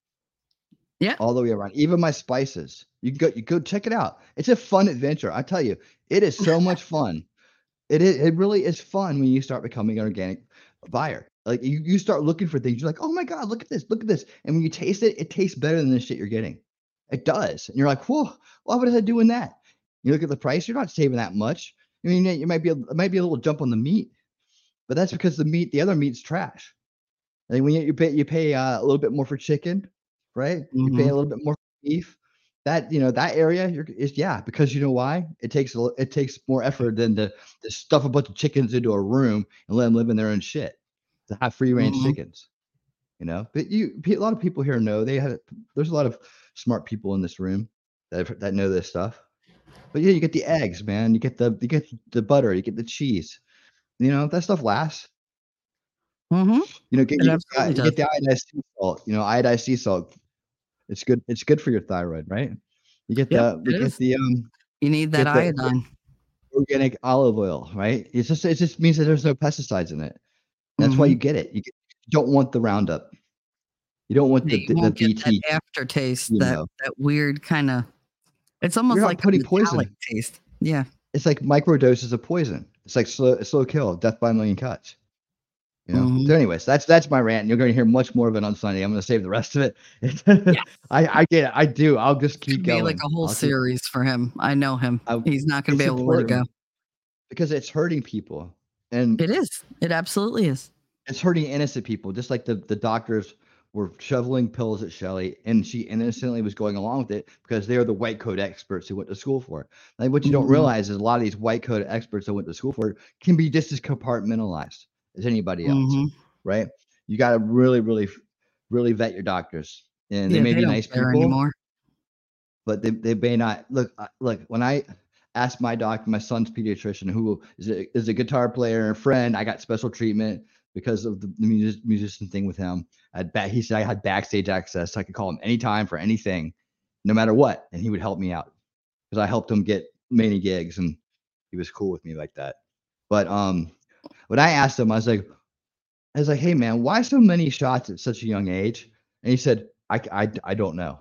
Yeah. all the way around. Even my spices. You can go, you go check it out. It's a fun adventure. I tell you, it is so much *laughs* fun. It is. It really is fun when you start becoming an organic buyer. Like you, you start looking for things. You're like, oh my god, look at this, look at this. And when you taste it, it tastes better than the shit you're getting. It does. And you're like, whoa, why was I doing that? You look at the price, you're not saving that much. I mean, it might be a, it might be a little jump on the meat, but that's because the meat, the other meat's trash. And when you, you pay, you pay uh, a little bit more for chicken, right? You pay a little bit more for beef. That you know that area you're, is yeah because you know why it takes a, it takes more effort than to, to stuff a bunch of chickens into a room and let them live in their own shit to have free range Mhm. chickens. You know, but you a lot of people here know they have. There's a lot of smart people in this room that that know this stuff. But yeah, you get the eggs, man. You get the you get the butter. You get the cheese. You know that stuff lasts. Mm-hmm. You know, get, you, get the iodized sea salt. You know, iodized sea salt. It's good. It's good for your thyroid, right? You get Yep, the you it get is. the um You need that iodine. organic olive oil, right? It's just it just means that there's no pesticides in it. That's why Mhm. you get it. You, get, you don't want the Roundup. You don't want the, the, the BT. aftertaste, that know. that weird kind of. It's almost like putting poison. taste. Yeah. It's like micro doses of poison. It's like slow slow kill, death by a million cuts. You know. Mhm. So, anyways, that's that's my rant. You're going to hear much more of it on Sunday. I'm going to save the rest of it. *laughs* I I get it. I do. I'll just keep going. like a whole I'll keep- to him. I know him. I- He's not going to be able to let it go. because it's hurting people, and It is. It absolutely is. it's hurting innocent people. Just like the the doctors were shoveling pills at Shelley, and she innocently was going along with it because they're the white coat experts who went to school for it. Like what you don't Mhm. realize is a lot of these white coat experts that went to school for it can be just as compartmentalized as anybody else, Mhm. right? You got to really, really, really vet your doctors, and they Yeah, may be nice people, anymore. but they, they may not look look when i asked my doctor my son's pediatrician who is a, is a guitar player and friend i got special treatment because of the, the music, musician thing with him I had back, he said i had backstage access so i could call him anytime for anything no matter what and he would help me out because i helped him get many gigs and he was cool with me like that but um when i asked him i was like i was like hey man why so many shots at such a young age and he said I I, I don't know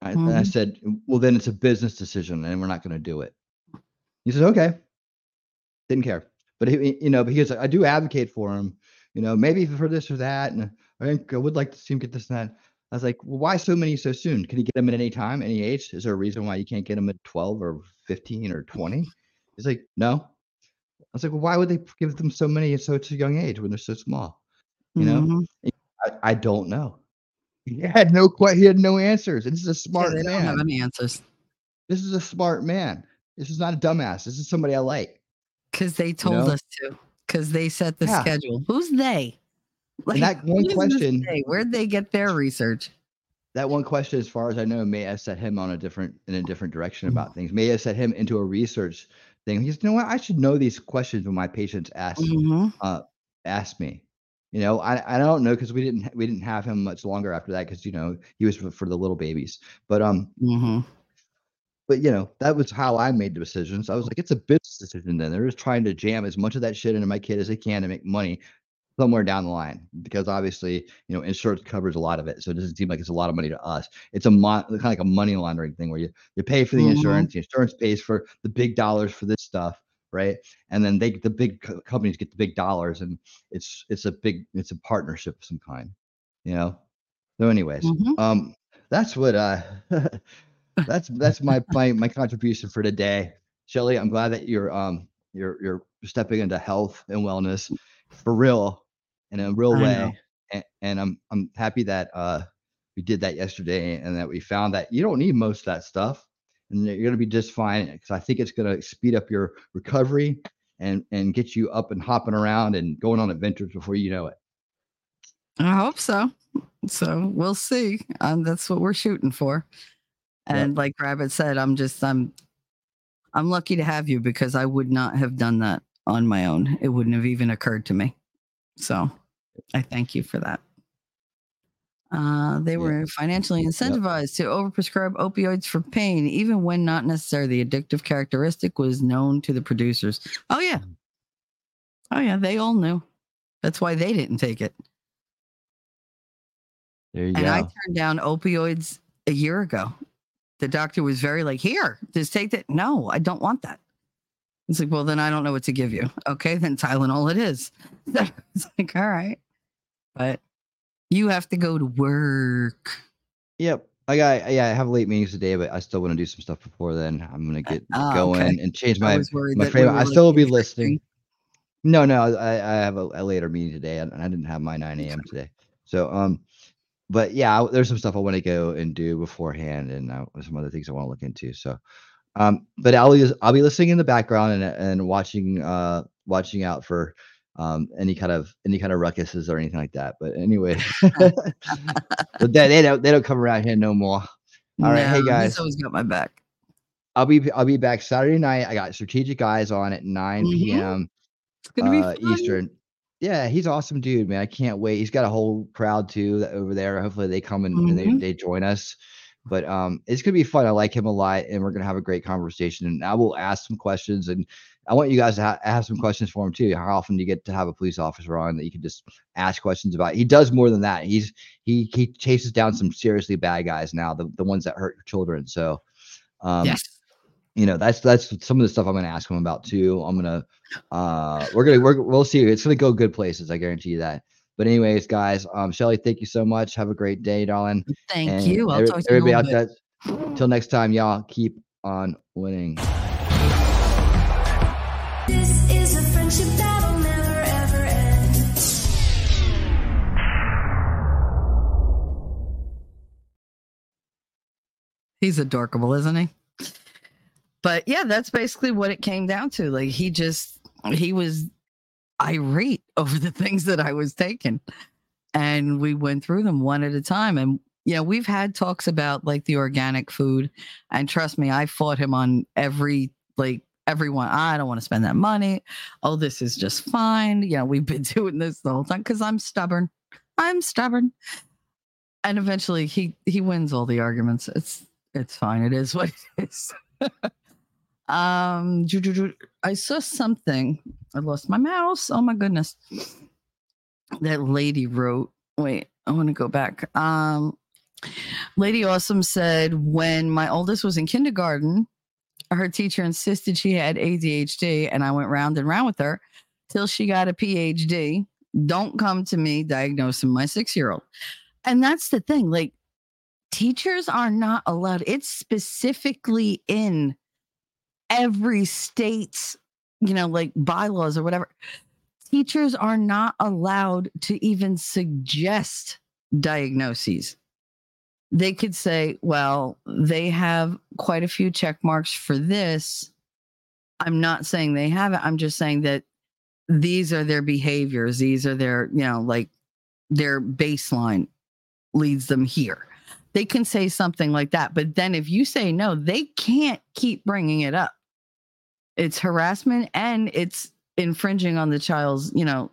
I, and I Mhm. said, well, then it's a business decision and we're not going to do it. He said, okay. Didn't care. But, he, you know, because I do advocate for him, you know, maybe for this or that. And I think I would like to see him get this and that. I was like, well, why so many so soon? Can you get them at any time, any age? Is there a reason why you can't get them at 12 or 15 or 20? He's like, no. I was like, well, why would they give them so many at such a young age when they're so small? You know, Mhm. I, I don't know. He had no he had no answers. And this is a Yeah, smart they don't have man. any answers This is a smart man. This is not a dumbass. This is somebody I like. Because they told know? us to. Because they set the Yeah. schedule. Who's they? And that one question-? Where'd they get their research? That one question, as far as I know, may have set him on a different in a different direction Mm. about things. May have set him into a research thing. He's, you know what? I should know these questions when my patients ask Mhm. ask me. You know, I I don't know because we didn't we didn't have him much longer after that because you know he was for, for the little babies. But um, Mhm. But you know that was how I made the decisions. I was like, it's a business decision. Then they're just trying to jam as much of that shit into my kid as they can to make money somewhere down the line because obviously you know insurance covers a lot of it, so it doesn't seem like it's a lot of money to us. It's a mon- kind of like a money laundering thing where you you pay for the Mhm. insurance, the insurance pays for the big dollars for this stuff, right? And then they the big co- companies get the big dollars, and it's it's a big it's a partnership of some kind, you know. So, anyways, Mhm. um, that's what uh, *laughs* that's that's my my my contribution for today, Shelly. I'm glad that you're um you're you're stepping into health and wellness for real in a real I way, know. and, and I'm I'm happy that uh we did that yesterday and that we found that you don't need most of that stuff and you're gonna be just fine because I think it's gonna speed up your recovery and and get you up and hopping around and going on adventures before you know it. I hope so. So we'll see. Um, that's what we're shooting for. Yep. And like Rabbit said, I'm just I'm I'm lucky to have you because I would not have done that on my own. It wouldn't have even occurred to me. So I thank you for that. Uh, they were financially incentivized to overprescribe opioids for pain, even when not necessary. The addictive characteristic was known to the producers. Oh yeah, oh yeah, they all knew. That's why they didn't take it. There you And go. I turned down opioids a year ago. The doctor was very like, here, just take that. No, I don't want that. It's like, well, then I don't know what to give you. Okay, then Tylenol it is. *laughs* It's like, all right. But you have to go to work. Yep. I got yeah, I have late meetings today, but I still want to do some stuff before then. I'm gonna get ah, going okay. and change my my frame. I still will be listening. No, no, I, I have a, a later meeting today, and I didn't have my 9 a.m. today. So, um, but yeah, there's some stuff I want to go and do beforehand, and uh, some other things I want to look into. So, um, but I'll be I'll be listening in the background and and watching uh watching out for um any kind of any kind of ruckuses or anything like that. But anyway, *laughs* but they, they don't they don't come around here no more. All right, hey, guys. He's always got my back. I'll be I'll be back Saturday night. I got Strategic Eyes on at 9 Mhm. p.m. It's gonna be uh. Eastern. Yeah, he's awesome dude, man. I can't wait. He's got a whole crowd too over there. Hopefully they come and, and they, they join us. But um it's gonna be fun. I like him a lot, and we're gonna have a great conversation. And I will ask some questions, and I want you guys to ha- have some questions for him too. How often do you get to have a police officer on that you can just ask questions about? He does more than that. He's he he chases down some seriously bad guys now, the, the ones that hurt children. So um yes. You know that's that's some of the stuff i'm going to ask him about too i'm going to uh we're going to we're, we'll see it's going to go good places i guarantee you that but anyways guys um shelly thank you so much have a great day darling Thank And you. I'll every- talk to you everybody little out bit. there till next time y'all keep on winning This is a friendship that'll never ever end. He's adorable, isn't he? But yeah, that's basically what it came down to. Like he just he was irate *laughs* over the things that I was taking. And we went through them one at a time. And you know, we've had talks about like the organic food. And trust me, I fought him on every like everyone. I don't want to spend that money. Oh, this is just fine. Know, we've been *laughs* doing this the whole time because I'm stubborn. I'm stubborn. And eventually he he wins all the arguments. It's it's fine. It is what it is. *laughs* um, I saw something. I lost my mouse. Oh my goodness. That lady wrote. Wait, I want to go back. Um, Lady Awesome said when my oldest was in kindergarten, her teacher insisted she had ADHD, and I went round and round with her till she got a PhD. Don't come to me diagnosing my six year old. And that's the thing. Like, teachers are not allowed, it's specifically in every state's, you know, like bylaws or whatever. Teachers are not allowed to even suggest diagnoses. They could say, well, they have quite a few check marks for this. I'm not saying they have it. I'm just saying that these are their behaviors. These are their, you know, like their baseline leads them here. They can say something like that. But then if you say no, they can't keep bringing it up. It's harassment and it's infringing on the child's, you know,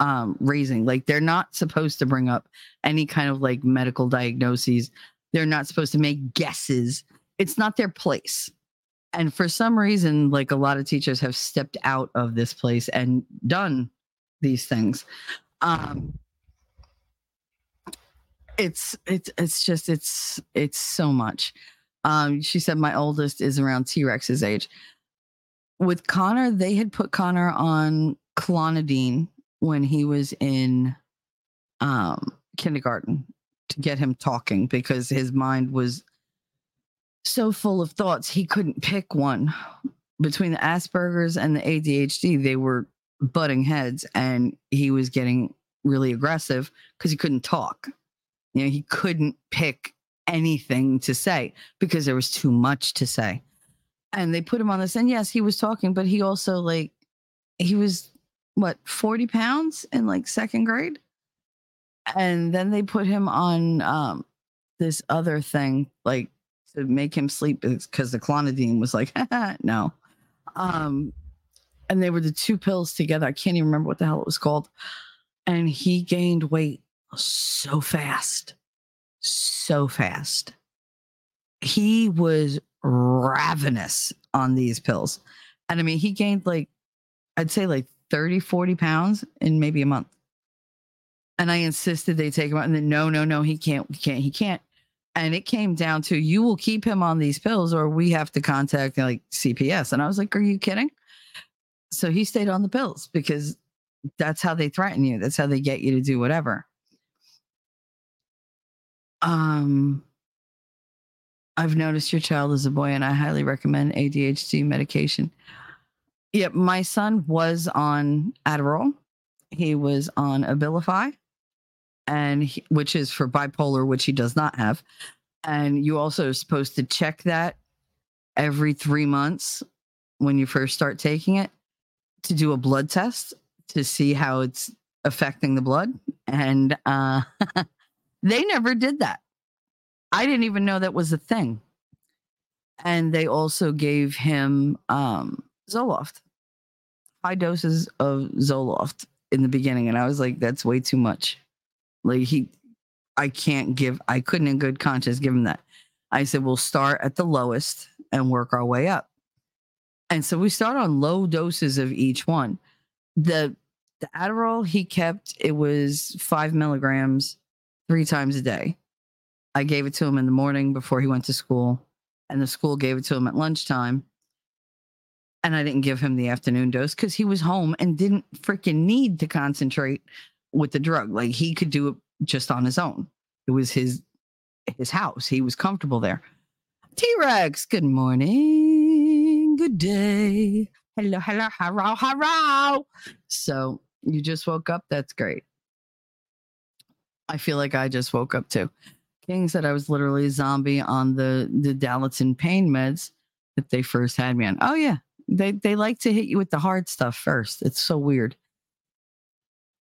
um, raising. Like they're not supposed to bring up any kind of like medical diagnoses. They're not supposed to make guesses. It's not their place. And for some reason, like a lot of teachers have stepped out of this place and done these things. Um, it's it's it's just it's it's so much. Um, she said my oldest is around T Rex's age. With Connor, they had put Connor on clonidine when he was in um, kindergarten to get him talking because his mind was so full of thoughts he couldn't pick one. Between the asperger's and the adhd they were butting heads and he was getting really aggressive because he couldn't talk. You know he couldn't pick anything to say because there was too much to say and they put him on this and yes he was talking but he also like he was what 40 pounds in like second grade? And then they put him on um this other thing like to make him sleep because the clonidine was like *laughs* no. Um and they were the two pills together i can't even remember what the hell it was called. And he gained weight so fast so fast he was ravenous on these pills and i mean he gained like i'd say like 30 40 pounds in maybe a month and I insisted they take him out. And then no, no, no, he can't, he can't, he can't. And it came down to you will keep him on these pills or we have to contact like CPS. And I was like, Are you kidding? So he stayed on the pills because that's how they threaten you. That's how they get you to do whatever. Um, I've noticed your child is a boy, and I highly recommend ADHD medication. Yep, my son was on Adderall. He was on Abilify, and he, which is for bipolar, which he does not have. And you also are supposed to check that every three months when you first start taking it to do a blood test to see how it's affecting the blood. And uh, *laughs* they never did that. I didn't even know that was a thing. And they also gave him um, Zoloft, high doses of Zoloft in the beginning. And I was like, that's way too much. Like, he, I can't give, I couldn't in good conscience give him that. I said, we'll start at the lowest and work our way up. And so we start on low doses of each one. The the Adderall he kept, it was five milligrams three times a day. I gave it to him in the morning before he went to school, and the school gave it to him at lunchtime. And I didn't give him the afternoon dose because he was home and didn't freaking need to concentrate with the drug. Like he could do it just on his own. It was his his house. He was comfortable there. T Rex, good morning. Good day. Hello, hello, hello, hello. So you just woke up. That's great. I feel like I just woke up too. King said I was literally a zombie on the the Dalatin pain meds that they first had me on. Oh yeah, they they like to hit you with the hard stuff first. It's so weird.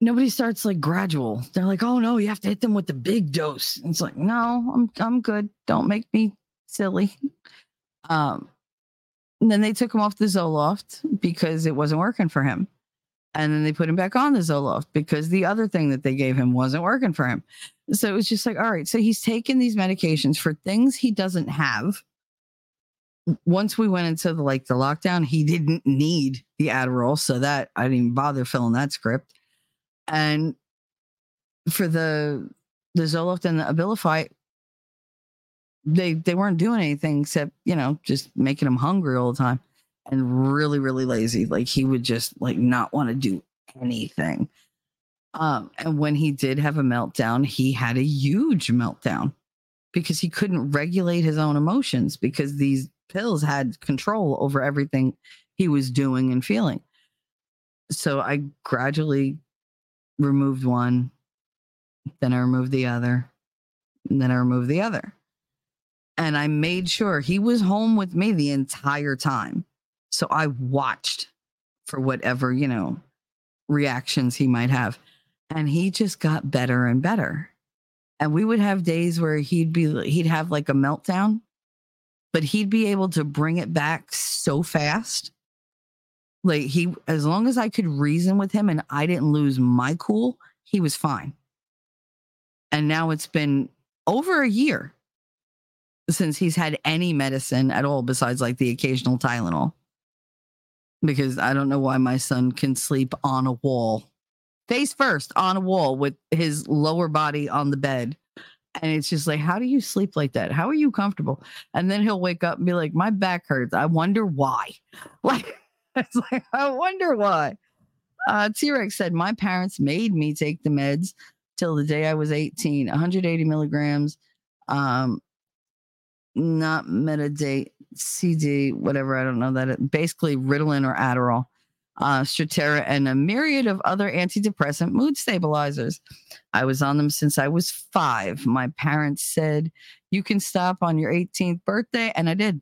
Nobody starts like gradual. They're like, oh no, you have to hit them with the big dose. It's like, no, I'm I'm good. Don't make me silly. Um, and then they took him off the Zoloft because it wasn't working for him. And then they put him back on the Zoloft because the other thing that they gave him wasn't working for him. So it was just like, all right, so he's taking these medications for things he doesn't have. Once we went into the like the lockdown, he didn't need the Adderall, so that I didn't even bother filling that script. And for the the Zoloft and the Abilify, they they weren't doing anything except you know just making him hungry all the time and really really lazy. Like he would just like not want to do anything. Um, and when he did have a meltdown, he had a huge meltdown because he couldn't regulate his own emotions because these pills had control over everything he was doing and feeling. So I gradually removed one, then I removed the other, and then I removed the other. And I made sure he was home with me the entire time. So I watched for whatever, you know, reactions he might have and he just got better and better. And we would have days where he'd be he'd have like a meltdown but he'd be able to bring it back so fast. Like he as long as i could reason with him and i didn't lose my cool he was fine. And now it's been over a year since he's had any medicine at all besides like the occasional tylenol because i don't know why my son can sleep on a wall face first on a wall with his lower body on the bed. And it's just like, how do you sleep like that? How are you comfortable? And then he'll wake up and be like, my back hurts. I wonder why. *laughs* Like, it's like, I wonder why. Uh, T Rex said, My parents made me take the meds till the day I was 18, 180 milligrams, um, not metadate, CD, whatever. I don't know that. It, basically, Ritalin or Adderall uh, Strattera, and a myriad of other antidepressant mood stabilizers. I was on them since I was five. My parents said, You can stop on your 18th birthday. And I did.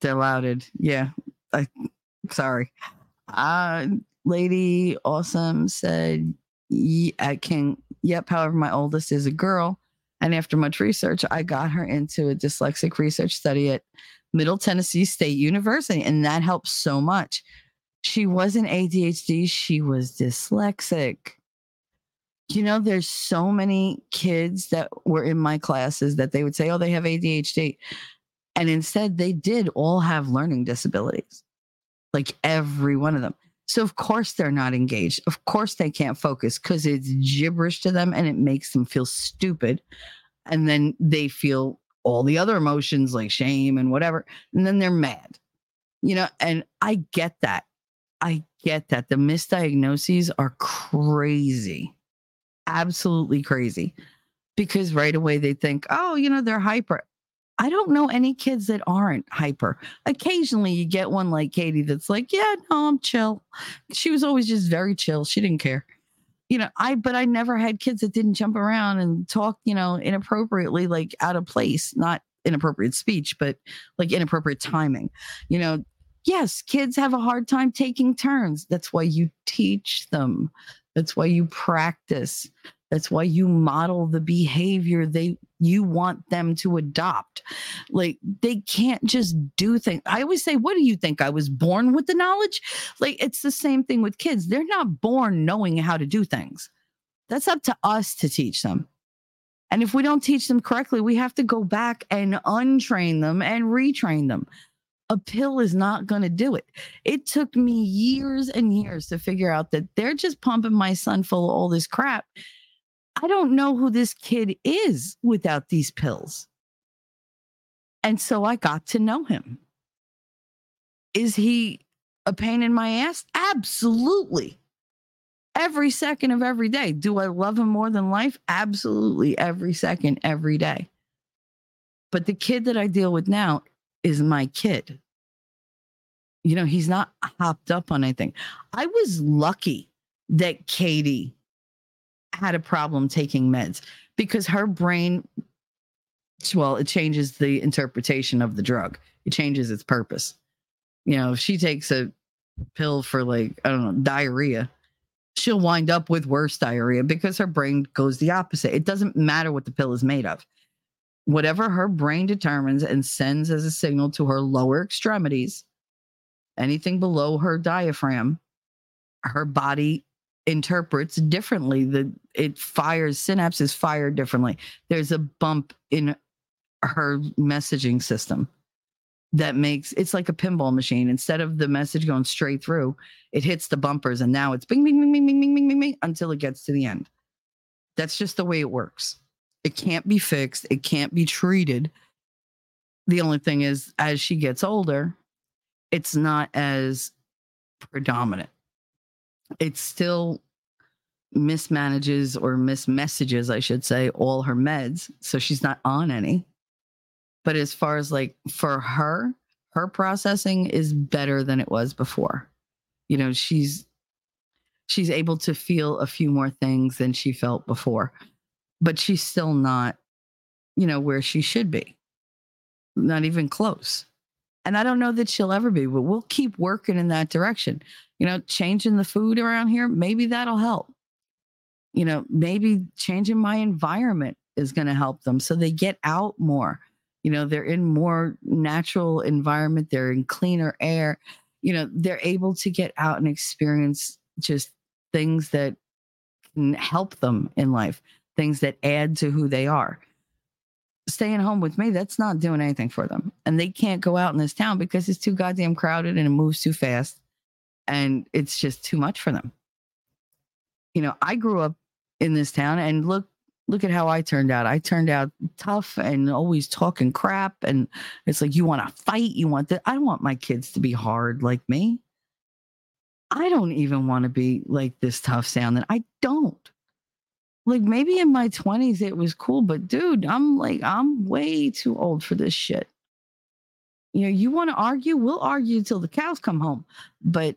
Delouted. Yeah. I, sorry. Uh, Lady Awesome said, I can, yep. However, my oldest is a girl. And after much research, I got her into a dyslexic research study at Middle Tennessee State University. And that helped so much she wasn't ADHD, she was dyslexic. You know, there's so many kids that were in my classes that they would say, oh, they have ADHD. And instead, they did all have learning disabilities, like every one of them. So, of course, they're not engaged. Of course, they can't focus because it's gibberish to them and it makes them feel stupid. And then they feel all the other emotions like shame and whatever. And then they're mad, you know, and I get that I get that. The misdiagnoses are crazy. Absolutely crazy. Because right away they think, oh, you know, they're hyper. I don't know any kids that aren't hyper. Occasionally you get one like Katie that's like, yeah, no, I'm chill. She was always just very chill. She didn't care. You know, I, but I never had kids that didn't jump around and talk, you know, inappropriately, like out of place, not inappropriate speech, but like inappropriate timing. You know, yes, kids have a hard time taking turns. That's why you teach them. That's why you practice. That's why you model the behavior they you want them to adopt. Like they can't just do things. I always say, what do you think? I was born with the knowledge? Like it's the same thing with kids. They're not born knowing how to do things. That's up to us to teach them. And if we don't teach them correctly, we have to go back and untrain them and retrain them. A pill is not going to do it. It took me years and years to figure out that they're just pumping my son full of all this crap. I don't know who this kid is without these pills. And so I got to know him. Is he a pain in my ass? Absolutely. Every second of every day. Do I love him more than life? Absolutely. Every second, every day. But the kid that I deal with now is my kid. You know, he's not hopped up on anything. I was lucky that Katie had a problem taking meds because her brain, well, it changes the interpretation of the drug, it changes its purpose. You know, if she takes a pill for like, I don't know, diarrhea, she'll wind up with worse diarrhea because her brain goes the opposite. It doesn't matter what the pill is made of. Whatever her brain determines and sends as a signal to her lower extremities, anything below her diaphragm, her body interprets differently. The it fires synapses fire differently. There's a bump in her messaging system that makes it's like a pinball machine. Instead of the message going straight through, it hits the bumpers and now it's bing bing bing bing bing bing bing bing, bing until it gets to the end. That's just the way it works. It can't be fixed. It can't be treated. The only thing is, as she gets older, it's not as predominant. It still mismanages or mismessages, I should say, all her meds. So she's not on any. But as far as like for her, her processing is better than it was before. You know, she's she's able to feel a few more things than she felt before. But she's still not, you know, where she should be. Not even close. And I don't know that she'll ever be, but we'll keep working in that direction. You know, changing the food around here, maybe that'll help. You know, maybe changing my environment is going to help them so they get out more. You know, they're in more natural environment, they're in cleaner air. You know, they're able to get out and experience just things that can help them in life, things that add to who they are staying home with me, that's not doing anything for them. And they can't go out in this town because it's too goddamn crowded and it moves too fast. And it's just too much for them. You know, I grew up in this town and look look at how I turned out. I turned out tough and always talking crap. And it's like you want to fight, you want that. I don't want my kids to be hard like me. I don't even want to be like this tough sounding. I don't like maybe in my 20s it was cool, but dude, I'm like, I'm way too old for this shit. You know, you want to argue? We'll argue till the cows come home. But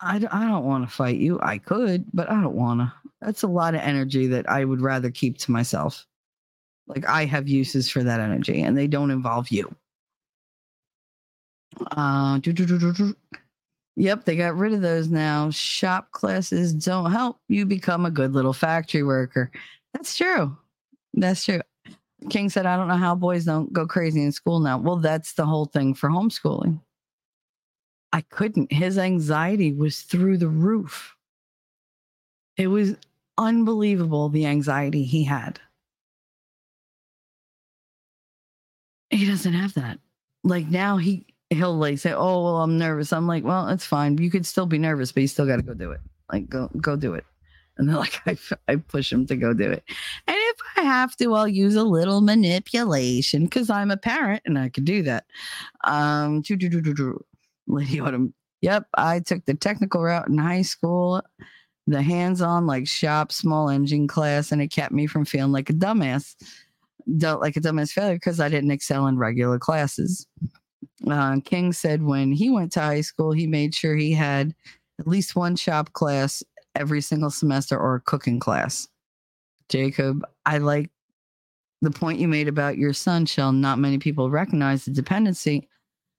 I, I don't want to fight you. I could, but I don't want to. That's a lot of energy that I would rather keep to myself. Like I have uses for that energy and they don't involve you. Uh. Yep, they got rid of those now. Shop classes don't help you become a good little factory worker. That's true. That's true. King said, I don't know how boys don't go crazy in school now. Well, that's the whole thing for homeschooling. I couldn't. His anxiety was through the roof. It was unbelievable the anxiety he had. He doesn't have that. Like now he he'll like say, "Oh, well, I'm nervous." I'm like, "Well, it's fine. You could still be nervous, but you still got to go do it. Like, go go do it." And they're *laughs* like, I, I push him to go do it. And if I have to, I'll use a little manipulation because I'm a parent and I can do that. Um. Lady Autumn Yep, I took the technical route in high school, the hands on, like shop, small engine class, and it kept me from feeling like a dumbass. Like a dumbass failure because I didn't excel in regular classes. Uh, King said when he went to high school, he made sure he had at least one shop class every single semester or a cooking class. Jacob, I like the point you made about your son, Shell. Not many people recognize the dependency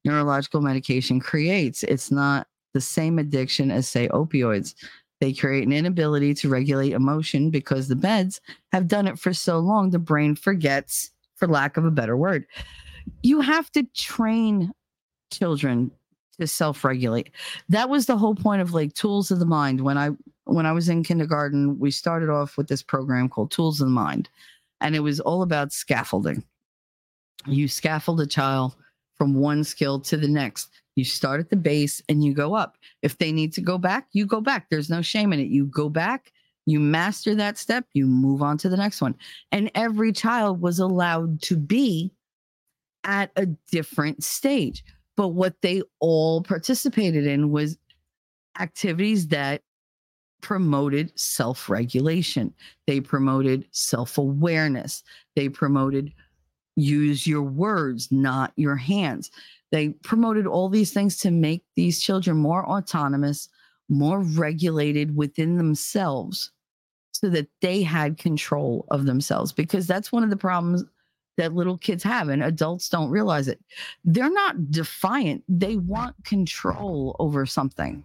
neurological medication creates. It's not the same addiction as, say, opioids. They create an inability to regulate emotion because the meds have done it for so long, the brain forgets, for lack of a better word. You have to train children to self-regulate. That was the whole point of like tools of the mind. When I when I was in kindergarten, we started off with this program called Tools of the Mind, and it was all about scaffolding. You scaffold a child from one skill to the next. You start at the base and you go up. If they need to go back, you go back. There's no shame in it. You go back, you master that step, you move on to the next one. And every child was allowed to be at a different stage. But what they all participated in was activities that promoted self regulation, they promoted self awareness, they promoted use your words, not your hands. They promoted all these things to make these children more autonomous, more regulated within themselves so that they had control of themselves because that's one of the problems that little kids have and adults don't realize it. They're not defiant, they want control over something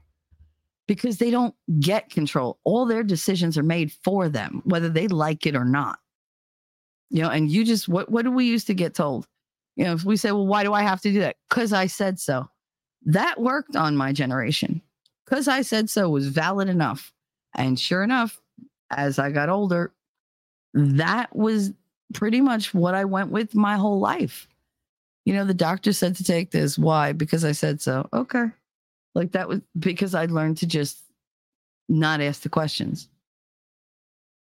because they don't get control. All their decisions are made for them, whether they like it or not. You know, and you just what what do we used to get told? You know, if we say, well, why do I have to do that? Because I said so. That worked on my generation. Because I said so was valid enough. And sure enough, as I got older, that was pretty much what I went with my whole life. You know, the doctor said to take this. Why? Because I said so. Okay. Like that was because I learned to just not ask the questions.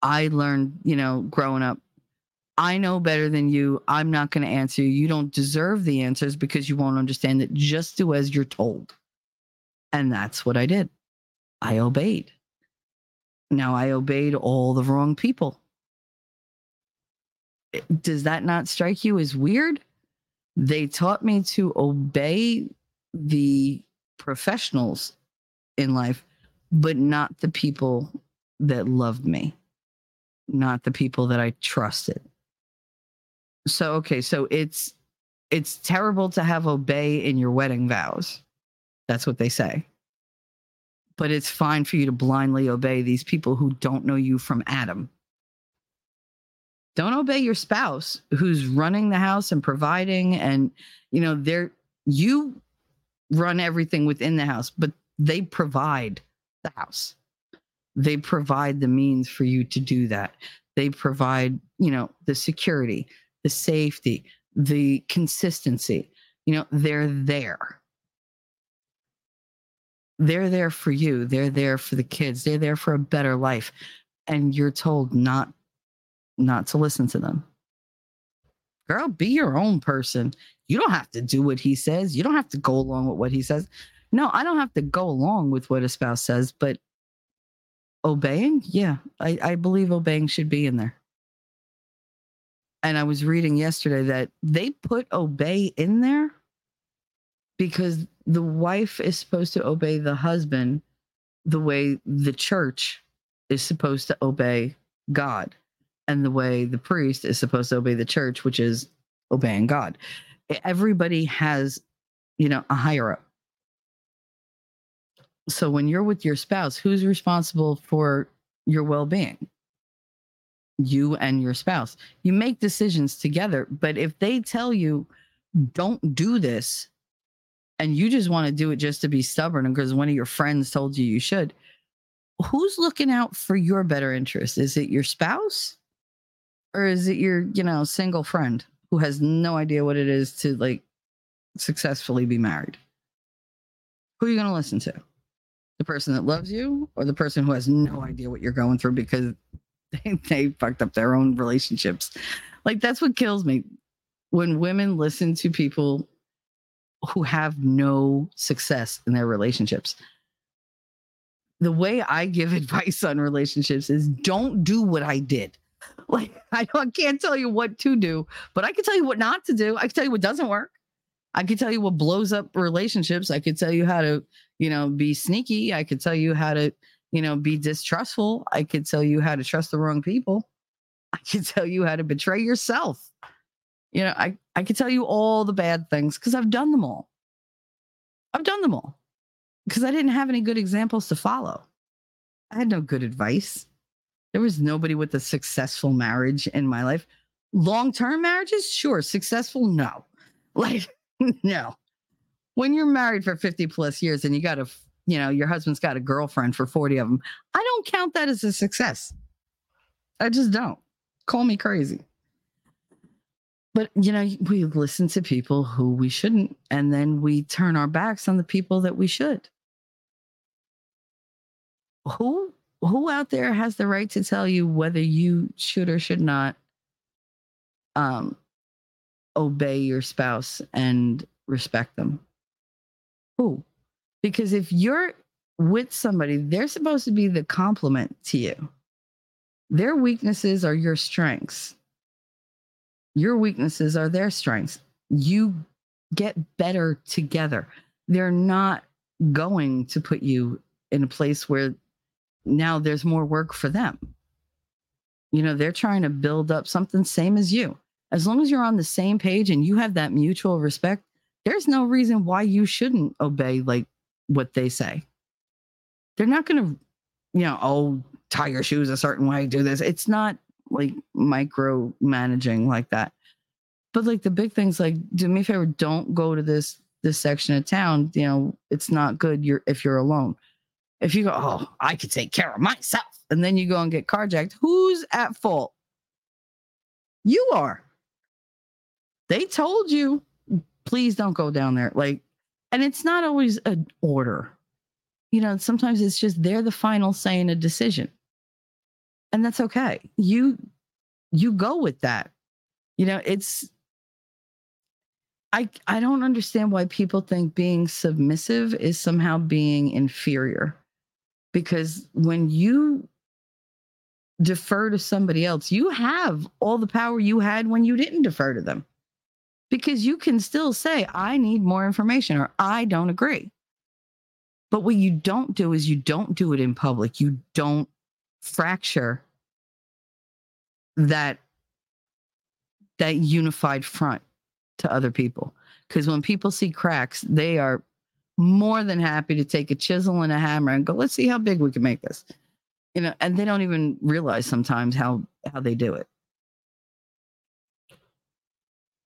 I learned, you know, growing up, I know better than you. I'm not going to answer you. You don't deserve the answers because you won't understand it. Just do as you're told. And that's what I did. I obeyed. Now I obeyed all the wrong people. Does that not strike you as weird? They taught me to obey the professionals in life, but not the people that loved me, not the people that I trusted. So okay, so it's it's terrible to have obey in your wedding vows. That's what they say. But it's fine for you to blindly obey these people who don't know you from Adam. Don't obey your spouse who's running the house and providing and you know they're you run everything within the house, but they provide the house. They provide the means for you to do that. They provide, you know, the security, the safety, the consistency. You know, they're there. They're there for you. They're there for the kids. They're there for a better life. And you're told not not to listen to them. Girl, be your own person. You don't have to do what he says. You don't have to go along with what he says. No, I don't have to go along with what a spouse says, but obeying, yeah, I, I believe obeying should be in there. And I was reading yesterday that they put obey in there because the wife is supposed to obey the husband the way the church is supposed to obey God and the way the priest is supposed to obey the church, which is obeying God. Everybody has, you know, a higher up. So when you're with your spouse, who's responsible for your well being? You and your spouse. You make decisions together, but if they tell you, don't do this, and you just want to do it just to be stubborn because one of your friends told you you should, who's looking out for your better interest? Is it your spouse? Or is it your you know single friend who has no idea what it is to like successfully be married who are you going to listen to the person that loves you or the person who has no idea what you're going through because they, *laughs* they fucked up their own relationships like that's what kills me when women listen to people who have no success in their relationships. The way I give *laughs* advice on relationships is don't do what I did. *laughs* Like I, I can't tell you what to do, but I can tell you what not to do. I can tell you what doesn't work. I can tell you what blows up relationships. I could tell you how to, you know, be sneaky. I could tell you how to, you know, be distrustful. I could tell you how to trust the wrong people. I can *laughs* tell you how to betray yourself. You know, I, I can tell you all the bad things because I've done them all. I've done them all because I didn't have any good examples to follow. I had no good advice. There was nobody with a successful marriage in my life. Long term marriages, sure. Successful, no. *laughs* Like, no. When you're married for 50 plus years and you got a, you know, your husband's got a girlfriend for 40 of them, I don't count that as a success. I just don't. Call me crazy. But, you know, we listen to people who we shouldn't, and then we turn our backs on the people that we should. Who who out there has the right to tell you whether you should or should not um obey your spouse and respect them? Who? Because if you're with somebody, they're supposed to be the complement to you. Their weaknesses are your strengths. Your weaknesses are their strengths. You get better together. They're not going to put you in a place where now there's more work for them. You know, they're trying to build up something same as you. As long as you're on the same page and you have that mutual respect, there's no reason why you shouldn't obey like what they say. They're not going to, you know, oh, tie your shoes a certain way, do this. It's not like micro managing like that. But like the big things like do me a favor, don't go to this this section of town. You know, it's not good you're if you're alone. If you go, oh, I could take care of myself, and then you go and get carjacked, who's at fault? You are. They told you, please don't go down there. Like, and it's not always an order. You know, sometimes it's just they're the final say in a decision. And that's okay. You you go with that. You know, it's I I don't understand why people think being submissive is somehow being inferior because when you defer to somebody else, you have all the power you had when you didn't defer to them. Because you can still say, I need more information or I don't agree. But what you don't do is you don't do it in public. You don't fracture that that unified front to other people. Because when people see cracks, they are more than happy to take a chisel and a hammer and go, let's see how big we can make this. You know, and they don't even realize sometimes how how they do it.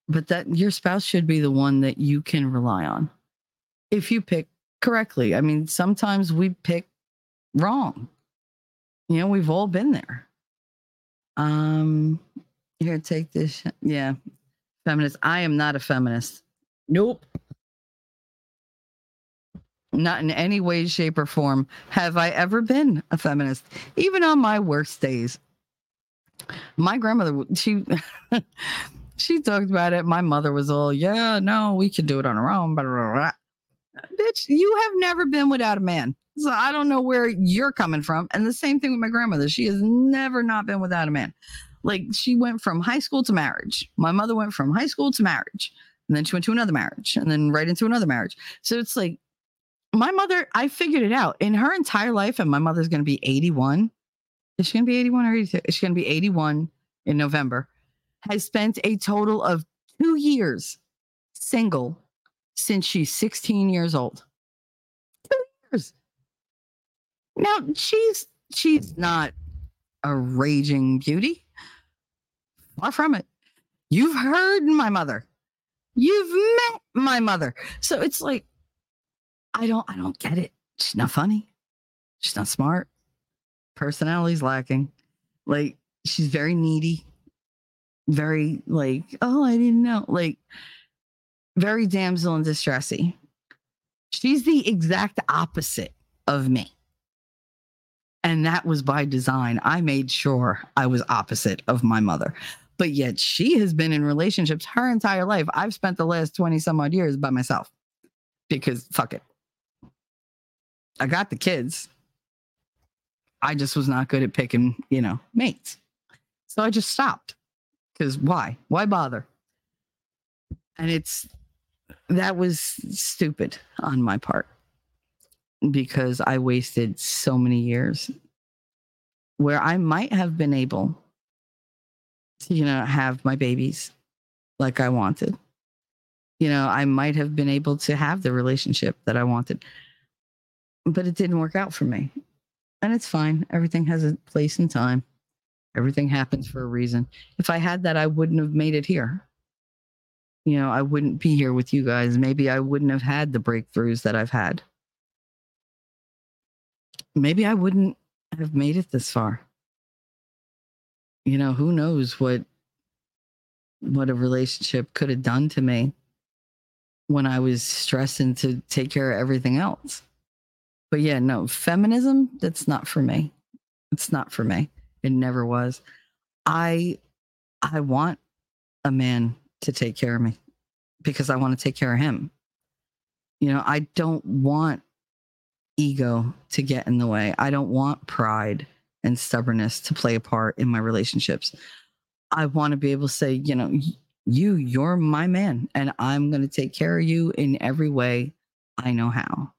But that your spouse should be the one that you can rely on. If you pick correctly. I mean, sometimes we pick wrong. You know, we've all been there. Um here, take this. Yeah. Feminist. I am not a feminist. Nope. Not in any way, shape, or form have I ever been a feminist, even on my worst days. My grandmother, she *laughs* she talked about it. My mother was all, yeah, no, we can do it on our own. Blah, blah, blah. Bitch, you have never been without a man. So I don't know where you're coming from. And the same thing with my grandmother. She has never not been without a man. Like she went from high school to marriage. My mother went from high school to marriage. And then she went to another marriage and then right into another marriage. So it's like my mother, I figured it out in her entire life, and my mother's going to be 81. Is she going to be 81 or 82? Is she going to be 81 in November? Has spent a total of two years single since she's 16 years old. Two years. Now she's she's not a raging beauty. Far from it. You've heard my mother. You've met my mother. So it's like I don't I don't get it. She's not funny. She's not smart. Personality's lacking. Like she's very needy. Very like, oh, I didn't know. Like very damsel in distressy. She's the exact opposite of me. And that was by design. I made sure I was opposite of my mother. But yet she has been in relationships her entire life. I've spent the last 20 some odd years by myself. because fuck it. I got the kids. I just was not good at picking, you know, mates. So I just stopped. Because why? Why bother? And it's that was stupid on my part because I wasted so many years where I might have been able to, you know, have my babies like I wanted. You know, I might have been able to have the relationship that I wanted, but it didn't work out for me. And it's fine. Everything has a place and time. Everything happens for a reason. If I had that, I wouldn't have made it here. You know, I wouldn't be here with you guys. Maybe I wouldn't have had the breakthroughs that I've had. Maybe I wouldn't have made it this far. You know, who knows what what a relationship could have done to me when I was stressing to take care of everything else. But yeah, no, feminism, that's not for me. It's not for me. It never was. I I want a man to take care of me because I want to take care of him. You know, I don't want ego to get in the way. I don't want pride and stubbornness to play a part in my relationships. I want to be able to say, you know, you, you're my man, and I'm going to take care of you in every way I know how.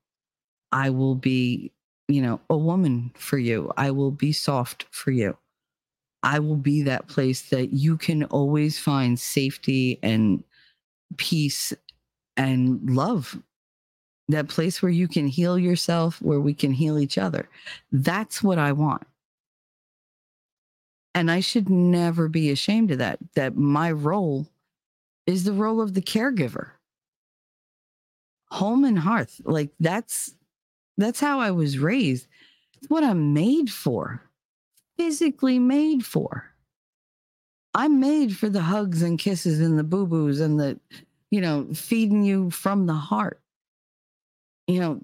I will be, you know, a woman for you. I will be soft for you. I will be that place that you can always find safety and peace and love. That place where you can heal yourself, where we can heal each other. That's what I want. And I should never be ashamed of that, that my role is the role of the caregiver. Home and hearth. Like that's that's how I was raised. It's what I'm made for. Physically made for. I'm made for the hugs and kisses and the boo-boos and the, you know, feeding you from the heart. You know,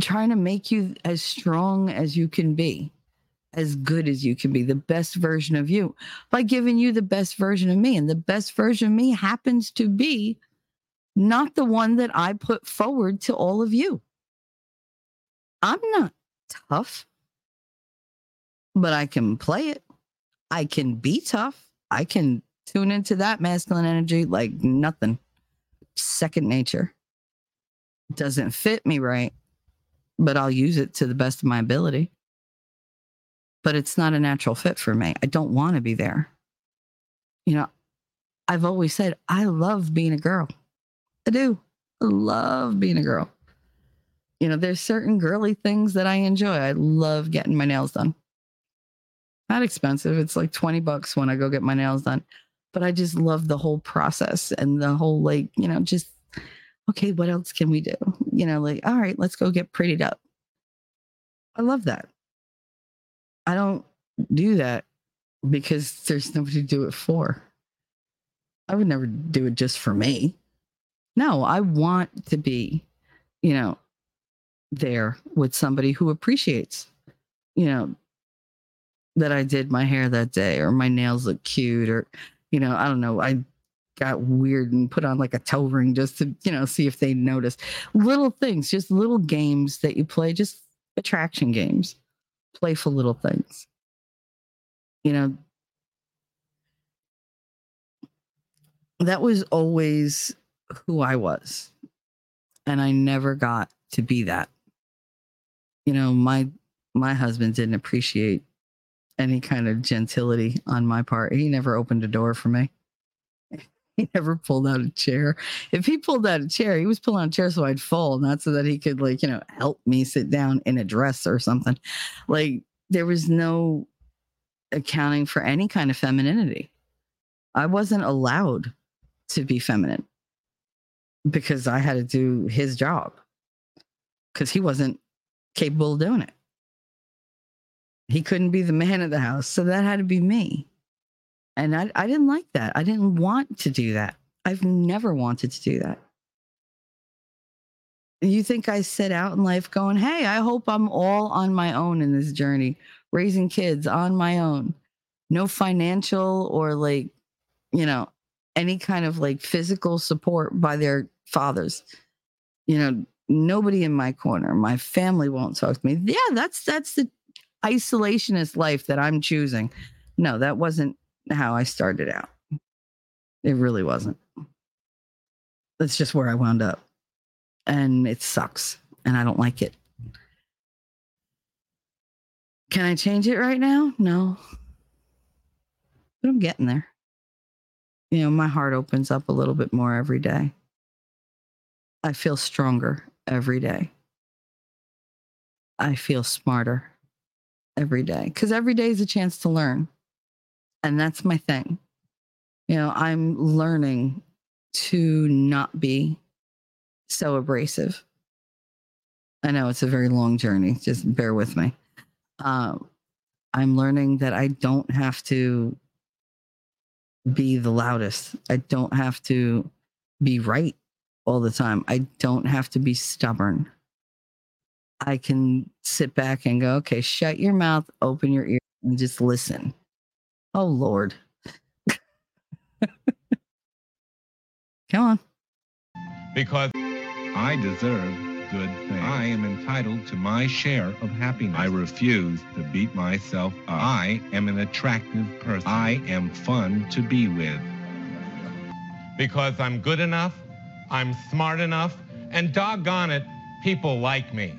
trying to make you as strong as you can be, as good as you can be, the best version of you by giving you the best version of me. And the best version of me happens to be not the one that I put forward to all of you. I'm not tough, but I can play it. I can be tough. I can tune into that masculine energy like nothing. Second nature. Doesn't fit me right, but I'll use it to the best of my ability. But it's not a natural fit for me. I don't want to be there. You know, I've always said I love being a girl. I do. I love being a girl. You know, there's certain girly things that I enjoy. I love getting my nails done. Not expensive. It's like 20 bucks when I go get my nails done. But I just love the whole process and the whole, like, you know, just, okay, what else can we do? You know, like, all right, let's go get prettied up. I love that. I don't do that because there's nobody to do it for. I would never do it just for me. No, I want to be, you know, there with somebody who appreciates, you know, that I did my hair that day or my nails look cute or, you know, I don't know. I got weird and put on like a toe ring just to, you know, see if they notice. Little things, just little games that you play, just attraction games, playful little things. You know, that was always who I was. And I never got to be that. You know, my my husband didn't appreciate any kind of gentility on my part. He never opened a door for me. *laughs* He never pulled out a chair. If he pulled out a chair, he was pulling out a chair so I'd fall, not so that he could like, you know, help me sit down in a dress or something. Like there was no accounting for any kind of femininity. I wasn't allowed to be feminine because I had to do his job because he wasn't capable of doing it. He couldn't be the man of the house. So that had to be me. And I, I didn't like that. I didn't want to do that. I've never wanted to do that. You think I set out in life going, hey, I hope I'm all on my own in this journey, raising kids on my own. No financial or like, you know, any kind of like physical support by their fathers. You know, nobody in my corner. My family won't talk to me. Yeah, that's that's the isolationist life that I'm choosing. No, that wasn't how I started out. It really wasn't. That's just where I wound up. And it sucks. And I don't like it. Can I change it right now? No. But I'm getting there. You know, my heart opens up a little bit more every day. I feel stronger every day. I feel smarter every day because every day is a chance to learn. And that's my thing. You know, I'm learning to not be so abrasive. I know it's a very long journey. Just bear with me. Um, I'm learning that I don't have to be the loudest. I don't have to be right all the time. I don't have to be stubborn. I can sit back and go, okay, shut your mouth, open your ear, and just listen. Oh, Lord. *laughs* Come on. because I deserve good things. I am entitled to my share of happiness. I refuse to beat myself up. I am an attractive person. I am fun to be with. Because I'm good enough, I'm smart enough, and doggone it, people like me.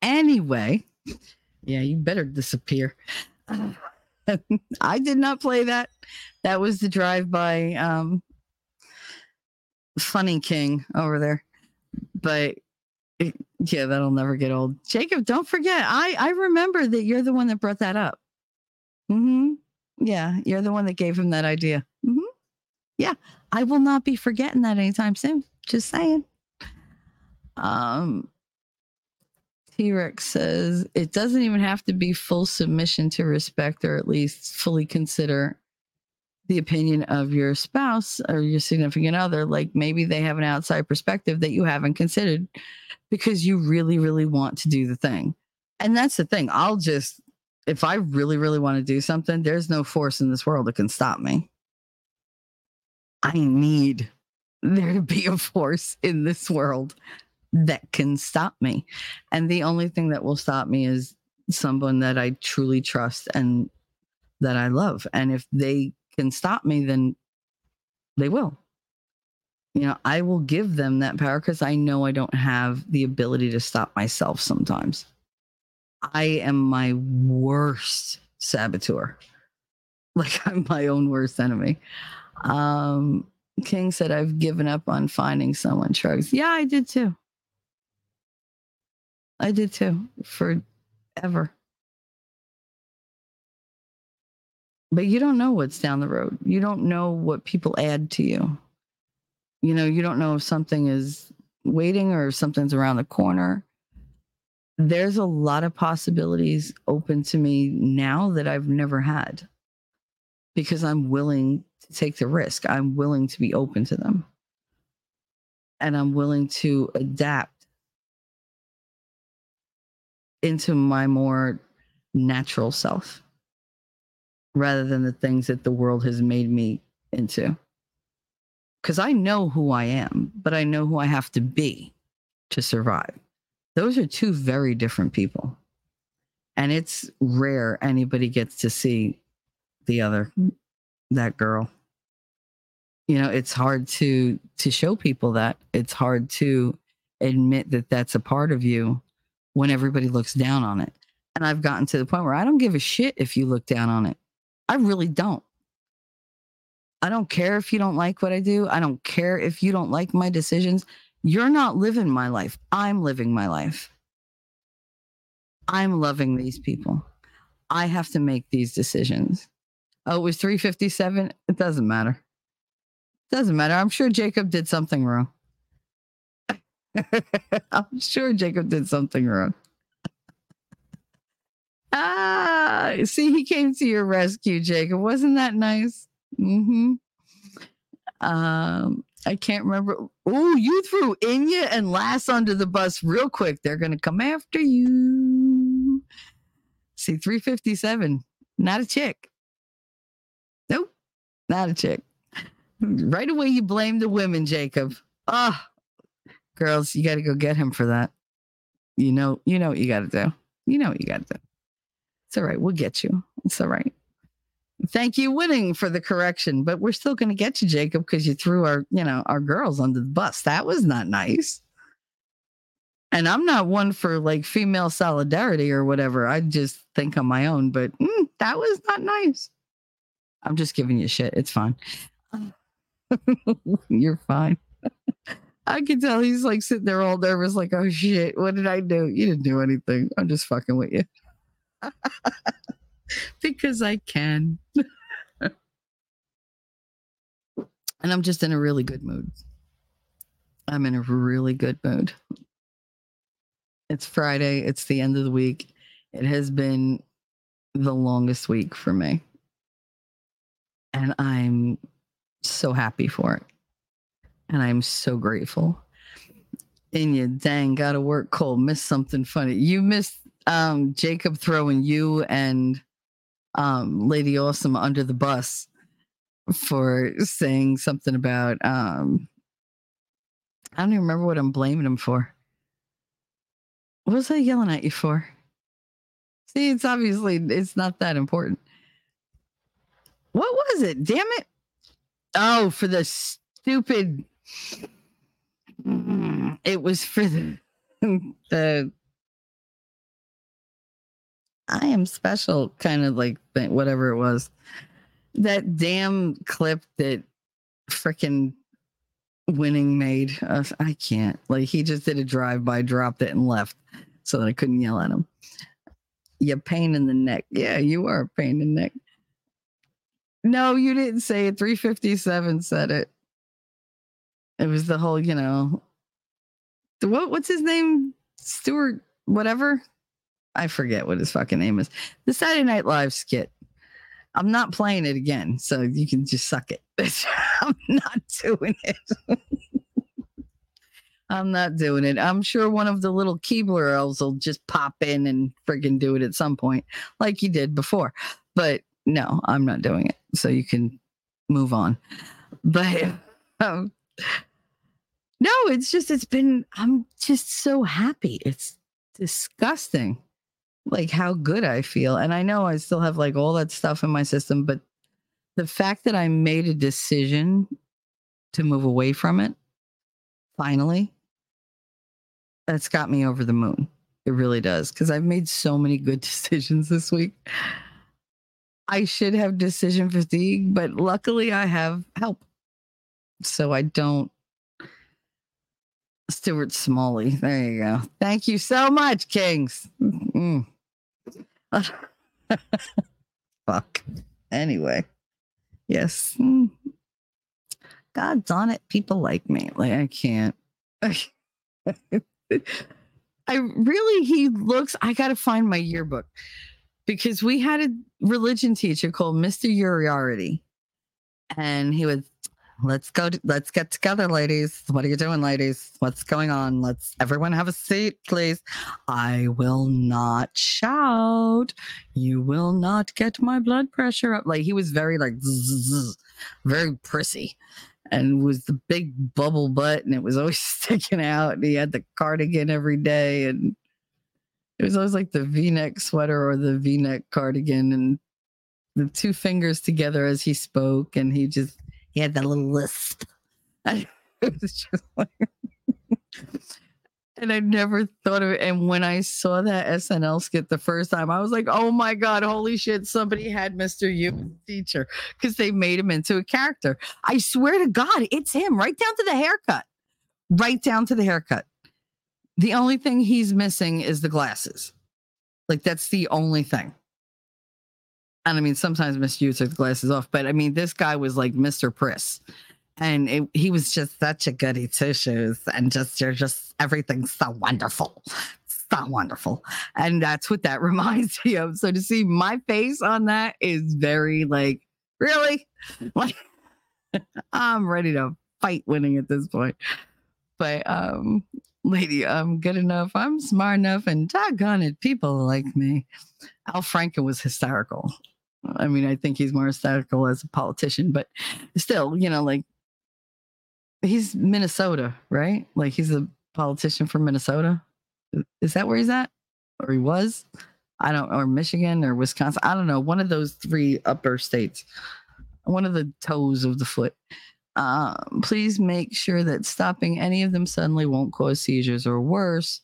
Anyway, yeah, you better disappear. I did not play that. That was the drive by um Funny King over there. But yeah, that'll never get old. Jacob, don't forget. I I remember that you're the one that brought that up. Mhm. Yeah, you're the one that gave him that idea. Mhm. Yeah, I will not be forgetting that anytime soon. Just saying. Um T Rex says it doesn't even have to be full submission to respect or at least fully consider the opinion of your spouse or your significant other. Like maybe they have an outside perspective that you haven't considered because you really, really want to do the thing. And that's the thing. I'll just, if I really, really want to do something, there's no force in this world that can stop me. I need there to be a force in this world that can stop me. And the only thing that will stop me is someone that I truly trust and that I love. And if they can stop me, then they will. You know, I will give them that power because I know I don't have the ability to stop myself sometimes. I am my worst saboteur. *laughs* Like I'm my own worst enemy. Um, King said, I've given up on finding someone shrugs. Yeah, I did too. I did too forever. But you don't know what's down the road. You don't know what people add to you. You know, you don't know if something is waiting or if something's around the corner. There's a lot of possibilities open to me now that I've never had because I'm willing to take the risk. I'm willing to be open to them. And I'm willing to adapt into my more natural self rather than the things that the world has made me into. Because I know who I am, but I know who I have to be to survive. Those are two very different people. And it's rare anybody gets to see the other, that girl. You know, it's hard to to show people that. It's hard to admit that that's a part of you when everybody looks down on it. And I've gotten to the point where I don't give a shit if you look down on it. I really don't. I don't care if you don't like what I do. I don't care if you don't like my decisions. You're not living my life. I'm living my life. I'm loving these people. I have to make these decisions. Oh, it was 357. It doesn't matter. Doesn't matter. I'm sure Jacob did something wrong. *laughs* I'm sure Jacob did something wrong. *laughs* ah, see, he came to your rescue, Jacob. Wasn't that nice? Mm-hmm. Um, I can't remember. Oh, you threw Inya and Lass under the bus real quick. They're gonna come after you. See, 357. Not a chick. Nope. not a chick. Right away, you blame the women, Jacob. Ah, girls, you got to go get him for that. You know, you know what you got to do. You know what you got to do. It's all right. We'll get you. It's all right. Thank you, winning for the correction, but we're still going to get you, Jacob, because you threw our, you know, our girls under the bus. That was not nice. And I'm not one for like female solidarity or whatever. I just think on my own, but mm, that was not nice. I'm just giving you shit. It's fine. *laughs* You're fine. *laughs* I can tell he's like sitting there all nervous, like, oh shit, what did I do? You didn't do anything. I'm just fucking with you. *laughs* because I can. and I'm just in a really good mood. I'm in a really good mood. It's Friday. It's the end of the week. It has been the longest week for me. And I'm so happy for it. And I'm so grateful. And you dang gotta work cold, miss something funny. You missed um Jacob throwing you and um Lady Awesome under the bus for saying something about um I don't even remember what I'm blaming him for. What was I yelling at you for? See, it's obviously it's not that important. What was it? Damn it. Oh, for the stupid Mm, it was for the *laughs* the I am special kind of like whatever it was. That damn clip that freaking winning made. Uh, I can't. Like he just did a drive by, dropped it, and left so that I couldn't yell at him. You pain in the neck. Yeah, you are a pain in the neck. No, you didn't say it. 357 said it. It was the whole, you know, what what's his name? Stuart, whatever. I forget what his fucking name is. The Saturday Night Live skit. I'm not playing it again, so you can just suck it. *laughs* I'm not doing it. *laughs* I'm not doing it. I'm sure one of the little Keebler elves will just pop in and friggin' do it at some point, like you did before. But no, I'm not doing it. So you can move on. But *laughs* um, no, it's just, it's been, I'm just so happy. It's disgusting, like how good I feel. And I know I still have like all that stuff in my system, but the fact that I made a decision to move away from it, finally, that's got me over the moon. It really does. Because I've made so many good *laughs* decisions this week. I should have decision fatigue, but luckily I have help. So I don't. Stuart Smalley. There you go. Thank you so much, Kings. Mm. *laughs* Fuck. Anyway. Yes. God's on it. People like me. Like I can't. *laughs* I really he looks I gotta find my yearbook because we had a religion teacher called Mr. Uriarity. And he would let's go to, let's get together, ladies. What are you doing, ladies? What's going on? Let's everyone have a seat, please. I will not shout. You will not get my blood pressure up. Like he was very like zzz, very prissy and was the big bubble butt and it was always *laughs* sticking out. And he had the cardigan every day and it was always like the v-neck sweater or the v-neck cardigan and the two fingers together as he spoke and he just he had that little. And *laughs* it just like and I never thought of it. And when I saw that SNL skit the first time, I was like, oh my God, holy shit, somebody had Mr. A teacher because they made him into a character. I swear to God, it's him right down to the haircut. Right down to the haircut. The only thing he's missing is the glasses. Like that's the only thing. And I mean, sometimes Mr. You took the glasses off, but I mean, this guy was like Mr. Priss. And it, he was just such a goody two shoes, and just you're just everything's so wonderful, so wonderful, and that's what that *laughs* reminds me of. So to see my face on that is very like, really, *laughs* like *laughs* I'm ready to fight winning at this point. But um, lady, I'm good enough. I'm smart enough, and doggone it, people like me. Al Franken was hysterical. I mean, I think he's more hysterical as a politician, but still, you know, like he's Minnesota, right? Like he's a politician from Minnesota. Is that where he's at? Or he was? I don't or Michigan or Wisconsin. I don't know. One of those three upper states. One of the toes of the foot. Um, please make sure that stopping any of them suddenly won't cause seizures or worse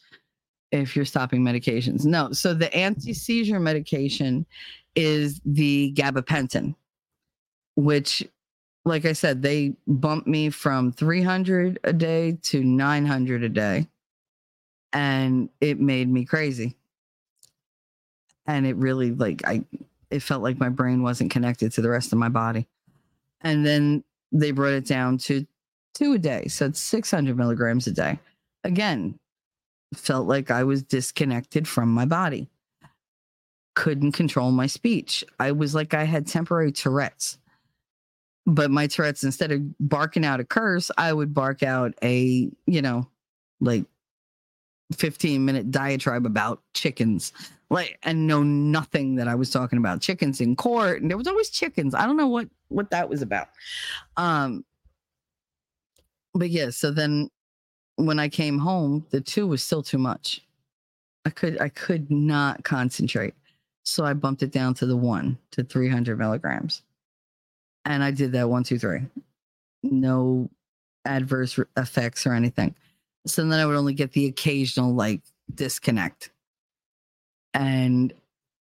if you're stopping medications. No, so the anti-seizure medication is the gabapentin, which like I said, they bumped me from 300 a day to 900 a day. And it made me crazy. And it really, like, I, it felt like my brain wasn't connected to the rest of my body. And then they brought it down to two a day. So it's 600 milligrams a day. Again, felt like I was disconnected from my body. Couldn't control my speech. I was like I had temporary Tourette's but my Tourette's instead of barking out a curse, I would bark out a, you know, like 15 minute diatribe about chickens. Like and know nothing that I was talking about chickens in court and there was always chickens. I don't know what what that was about. Um but yeah, so then when I came home, the 2 was still too much. I could I could not concentrate. So I bumped it down to the 1 to 300 milligrams and I did that one, two, three. No adverse effects or anything. So then I would only get the occasional like disconnect. And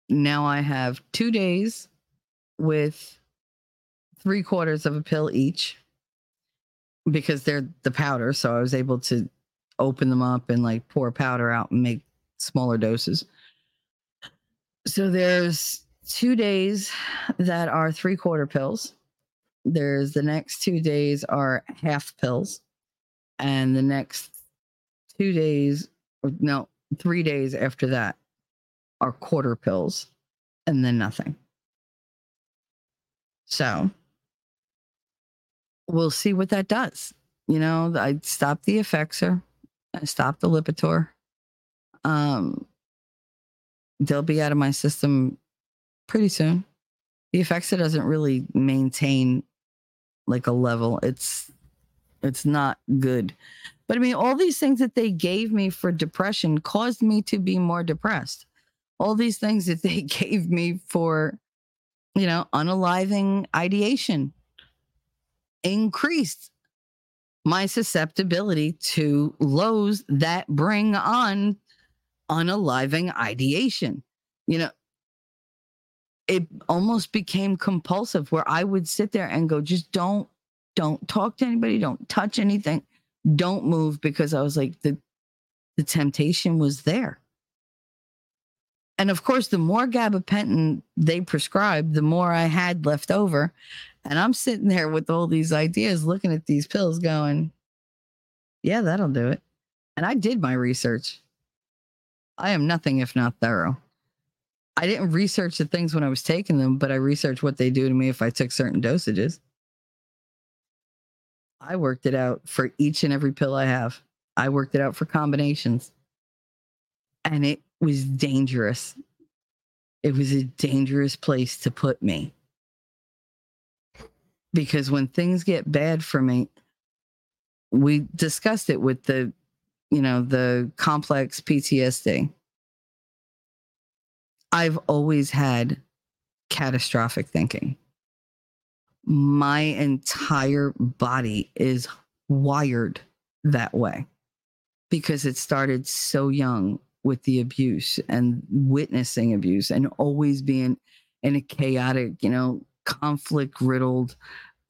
now I have two days with three quarters of a pill each because they're the powder. So I was able to open them up and like pour powder out and make smaller doses. So there's two days that are three quarter pills. There's the next two days are half pills. And the next two days, no, three days after that are quarter pills and then nothing. So we'll see what that does. You know, I stopped the Effexor, I stopped the Lipitor. Um, they'll be out of my system pretty soon. The Effexor doesn't really maintain like a level. It's it's not good. But I mean, all these things that they gave me for depression caused me to be more depressed. All these things that they *laughs* gave me for, you know, unaliving ideation increased my susceptibility to lows that bring on unaliving ideation. You know, it almost became compulsive where I would sit there and go, just don't, don't talk to anybody, don't touch anything, don't move because I was like, the the temptation was there. And of course, the more gabapentin they prescribed, the more I had left over. And I'm sitting there with all these ideas, looking at these pills, going, yeah, that'll do it. And I did my research. I am nothing if not thorough. I didn't research the things when I was taking them, but I researched what they do to me if I took certain dosages. I worked it out for each and every pill I have. I worked it out for combinations. And it was dangerous. It was a dangerous place to put me. Because when things get bad for me, we discussed it with the, you know, the complex PTSD. I've always had catastrophic thinking. My entire body is wired that way because it started so young with the abuse and witnessing abuse and always being in a chaotic, you know, conflict riddled,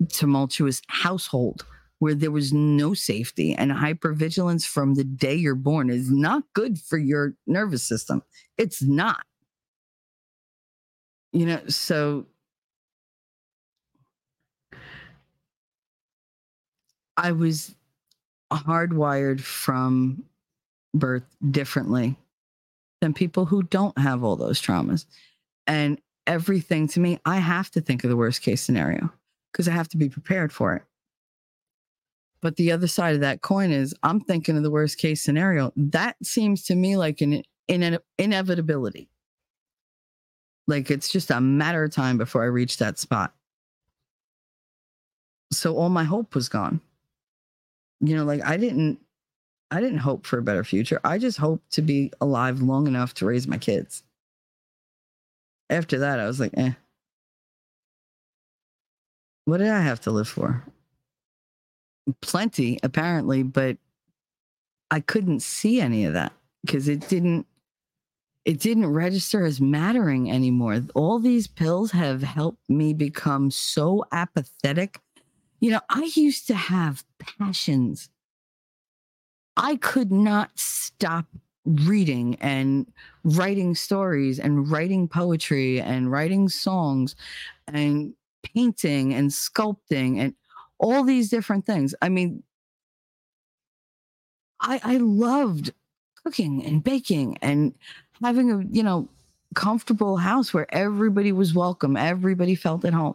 tumultuous household where there was no safety and hypervigilance from the day you're born is not good for your nervous system. It's not. You know so i was hardwired from birth differently than people who don't have all those traumas. And everything to me i have to think of the worst case scenario because i have to be prepared for it but the other side of that coin is i'm thinking of the worst case scenario that seems to me like an, an inevitability Like it's just a matter of time before I reach that spot. So all my hope was gone. You know, like I didn't I didn't hope for a better future. I just hoped to be alive long enough to raise my kids. After that, I was like, eh. What did I have to live for? Plenty, apparently, but I couldn't see any of that because it didn't it didn't register as mattering anymore. All these pills have helped me become so apathetic. You know, I used to have passions. I could not stop reading and writing stories and writing poetry and writing songs and painting and sculpting and all these different things. I mean, I I loved cooking and baking and having a, you know, comfortable house where everybody was welcome, everybody felt at home.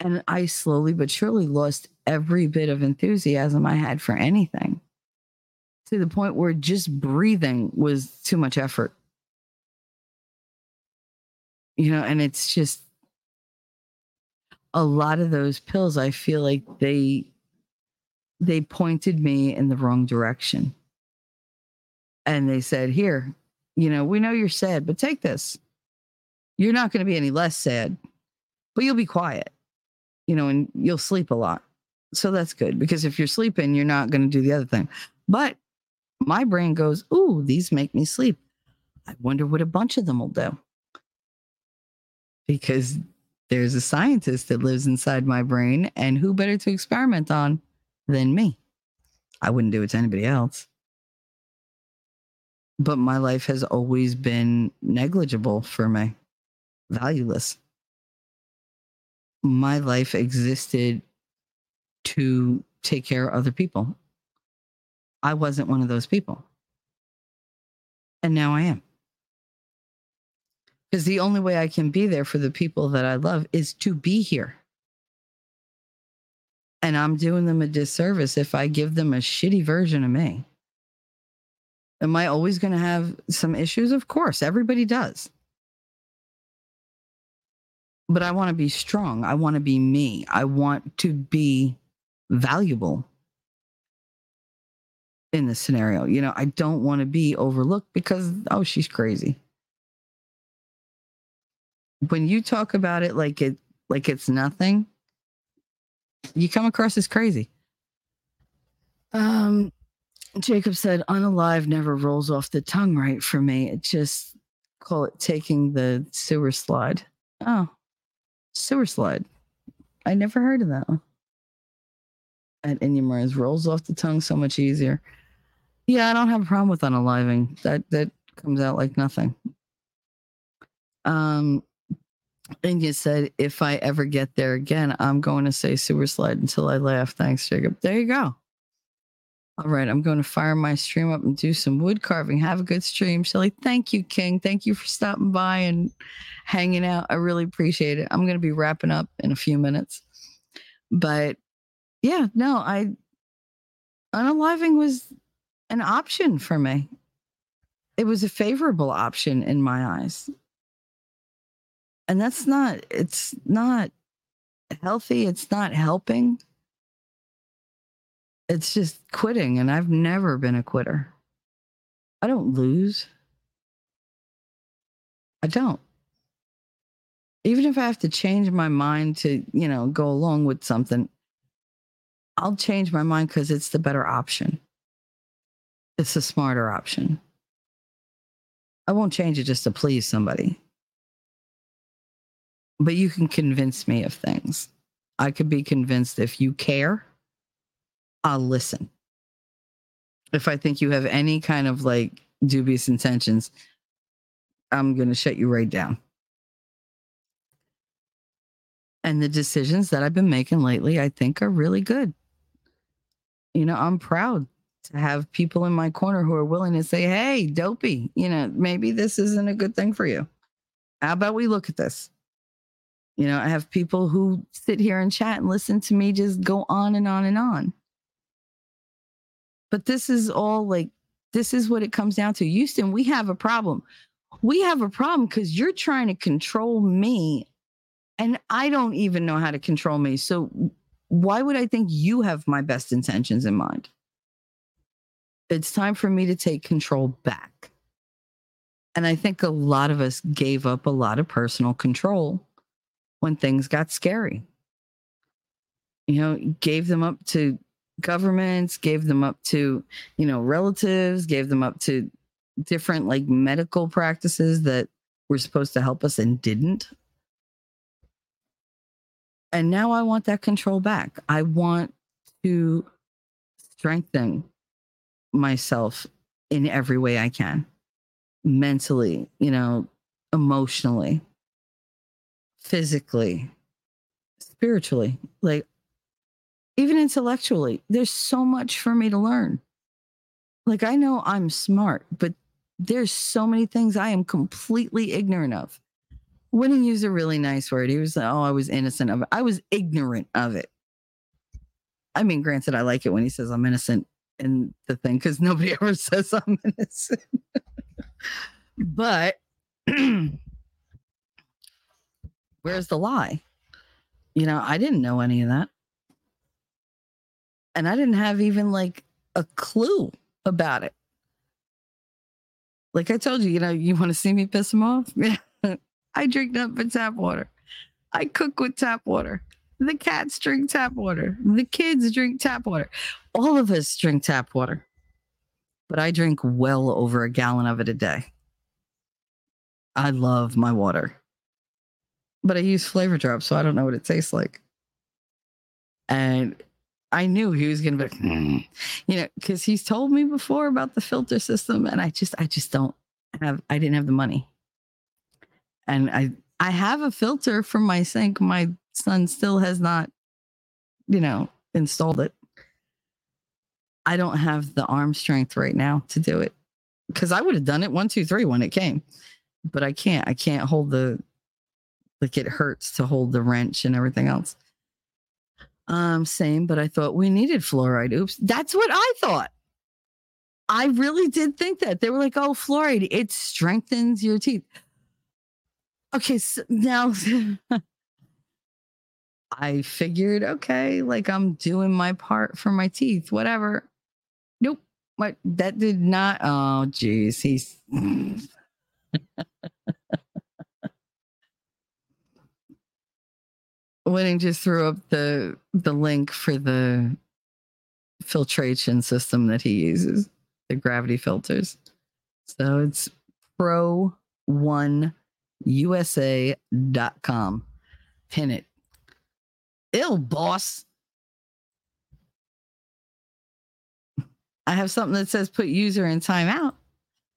And I slowly but surely lost every bit of enthusiasm I had for anything to the point where just breathing was too much effort. You know, and it's just a lot of those pills, I feel like they they pointed me in the wrong direction. And they said, Here, you know, we know you're sad, but take this. You're not going to be any less sad, but you'll be quiet, you know, and you'll sleep a lot. So that's good because if you're sleeping, you're not going to do the other thing. But my brain goes, Ooh, these make me sleep. I wonder what a bunch of them will do. Because there's a scientist that lives inside my brain, and who better to experiment on than me? I wouldn't do it to anybody else. But my life has always been negligible for me, valueless. My life existed to take care of other people. I wasn't one of those people. And now I am. Because the only way I can be there for the people that I love is to be here. And I'm doing them a disservice if I give them a shitty version of me. Am I always going to have some issues? Of course, everybody does. But I want to be strong. I want to be me. I want to be valuable in this scenario. You know, I don't want to be overlooked because, oh, she's crazy. When you talk about it like it like it's nothing, you come across as crazy. Um Jacob said, unalive never rolls off the tongue right for me. It just call it taking the sewer slide. Oh, sewer slide. I never heard of that one. At Inumars rolls off the tongue so much easier. Yeah, I don't have a problem with unaliving. That that comes out like nothing. Um, India said, if I ever get there again, I'm going to say sewer slide until I laugh. Thanks, Jacob. There you go. All right, I'm going to fire my stream up and do some wood carving. Have a good stream, Shelly. Thank you, King. Thank you for stopping by and hanging out. I really appreciate it. I'm going to be wrapping up in a few minutes. But yeah, no, I unaliving was an option for me. It was a favorable option in my eyes. And that's not, it's not healthy. It's not helping. It's just quitting. And I've never been a quitter. I don't lose. I don't. Even if I have to change my mind to, you know, go along with something, I'll change my mind because it's the better option. It's the smarter option. I won't change it just to please somebody. But you can convince me of things. I could be convinced if you care, I'll listen. If I think you have any kind of like dubious intentions, I'm going to shut you right down. And the decisions that I've been making lately, I think are really good. You know, I'm proud to have people in my corner who are willing to say, hey, dopey, you know, maybe this isn't a good thing for you. How about we look at this? You know, I have people who sit here and chat and listen to me just go on and on and on. But this is all like, this is what it comes down to. Houston, we have a problem. we have a problem because you're trying to control me and I don't even know how to control me. So why would I think you have my best intentions in mind? It's time for me to take control back. And I think a lot of us gave up a lot of personal control when things got scary. You know, gave them up to governments, gave them up to, you know, relatives, gave them up to different like medical practices that were supposed to help us and didn't. And now I want that control back. I want to strengthen myself in every way I can mentally, you know, emotionally, physically, spiritually, like even intellectually. There's so much for me to learn. Like I know I'm smart, but there's so many things I am completely ignorant of. Wouldn't use a really nice word. He was like, oh, I was innocent of it. I was ignorant of it. I mean, granted, I like it when he says I'm innocent in the thing because nobody *laughs* ever says I'm innocent. but *clears throat* where's the lie? You know, I didn't know any of that. And I didn't have even like a clue about it. Like I told you, you know, you want to see me piss him off? Yeah. *laughs* I drink nothing but tap water. I cook with tap water. The cats drink tap water. The kids drink tap water. All of us drink tap water. But I drink well over a gallon of it a day. I love my water. But I use flavor drops, so I don't know what it tastes like. And I knew he was going to be, "Hmm," you know, because he's told me before about the filter system, and I just, I just don't have, I didn't have the money, and I, I have a filter for my sink. My son still has not, you know, installed it. I don't have the arm strength right now to do it because I would have done it one, two, three when it came, but I can't. I can't hold the, like it hurts to hold the wrench and everything else. Um, same, but I thought we needed fluoride. Oops. That's what I thought. I really did think that. They were like, oh, fluoride, it strengthens your teeth. Okay, so now *laughs* I figured, okay, like I'm doing my part for my teeth, whatever. Nope. What that did not. Oh, geez. He's *laughs* Winning just threw up the the link for the filtration system that he uses, the gravity filters. So it's pro one usa.com. Pin it. Ill boss. I have something that says put user in timeout.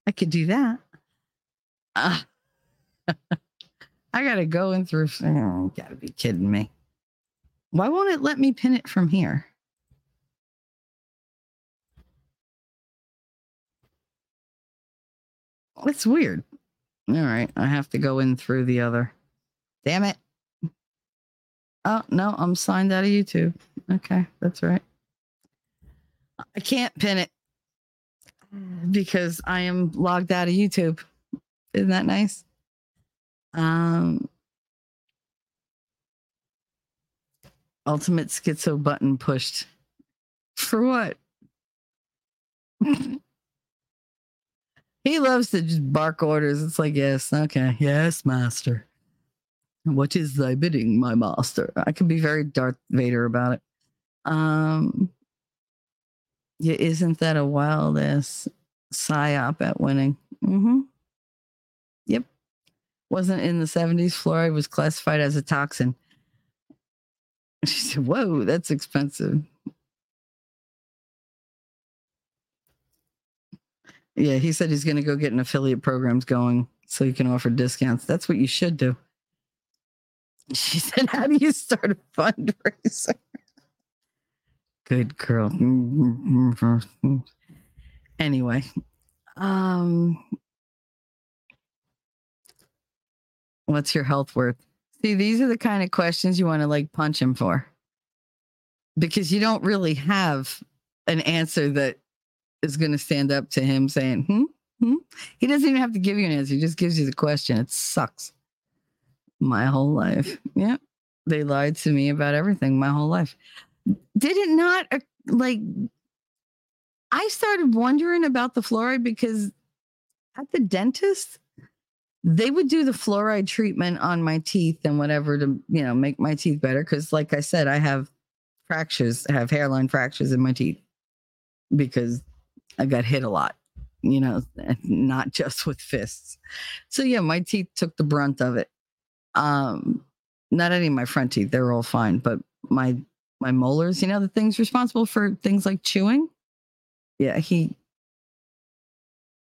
I could do that. Ah. *laughs* I gotta go in through. Oh, gotta be kidding me. Why won't it let me pin it from here? It's weird. All right, I have to go in through the other. Damn it. Oh, no, I'm signed out of YouTube. Okay, that's right. I can't pin it because I am logged out of YouTube. Isn't that nice? Um, ultimate schizo button pushed. For what? *laughs* he loves to just bark orders. It's like, yes, okay, yes, master. What is thy bidding, my master? I could be very Darth Vader about it. Um, yeah, isn't that a wild ass psyop at winning? Mm-hmm. Wasn't in the 70s. Fluoride was classified as a toxin. She said, Whoa, that's expensive. Yeah, he said he's going to go get an affiliate programs going so he can offer discounts. That's what you should do. She said, How do you start a fundraiser? Good girl. Anyway, um, what's your health worth? See, these are the kind of questions you want to like punch him for because you don't really have an answer that is going to stand up to him saying, hmm, Hmm? He doesn't even have to give you an answer. He just gives you the question. It sucks. My whole life. Yeah. They lied to me about everything my whole life. Did it not uh, like I started wondering about the fluoride because at the dentist, they would do the fluoride treatment on my teeth and whatever to, you know, make my teeth better. Cause like I said, I have fractures, I have hairline fractures in my teeth because I got hit a lot, you know, *laughs* not just with fists. So yeah, my teeth took the brunt of it. Um, not any of my front teeth, they're all fine, but my my molars, you know, the things responsible for things like chewing. Yeah, he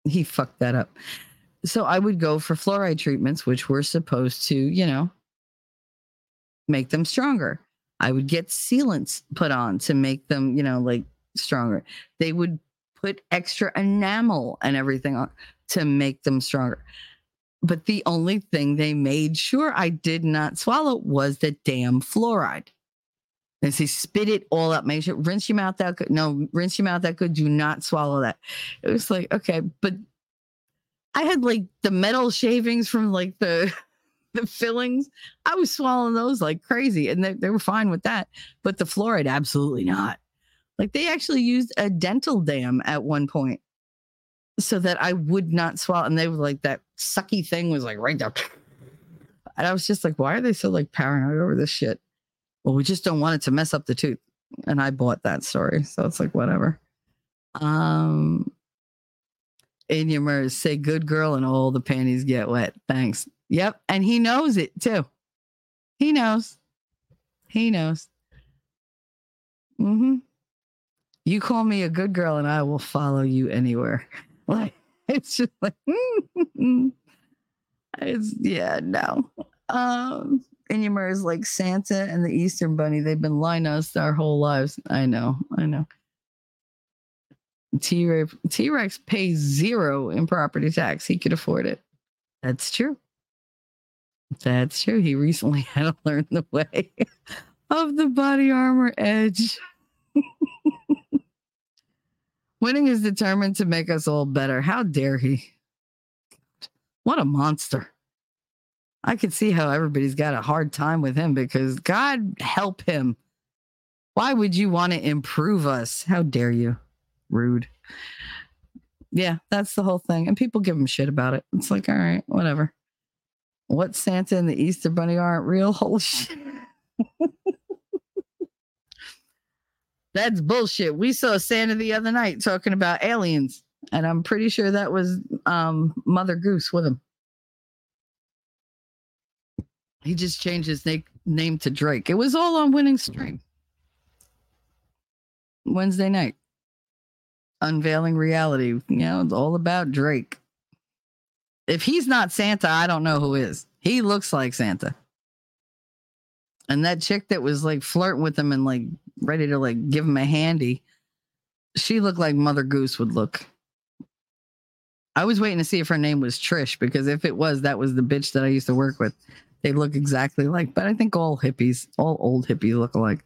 he fucked that up. So I would go for fluoride treatments, which were supposed to, you know, make them stronger. I would get sealants put on to make them, you know, like stronger. They would put extra enamel and everything on to make them stronger. But the only thing they made sure I did not swallow was the damn fluoride. They say spit it all up. Make sure rinse your mouth out good. No, rinse your mouth out good. Do not swallow that. It was like, okay, but I had like the metal shavings from like the *laughs* the fillings. I was swallowing those like crazy, and they, they were fine with that. But the fluoride, absolutely not. Like they actually used a dental dam at one point so that I would not swallow. And they were like that sucky thing was like right there. *laughs* And I was just like, why are they so like paranoid over this shit? Well, we just don't want it to mess up the tooth. And I bought that story. So it's like whatever. Um in your MERS, say good girl and all the panties get wet. Thanks. Yep. And he knows it too. He knows. He knows. Mm-hmm. You call me a good girl and I will follow you anywhere. *laughs* Like it's just like *laughs* it's yeah, no. Um Inyamur is like Santa and the Easter Bunny. They've been lying to us our whole lives. I know, I know. T Rex pays zero in property tax. He could afford it. That's true. That's true. He recently *laughs* had to learn the way of the body armor edge. *laughs* Winning is determined to make us all better. How dare he? What a monster. I could see how everybody's got a hard time with him because God help him. Why would you want to improve us? How dare you? Rude. Yeah, that's the whole thing. And people give him shit about it. It's like, all right, whatever. What Santa and the Easter Bunny aren't real? *laughs* Holy shit. That's bullshit. We saw Santa the other night talking about aliens, and I'm pretty sure that was um, Mother Goose with him. He just changed his na- name to Drake. It was all on winning stream. Wednesday night. Unveiling reality. You know, it's all about Drake. If he's not Santa, I don't know who is. He looks like Santa. And that chick that was like flirting with him and like ready to like give him a handy, she looked like Mother Goose would look. I was waiting to see if her name was Trish because if it was, that was the bitch that I used to work with. They look exactly like, but I think all hippies, all old hippies look alike.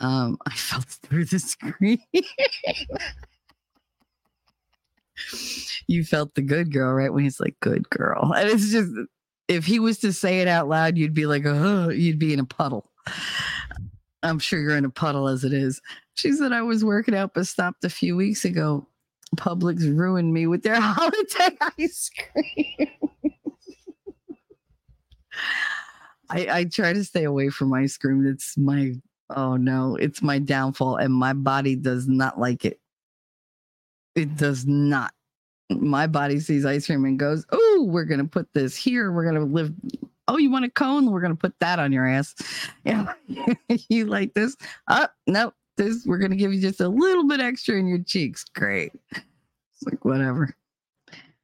Um, I felt through the screen. *laughs* you felt the good girl, right? When he's like, good girl. And it's just, if he was to say it out loud, you'd be like, oh, you'd be in a puddle. I'm sure you're in a puddle as it is. She said, I was working out, but stopped a few weeks ago. Publix ruined me with their *laughs* holiday ice cream. I, I try to stay away from ice cream. It's my, oh no, it's my downfall, and my body does not like it. It does not. My body sees ice cream and goes, oh, we're going to put this here. We're going to live. Oh, you want a cone? We're going to put that on your ass. Yeah. *laughs* you like this? Oh, no, this, we're going to give you just a little bit extra in your cheeks. Great. It's like, whatever.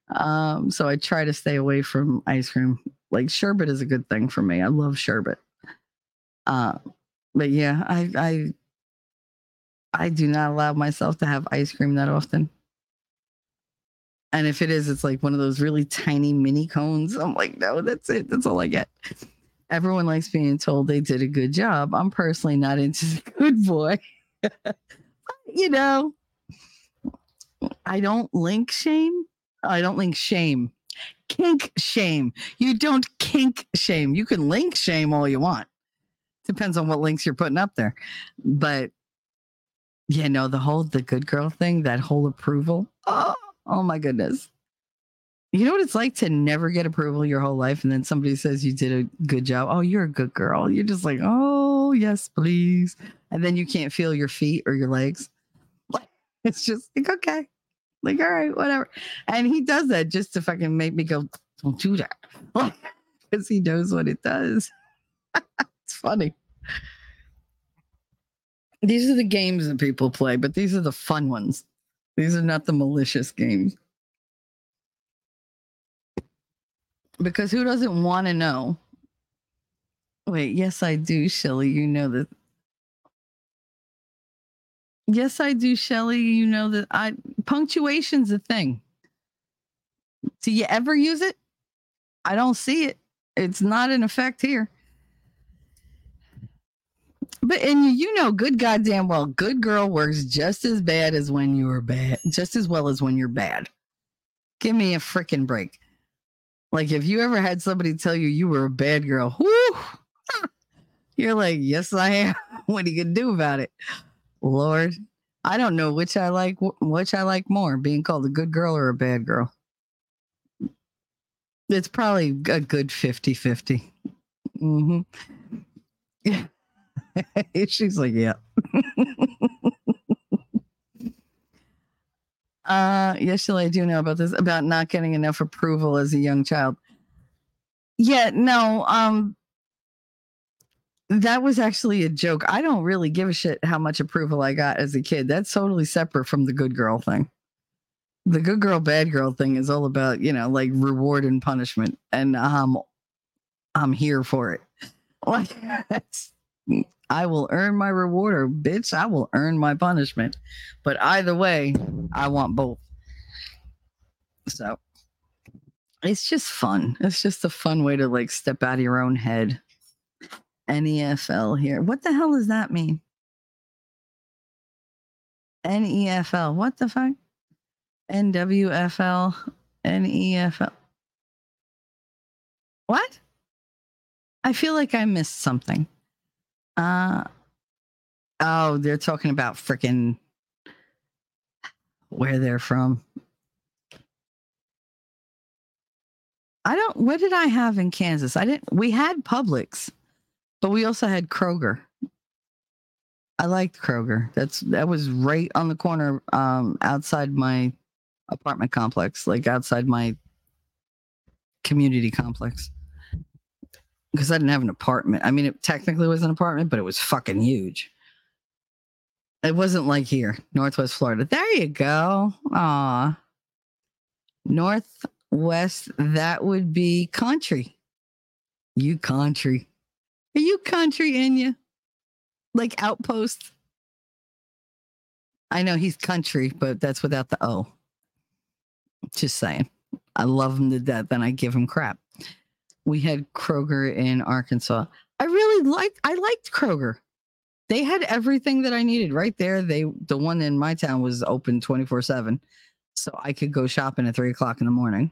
Um, so I try to stay away from ice cream. Like sherbet is a good thing for me. I love sherbet. Uh, but yeah, I I I do not allow myself to have ice cream that often. And if it is, it's like one of those really tiny mini cones. I'm like, no, that's it. That's all I get. Everyone likes being told they did a good job. I'm personally not into *laughs* the good boy. you know, I don't link shame. I don't link shame. Kink shame. You don't kink shame. You can link shame all you want. Depends on what links you're putting up there. But yeah, no, the whole the good girl thing, that whole approval. Oh, oh my goodness. You know what it's like to never get approval your whole life, and then somebody says you did a good job. Oh, you're a good girl. You're just like, oh yes, please. And then you can't feel your feet or your legs. Like it's just like okay, like all right, whatever. And he does that just to fucking make me go, don't do that, *laughs* because he knows what it does. *laughs* it's funny. These are the games that people play, but these are the fun ones. These are not the malicious games. Because who doesn't want to know? Wait, yes, I do, Shelly. You know that. Yes, I do, Shelly. You know that I punctuation's a thing. Do you ever use it? I don't see it. It's not in effect here. But and you, know good goddamn well, good girl works just as bad as when you were bad, just as well as when you're bad. Give me a freaking break. Like if you ever had somebody tell you you were a bad girl, whoo, *laughs* you're like, yes, I am. *laughs* what are you gonna do about it? Lord, I don't know which I like, which I like more, being called a good girl or a bad girl. It's probably a good 50 50. hmm Yeah. *laughs* *laughs* She's like, yeah. *laughs* uh yes, I do know about this about not getting enough approval as a young child. Yeah, no, um that was actually a joke. I don't really give a shit how much approval I got as a kid. That's totally separate from the good girl thing. The good girl, bad girl thing is all about, you know, like reward and punishment. And um I'm here for it. *laughs* Like I will earn my reward or bitch, I will earn my punishment. But either way, I want both. So it's just fun. It's just a fun way to like step out of your own head. NEFL here. What the hell does that mean? NEFL. What the fuck? NWFL. NEFL. What? I feel like I missed something. Uh oh, they're talking about freaking where they're from. I don't what did I have in Kansas? I didn't we had Publix, but we also had Kroger. I liked Kroger. That's that was right on the corner um outside my apartment complex, like outside my community complex because I didn't have an apartment. I mean, it technically was an apartment, but it was fucking huge. It wasn't like here, Northwest Florida. There you go. Aw. Northwest, that would be country. You country. Are you country in you? Like outpost? I know he's country, but that's without the O. Just saying. I love him to death and I give him crap we had Kroger in Arkansas. I really liked I liked Kroger. They had everything that I needed right there. They the one in my town was open 24-7. So I could go shopping at three o'clock in the morning.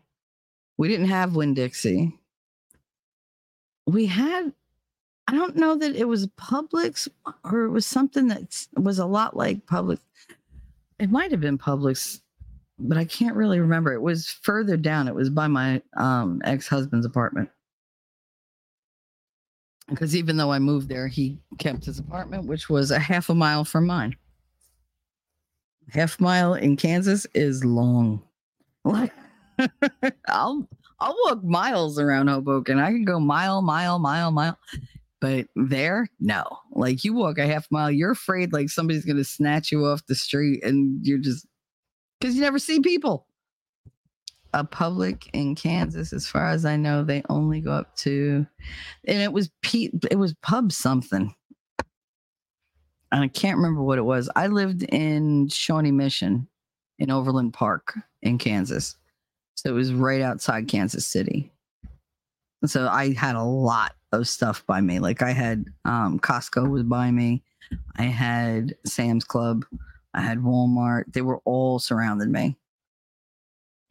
We didn't have Winn Dixie. We had I don't know that it was Publix or it was something that was a lot like Publix. It might have been Publix, but I can't really remember. It was further down. It was by my um, ex-husband's apartment because even though I moved there, he kept his apartment, which was a half a mile from mine. Half mile in Kansas is long. Like *laughs* I'll I'll walk miles around Hoboken. I can go mile, mile, mile, mile. But there, no. Like you walk a half mile, you're afraid like somebody's gonna snatch you off the street and you're just because you never see people a public in Kansas, as far as I know, they only go up to, and it was Pete, it was pub something. And I can't remember what it was. I lived in Shawnee Mission in Overland Park in Kansas. So it was right outside Kansas City. So I had a lot of stuff by me. Like I had um, Costco was by me. I had Sam's Club. I had Walmart. They were all surrounding me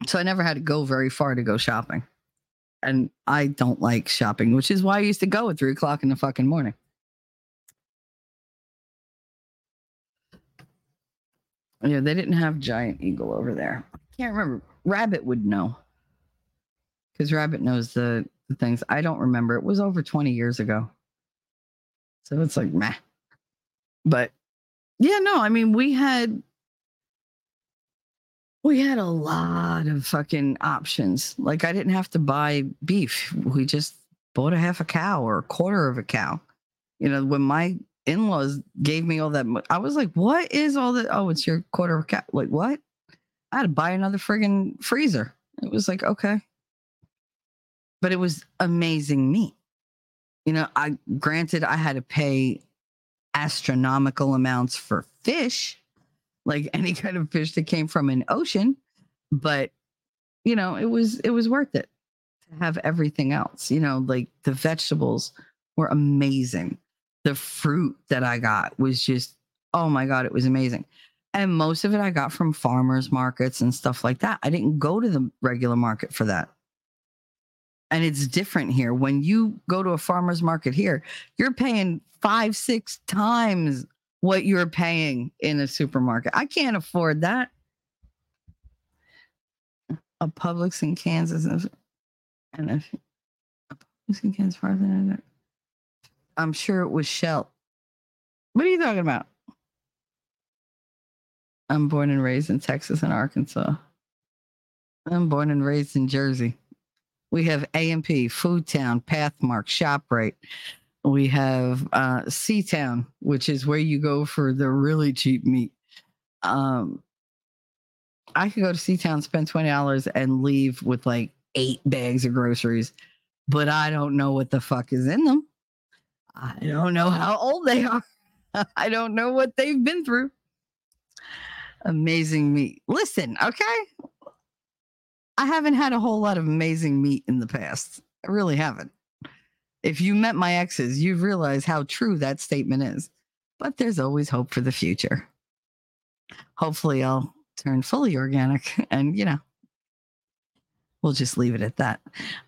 So I never had to go very far to go shopping. And I don't like shopping, which is why I used to go at three o'clock in the fucking morning. Yeah, they didn't have giant eagle over there. I can't remember. Rabbit would know. Because Rabbit knows the, the things. I don't remember. It was over 20 years ago. So it's like meh. But yeah, no, I mean, we had we had a lot of fucking options. Like I didn't have to buy beef. We just bought a half a cow or a quarter of a cow. You know, when my in-laws gave me all that, I was like, "What is all that? Oh, it's your quarter of a cow." Like what? I had to buy another friggin' freezer. It was like okay, but it was amazing meat. You know, I granted I had to pay astronomical amounts for fish like any kind of fish that came from an ocean but you know it was it was worth it to have everything else you know like the vegetables were amazing. The fruit that i got was just oh my god it was amazing. And most of it i got from farmers markets and stuff like that. I didn't go to the regular market for that. And it's different here. When you go to a farmers market here you're paying five six times what you're paying in a supermarket. I can't afford that. A Publix in Kansas and a, a Publix in Kansas farther than that. I'm sure it was Shell. What are you talking about? I'm born and raised in Texas and Arkansas. I'm born and raised in Jersey. We have A&P, Food Town, Pathmark, ShopRite, we have uh C-Town, which is where you go for the really cheap meat. Um I could go to C-Town, spend twenty dollars, and leave with like eight bags of groceries, but I don't know what the fuck is in them. I don't know how old they are. *laughs* I don't know what they've been through. Amazing meat. Listen, okay. I haven't had a whole lot of amazing meat in the past. I really haven't if you met my exes, you'd realize how true that statement is. But there's always hope for the future. Hopefully, I'll turn fully organic *laughs* and, you know, we'll just leave it at that.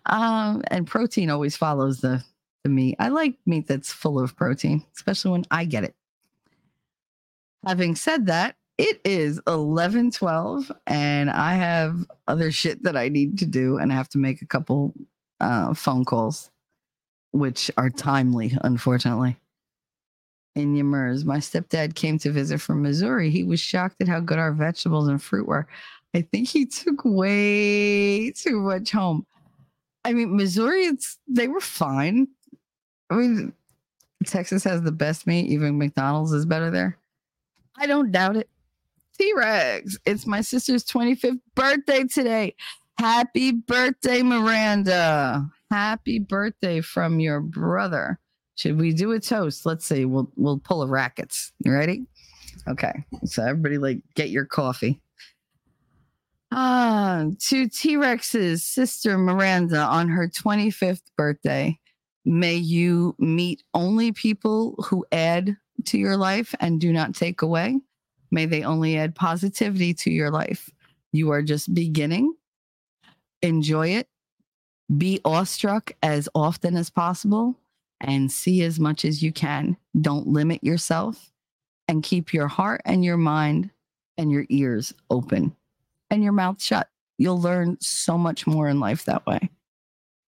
Um, and protein always follows the, the meat. I like meat that's full of protein, especially when I get it. Having said that, it is 11 12 and I have other shit that I need to do and I have to make a couple uh, phone calls which are timely, unfortunately. In Yamers, my stepdad came to visit from Missouri. He was shocked at how good our vegetables and fruit were. I think he took way too much home. I mean, Missouri, it's they were fine. I mean, Texas has the best meat. Even McDonald's is better there. I don't doubt it. T Rex, it's my sister's 25th birthday today. Happy birthday, Miranda. Happy birthday from your brother. Should we do a toast? Let's see. We'll we'll pull a rackets. You ready? Okay. So everybody like get your coffee. Ah, to T-Rex's sister Miranda on her 25th birthday. May you meet only people who add to your life and do not take away. May they only add positivity to your life. You are just beginning. Enjoy it be awestruck as often as possible and see as much as you can. Don't limit yourself and keep your heart and your mind and your ears open and your mouth shut. You'll learn so much more in life that way.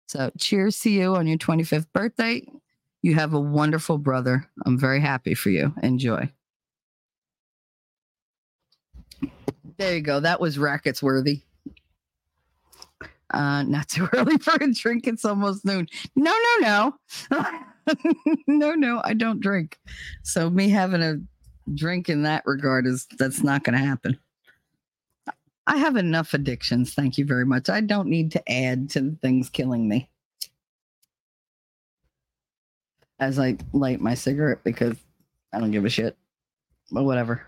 So, cheers to you on your 25th birthday. You have a wonderful brother. I'm very happy for you. Enjoy. There you go. That was rackets worthy. Uh, not too *laughs* early for a drink. It's almost noon. No, no, no. *laughs* no, no, I don't drink. So me having a drink in that regard is that's not going to happen. I have enough addictions. Thank you very much. I don't need to add to the things killing me. As I light my cigarette because I don't give a shit. But whatever.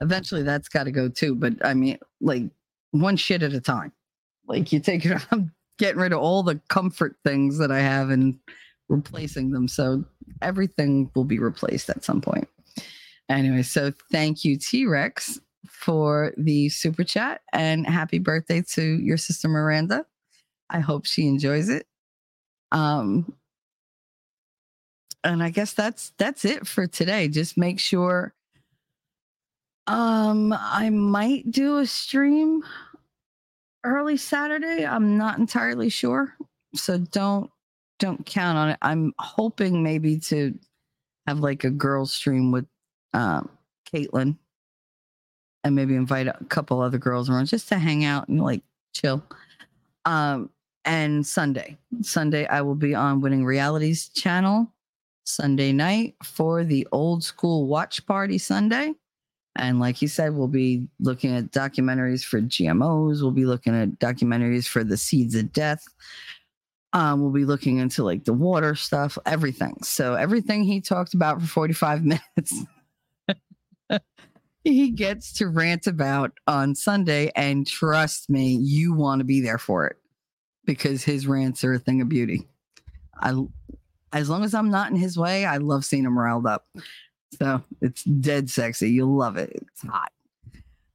Eventually that's got to go too. But I mean, like one shit at a time like you take it *laughs* i'm getting rid of all the comfort things that i have and replacing them so everything will be replaced at some point anyway so thank you t-rex for the super chat and happy birthday to your sister Miranda. I hope she enjoys it. Um, and I guess that's that's it for today. Just make sure. Um, I might do a stream early Saturday. I'm not entirely sure, so don't don't count on it. I'm hoping maybe to have like a girls stream with um Caitlin and maybe invite a couple other girls around just to hang out and like chill. Um and Sunday. Sunday I will be on Winning Realities channel Sunday night for the old school watch party Sunday. And like you said, we'll be looking at documentaries for GMOs. We'll be looking at documentaries for the seeds of death. Um, we'll be looking into like the water stuff, everything. So everything he talked about for 45 *laughs* minutes, *laughs* he gets to rant about on Sunday. And trust me, you want to be there for it because his rants are a thing of beauty. I, as long as I'm not in his way, I love seeing him riled up. So it's dead sexy. You'll love it. It's hot.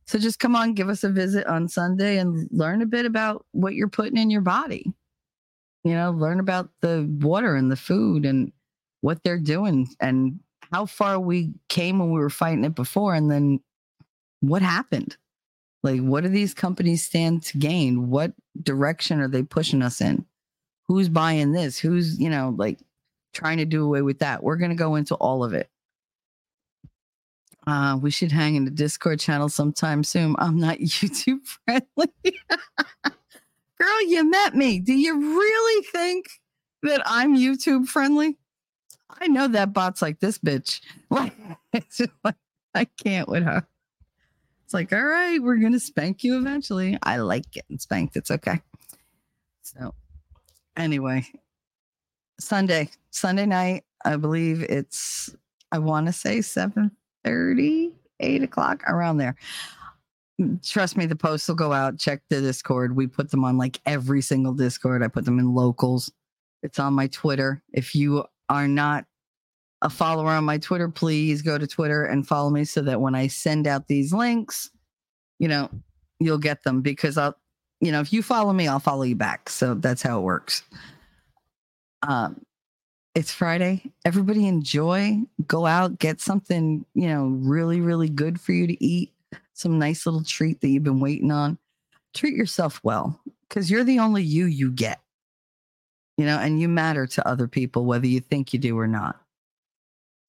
So just come on, give us a visit on Sunday and learn a bit about what you're putting in your body. You know, learn about the water and the food and what they're doing and how far we came when we were fighting it before and then what happened. Like, what do these companies stand to gain? What direction are they pushing us in? Who's buying this? Who's, you know, like trying to do away with that? We're going to go into all of it. Uh, we should hang in the Discord channel sometime soon. I'm not *laughs* YouTube friendly. Girl, you met me. Do you really think that I'm YouTube friendly? I know that bot's like this bitch. *laughs* It's like I can't with her. It's like, all right, we're gonna spank you eventually. I like getting spanked. It's okay. So, anyway, Sunday, Sunday night, I believe it's. I want to say seven 30, 8 o'clock, around there. Trust me, the posts will go out. Check the Discord. We put them on like every single Discord. I put them in locals. It's on my Twitter. If you are not a follower on my Twitter, please go to Twitter and follow me so that when I send out these links, you know, you'll get them because I'll, you know, if you follow me, I'll follow you back. So that's how it works. Um, it's Friday. Everybody enjoy. Go out, get something, you know, really, really good for you to eat. Some nice little treat that you've been waiting on. Treat yourself well because you're the only you you get, you know, and you matter to other people, whether you think you do or not.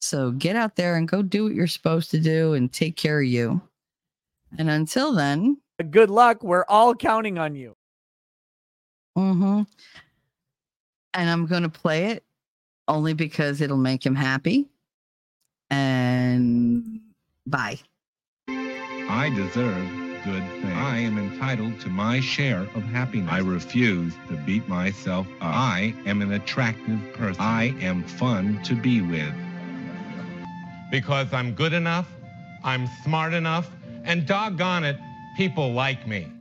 So get out there and go do what you're supposed to do and take care of you. And until then, Good luck. We're all counting on you. Mm-hmm. And I'm going to play it only because it'll make him happy. And bye. I deserve good things. I am entitled to my share of happiness. I refuse to beat myself up. I am an attractive person. I am fun to be with. Because I'm good enough, I'm smart enough, and doggone it, people like me.